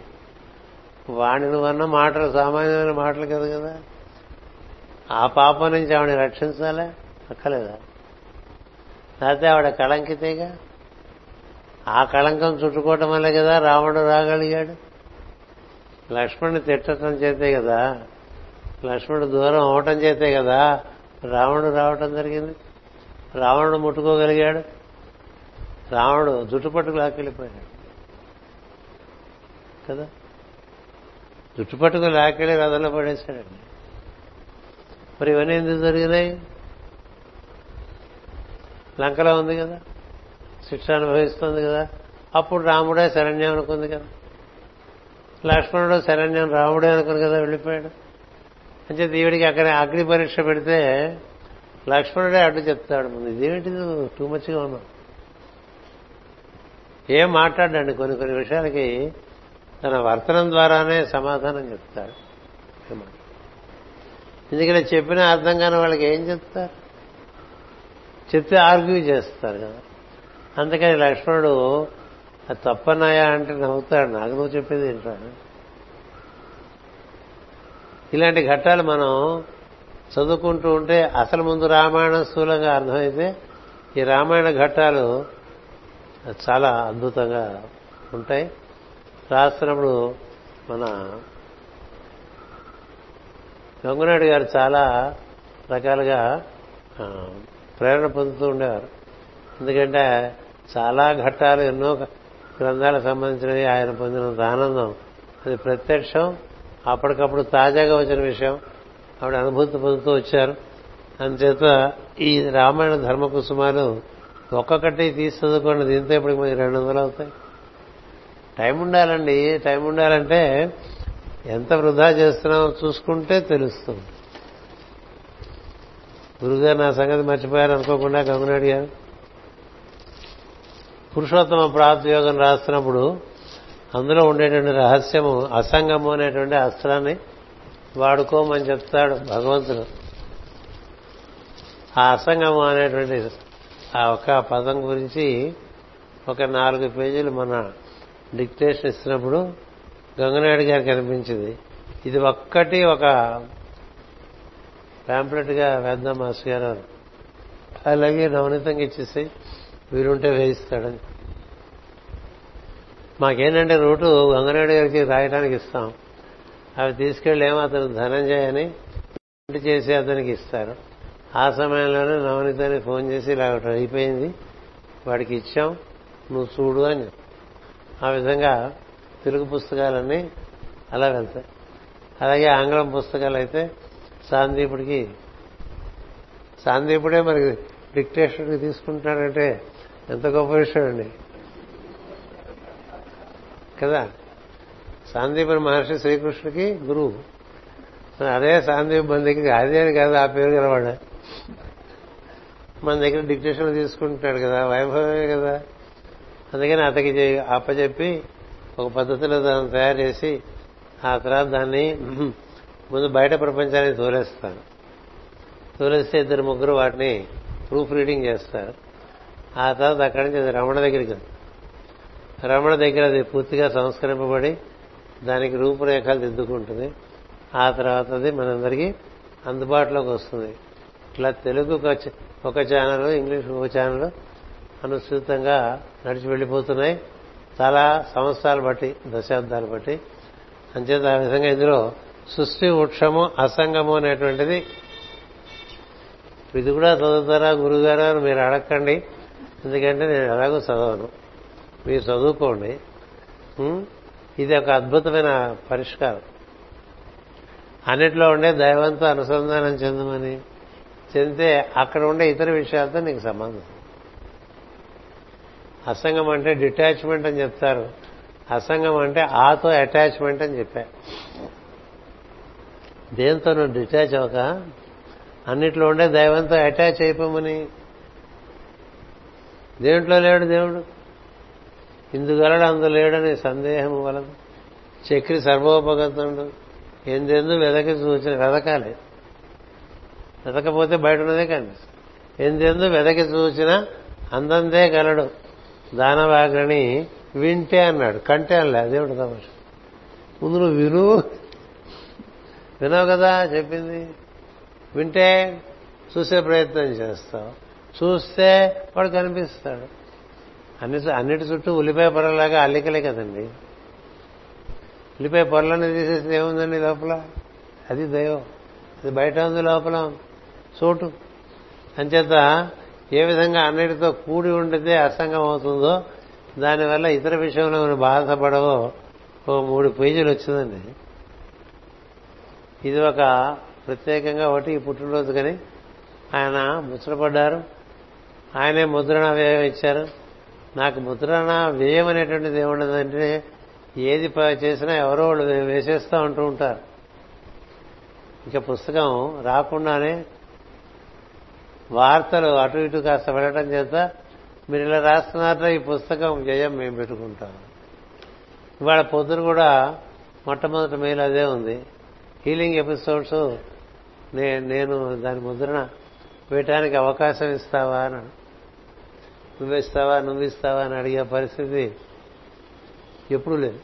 వాడిని నువ్వన్న మాటలు సామాన్యమైన మాటలు కదా కదా. ఆ పాపం నుంచి ఆవిడని రక్షించాలా? అక్కలేదా లేకపోతే ఆవిడ కళంకితేగా? ఆ కళంకం చుట్టుకోవటం వల్లే కదా రావణుడు రాగలిగాడు? లక్ష్మణుని తిట్టడం చేతే కదా లక్ష్మణుడు దూరం అవటం చేతే కదా రావణుడు రావటం జరిగింది? రావణుడు ముట్టుకోగలిగాడు? రావణుడు జుట్టుపట్టుకు లాక్కెళ్ళిపోయాడు. కదా? జుట్టుపట్టుకు లాక్కెళ్ళి రథంలో పడేశాడండి. మరి ఇవన్నీ ఎందుకు జరిగినాయి? లంకలో ఉంది కదా? శిక్ష అనుభవిస్తుంది కదా. అప్పుడు రాముడే శరణ్యం అనుకుంది కదా. లక్ష్మణుడు శరణ్యం రాముడే అనుకుని కదా వెళ్ళిపోయాడు. అంటే దేవుడికి అక్కడ అగ్ని పరీక్ష పెడితే లక్ష్మణుడే అడ్డు చెప్తాడు. ముందు ఇదేమిటిది టూ మచ్గా ఉన్నావు. ఏం మాట్లాడండి కొన్ని కొన్ని విషయాలకి తన వర్తనం ద్వారానే సమాధానం చెప్తాడు. ఎందుకంటే చెప్పిన అర్థం కాని వాళ్ళకి ఏం చెప్తారు? చెప్తే ఆర్గ్యూ చేస్తారు కదా. అందుకని లక్ష్మణుడు అది అంటే నవ్వుతాడు. నాకు నువ్వు చెప్పేది ఏంటాడు ఇలాంటి ఘట్టాలు మనం చదువుకుంటూ ఉంటే అసలు ముందు రామాయణం స్థూలంగా అర్థమైతే ఈ రామాయణ ఘట్టాలు చాలా అద్భుతంగా ఉంటాయి. రాస్తున్నప్పుడు మన గంగునాయుడు గారు చాలా రకాలుగా ప్రేరణ పొందుతూ ఉండేవారు. ఎందుకంటే చాలా ఘట్టాలు ఎన్నో గ్రంథాలకు సంబంధించినవి ఆయన పొందినంత ఆనందం. అది ప్రత్యక్షం అప్పటికప్పుడు తాజాగా వచ్చిన విషయం. ఆవిడ అనుభూతి పొందుతూ వచ్చారు. అందుచేత ఈ రామాయణ ధర్మ కుసుమాలు ఒక్కొక్కటి తీసి చదువుకోండి. దీంతో ఇప్పటికి మనకి రెండు వందలు అవుతాయి. టైం ఉండాలండి. టైం ఉండాలంటే ఎంత వృధా చేస్తున్నామో చూసుకుంటే తెలుస్తుంది. గురుగారు నా సంగతి మర్చిపోయారు అనుకోకుండా గంగునాయుడు గారు పురుషోత్తమ ప్రాప్తి యోగం రాస్తున్నప్పుడు అందులో ఉండేటువంటి రహస్యము అసంగము అనేటువంటి అస్త్రాన్ని వాడుకోమని చెప్తాడు భగవంతుడు. ఆ అసంగము అనేటువంటి ఆ ఒక పదం గురించి ఒక నాలుగు పేజీలు మన డిక్టేషన్ ఇస్తున్నప్పుడు గంగనాయుడు గారికి అనిపించింది. ఇది ఒక్కటి ఒక ప్యాంప్లెట్గా వేద్దాం మాస్టర్ గారు అలాగే నవనీతంగా ఇచ్చేసి వీరుంటే వేయిస్తాడని. మాకేంటంటే రూటు గంగనాయుడు గారికి రాయడానికి ఇస్తాం. అవి తీసుకెళ్ళి ఏమో అతను ధనంజయ అని ప్రింట్ చేసి అతనికి ఇస్తారు. ఆ సమయంలోనే నవనీతని ఫోన్ చేసి ఇలా ఒకటి అయిపోయింది. వాడికి ఇచ్చాం. నువ్వు చూడు అని. ఆ విధంగా తెలుగు పుస్తకాలన్నీ అలా వెళ్తాయి. అలాగే ఆంగ్లం పుస్తకాలు అయితే సాందీపుడికి సాందీపుడే మరి డిక్టేషన్కి తీసుకుంటున్నాడంటే ఎంత గొప్ప విషయం అండి. కదా? సాందీపుని మహర్షి శ్రీకృష్ణుడికి గురువు. అదే సాందీప్ మన దగ్గర అదే అని కాదు ఆ పేరు గలవాడు. మన దగ్గర డిక్టేషన్ తీసుకుంటున్నాడు కదా వైభవమే కదా. అందుకని అతకి చే- అప్పచెప్పి ఒక పద్ధతిలో దాన్ని తయారు చేసి ఆ తర్వాత దాన్ని ముందు బయట ప్రపంచానికి తోలేస్తాను తోలేస్తే ఇద్దరు ముగ్గురు వాటిని ప్రూఫ్ రీడింగ్ చేస్తారు. ఆ తర్వాత అక్కడి నుంచి అది రమణ దగ్గరికి రమణ దగ్గర అది పూర్తిగా సంస్కరింపబడి దానికి రూపురేఖలు దిద్దుకుంటుంది. ఆ తర్వాత అది మనందరికీ అందుబాటులోకి వస్తుంది. ఇట్లా తెలుగు ఒక ఒక ఛానల్ ఇంగ్లీష్ ఒక ఛానల్ అనుసృతంగా నడిచి వెళ్ళిపోతున్నాయి. చాలా సంవత్సరాలు బట్టి దశాబ్దాలు బట్టి. అంచేత ఆ విధంగా ఇందులో సృష్టి వృక్షము అసంగము అనేటువంటిది. ఇది కూడా చదువుతారా గురుగారు మీరు అడగండి ఎందుకంటే నేను ఎలాగో చదవను. మీరు చదువుకోండి. ఇది ఒక అద్భుతమైన పరిష్కారం. అన్నిట్లో ఉండే దైవంతో అనుసంధానం చెందమని చెందితే అక్కడ ఉండే ఇతర విషయాలతో నీకు సంబంధం అసంగం అంటే డిటాచ్మెంట్ అని చెప్తారు. అసంగం అంటే ఆతో అటాచ్మెంట్ అని చెప్పా. దేంతో నువ్వు డిటాచ్ అవ్వక అన్నిట్లో ఉండే దైవంతో అటాచ్ అయిపోమని. దేంట్లో లేడు దేవుడు? ఇందుగలడు అందు లేడని సందేహము వలన. చక్రి సర్వోపగతుడు. ఎందెందు వెదకి చూచిన వెదకాలి. వెదకపోతే బయట ఉన్నదే కనిపిస్తుంది ఎందెందు వెదకి చూచిన అందందే గలడు. దానవాగ్రని వింటే అన్నాడు. కంటే అనలే దేవుడు తమాష ముందు నువ్వు విను. వినవు కదా చెప్పింది. వింటే చూసే ప్రయత్నం చేస్తావు. చూస్తే వాడు కనిపిస్తాడు. అన్ని అన్నిటి చుట్టూ ఉల్లిపాయ పొరలాగా అల్లికలే కదండి. ఉల్లిపాయ పొరలను తీసేసి ఏముందండి లోపల? అది దైవం. అది బయట ఉంది లోపల. చోటు. అంచేత ఏ విధంగా అన్నిటితో కూడి ఉండితే అసంగం అవుతుందో దానివల్ల ఇతర విషయంలో మనం బాధపడవో ఓ మూడు పేజీలు వచ్చిందండి. ఇది ఒక ప్రత్యేకంగా ఒకటి ఈ పుట్టినరోజు కానీ ఆయన ముచ్చటపడ్డారు. ఆయనే ముద్రణ వ్యయం ఇచ్చారు. నాకు ముద్రణ వ్యయం అనేటువంటిది ఏముండదంటే ఏది ప- చేసినా ఎవరో వాళ్ళు వేసేస్తూ ఉంటూ ఉంటారు. ఇంకా పుస్తకం రాకుండానే వార్తలు అటు ఇటు కాస్త వెళ్ళటం చేత మీరు ఇలా రాస్తున్నారో ఈ పుస్తకం జయం మేము పెట్టుకుంటాం. ఇవాళ పొద్దున కూడా మొట్టమొదటి మెయిల్ అదే ఉంది. హీలింగ్ ఎపిసోడ్స్ నే- నేను దాని ముద్రణ వేయటానికి అవకాశం ఇస్తావా అని నువ్వేస్తావా నువ్విస్తావా నువ్వు ఇస్తావా అని అడిగే పరిస్థితి ఎప్పుడూ లేదు.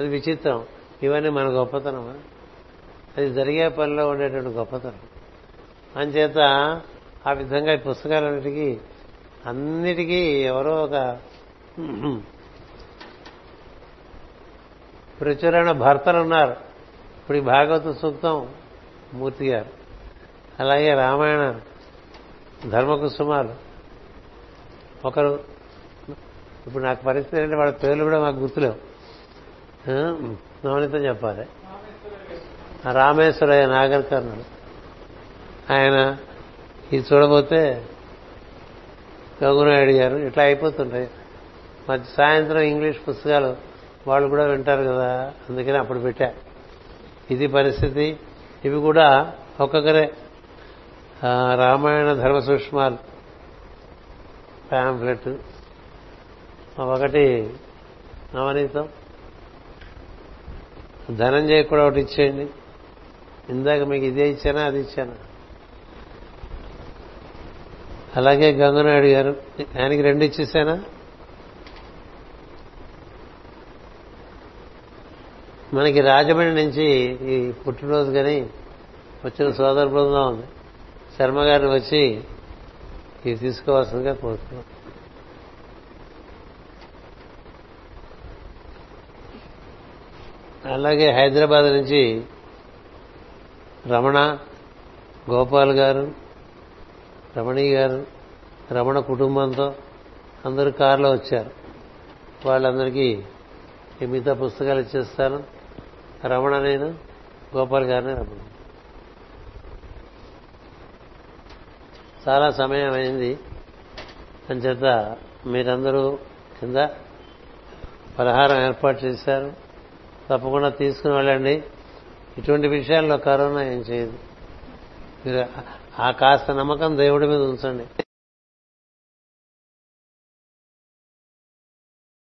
అది విచిత్రం. ఇవన్నీ మన గొప్పతనం అది జరిగే పనిలో ఉండేటువంటి గొప్పతనం. అంచేత ఆ విధంగా ఈ పుస్తకాలన్నిటికీ అన్నిటికీ ఎవరో ఒక ప్రచురణ భర్తలు ఉన్నారు. ఇప్పుడు ఈ భాగవత సూక్తం మూర్తి గారు. అలాగే రామాయణ ధర్మకుసుమాలు. ఒకరు ఇప్పుడు నాకు పరిస్థితి ఏంటంటే వాళ్ళ పేర్లు కూడా మాకు గుర్తులేవు. ఆ, నవనీతం చెప్పాలి. రామేశ్వరయ్య నాగర్కర్ణుడు. ఆయన ఇది చూడబోతే గంగునాయుడు గారు ఇట్లా అయిపోతుంటాయి మధ్య సాయంత్రం ఇంగ్లీష్ పుస్తకాలు వాళ్ళు కూడా వింటారు కదా అందుకని అప్పుడు పెట్టా. ఇది పరిస్థితి. ఇవి కూడా ఒక్కొక్కరే. రామాయణ ధర్మ సూక్ష్మాలు. ప్యాంప్లెట్. ఒకటి నవనీతం. ధనంజయ కూడా ఒకటి ఇచ్చేయండి. ఇందాక మీకు ఇదే ఇచ్చానా? అది ఇచ్చానా? అలాగే గంగనాయుడు గారు ఆయనకి రెండు ఇచ్చేసానా? మనకి రాజమండ్రి నుంచి ఈ పుట్టినరోజు కానీ వచ్చిన సోదర బృందం ఉంది. శర్మ గారిని వచ్చి ఇది తీసుకోవాల్సిందిగా కోరుతున్నాం అలాగే హైదరాబాద్ నుంచి రమణ గోపాల్ గారు రమణి గారు రమణ కుటుంబంతో అందరూ కారులో వచ్చారు. వాళ్ళందరికీ ఈ మిగతా పుస్తకాలు ఇచ్చేస్తాను. రమణ నేను గోపాల్ గారిని రమణ చాలా సమయం అయింది అంచేత మీరందరూ కింద పలహారం ఏర్పాటు చేశారు. తప్పకుండా తీసుకుని వెళ్ళండి. ఇటువంటి విషయాల్లో కరోనా ఏం చేయదు. మీరు ఆ కాస్త నమ్మకం దేవుడి మీద ఉంచండి.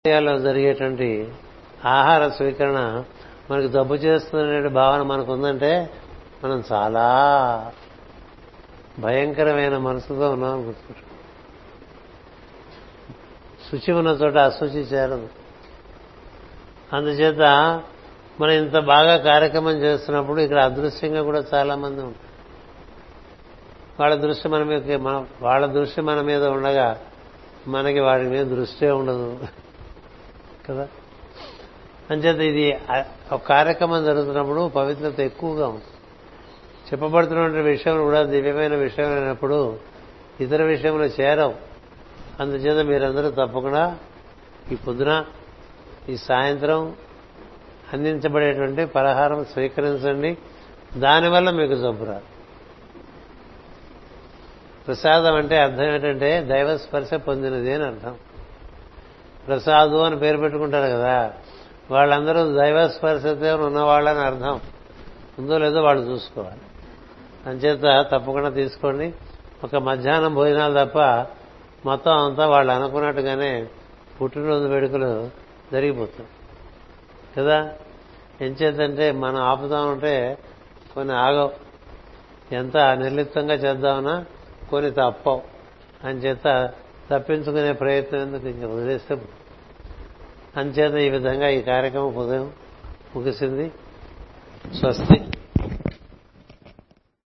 ఇండియాలో జరిగేటువంటి ఆహార స్వీకరణ మనకు జబ్బు చేస్తున్న భావన మనకు ఉందంటే మనం చాలా భయంకరమైన మనసుతో ఉన్నాం గుర్తుంటాం శుచి ఉన్న చోట అశుచి చేరదు. అందుచేత మనం ఇంత బాగా కార్యక్రమం చేస్తున్నప్పుడు ఇక్కడ అదృశ్యంగా కూడా చాలా మంది ఉంటారు. వాళ్ళ దృష్టి మన మీద వాళ్ళ దృష్టి మన మీద ఉండగా మనకి వాడి మీద దృష్టి ఉండదు. కదా? అంచేత ఇది ఒక కార్యక్రమం జరుగుతున్నప్పుడు పవిత్రత ఎక్కువగా ఉంటుంది. చెప్పబడుతున్న విషయం కూడా దివ్యమైన విషయం అయినప్పుడు ఇతర విషయంలో చేరవు. అందుచేత మీరందరూ తప్పకుండా ఈ పొద్దున ఈ సాయంత్రం అందించబడేటువంటి పలహారం స్వీకరించండి. దానివల్ల మీకు జబ్బు రాదు ప్రసాదం అంటే అర్థం ఏంటంటే దైవ స్పర్శ పొందినది అని అర్థం. ప్రసాదు అని పేరు పెట్టుకుంటారు కదా వాళ్ళందరూ దైవ స్పర్శతో ఉన్నవాళ్ళని అర్థం. ఉందో లేదో వాళ్ళు చూసుకోవాలి. అంచేత తప్పకుండా తీసుకోండి. ఒక మధ్యాహ్నం భోజనాలు తప్ప మొత్తం అంతా వాళ్ళు అనుకున్నట్టుగానే పుట్టినరోజు వేడుకలు జరిగిపోతుంది కదా? ఎంచేతంటే మనం ఆపుదామంటే కొన్ని ఆగవు. ఎంత నిర్లిప్తంగా చేద్దామన్నా కొన్ని తప్పవు. అంచేత తప్పించుకునే ప్రయత్నం ఎందుకు ఇంకా వదిలేస్తే అంచేత ఈ విధంగా ఈ కార్యక్రమం ఉదయం ముగిసింది. స్వస్తి.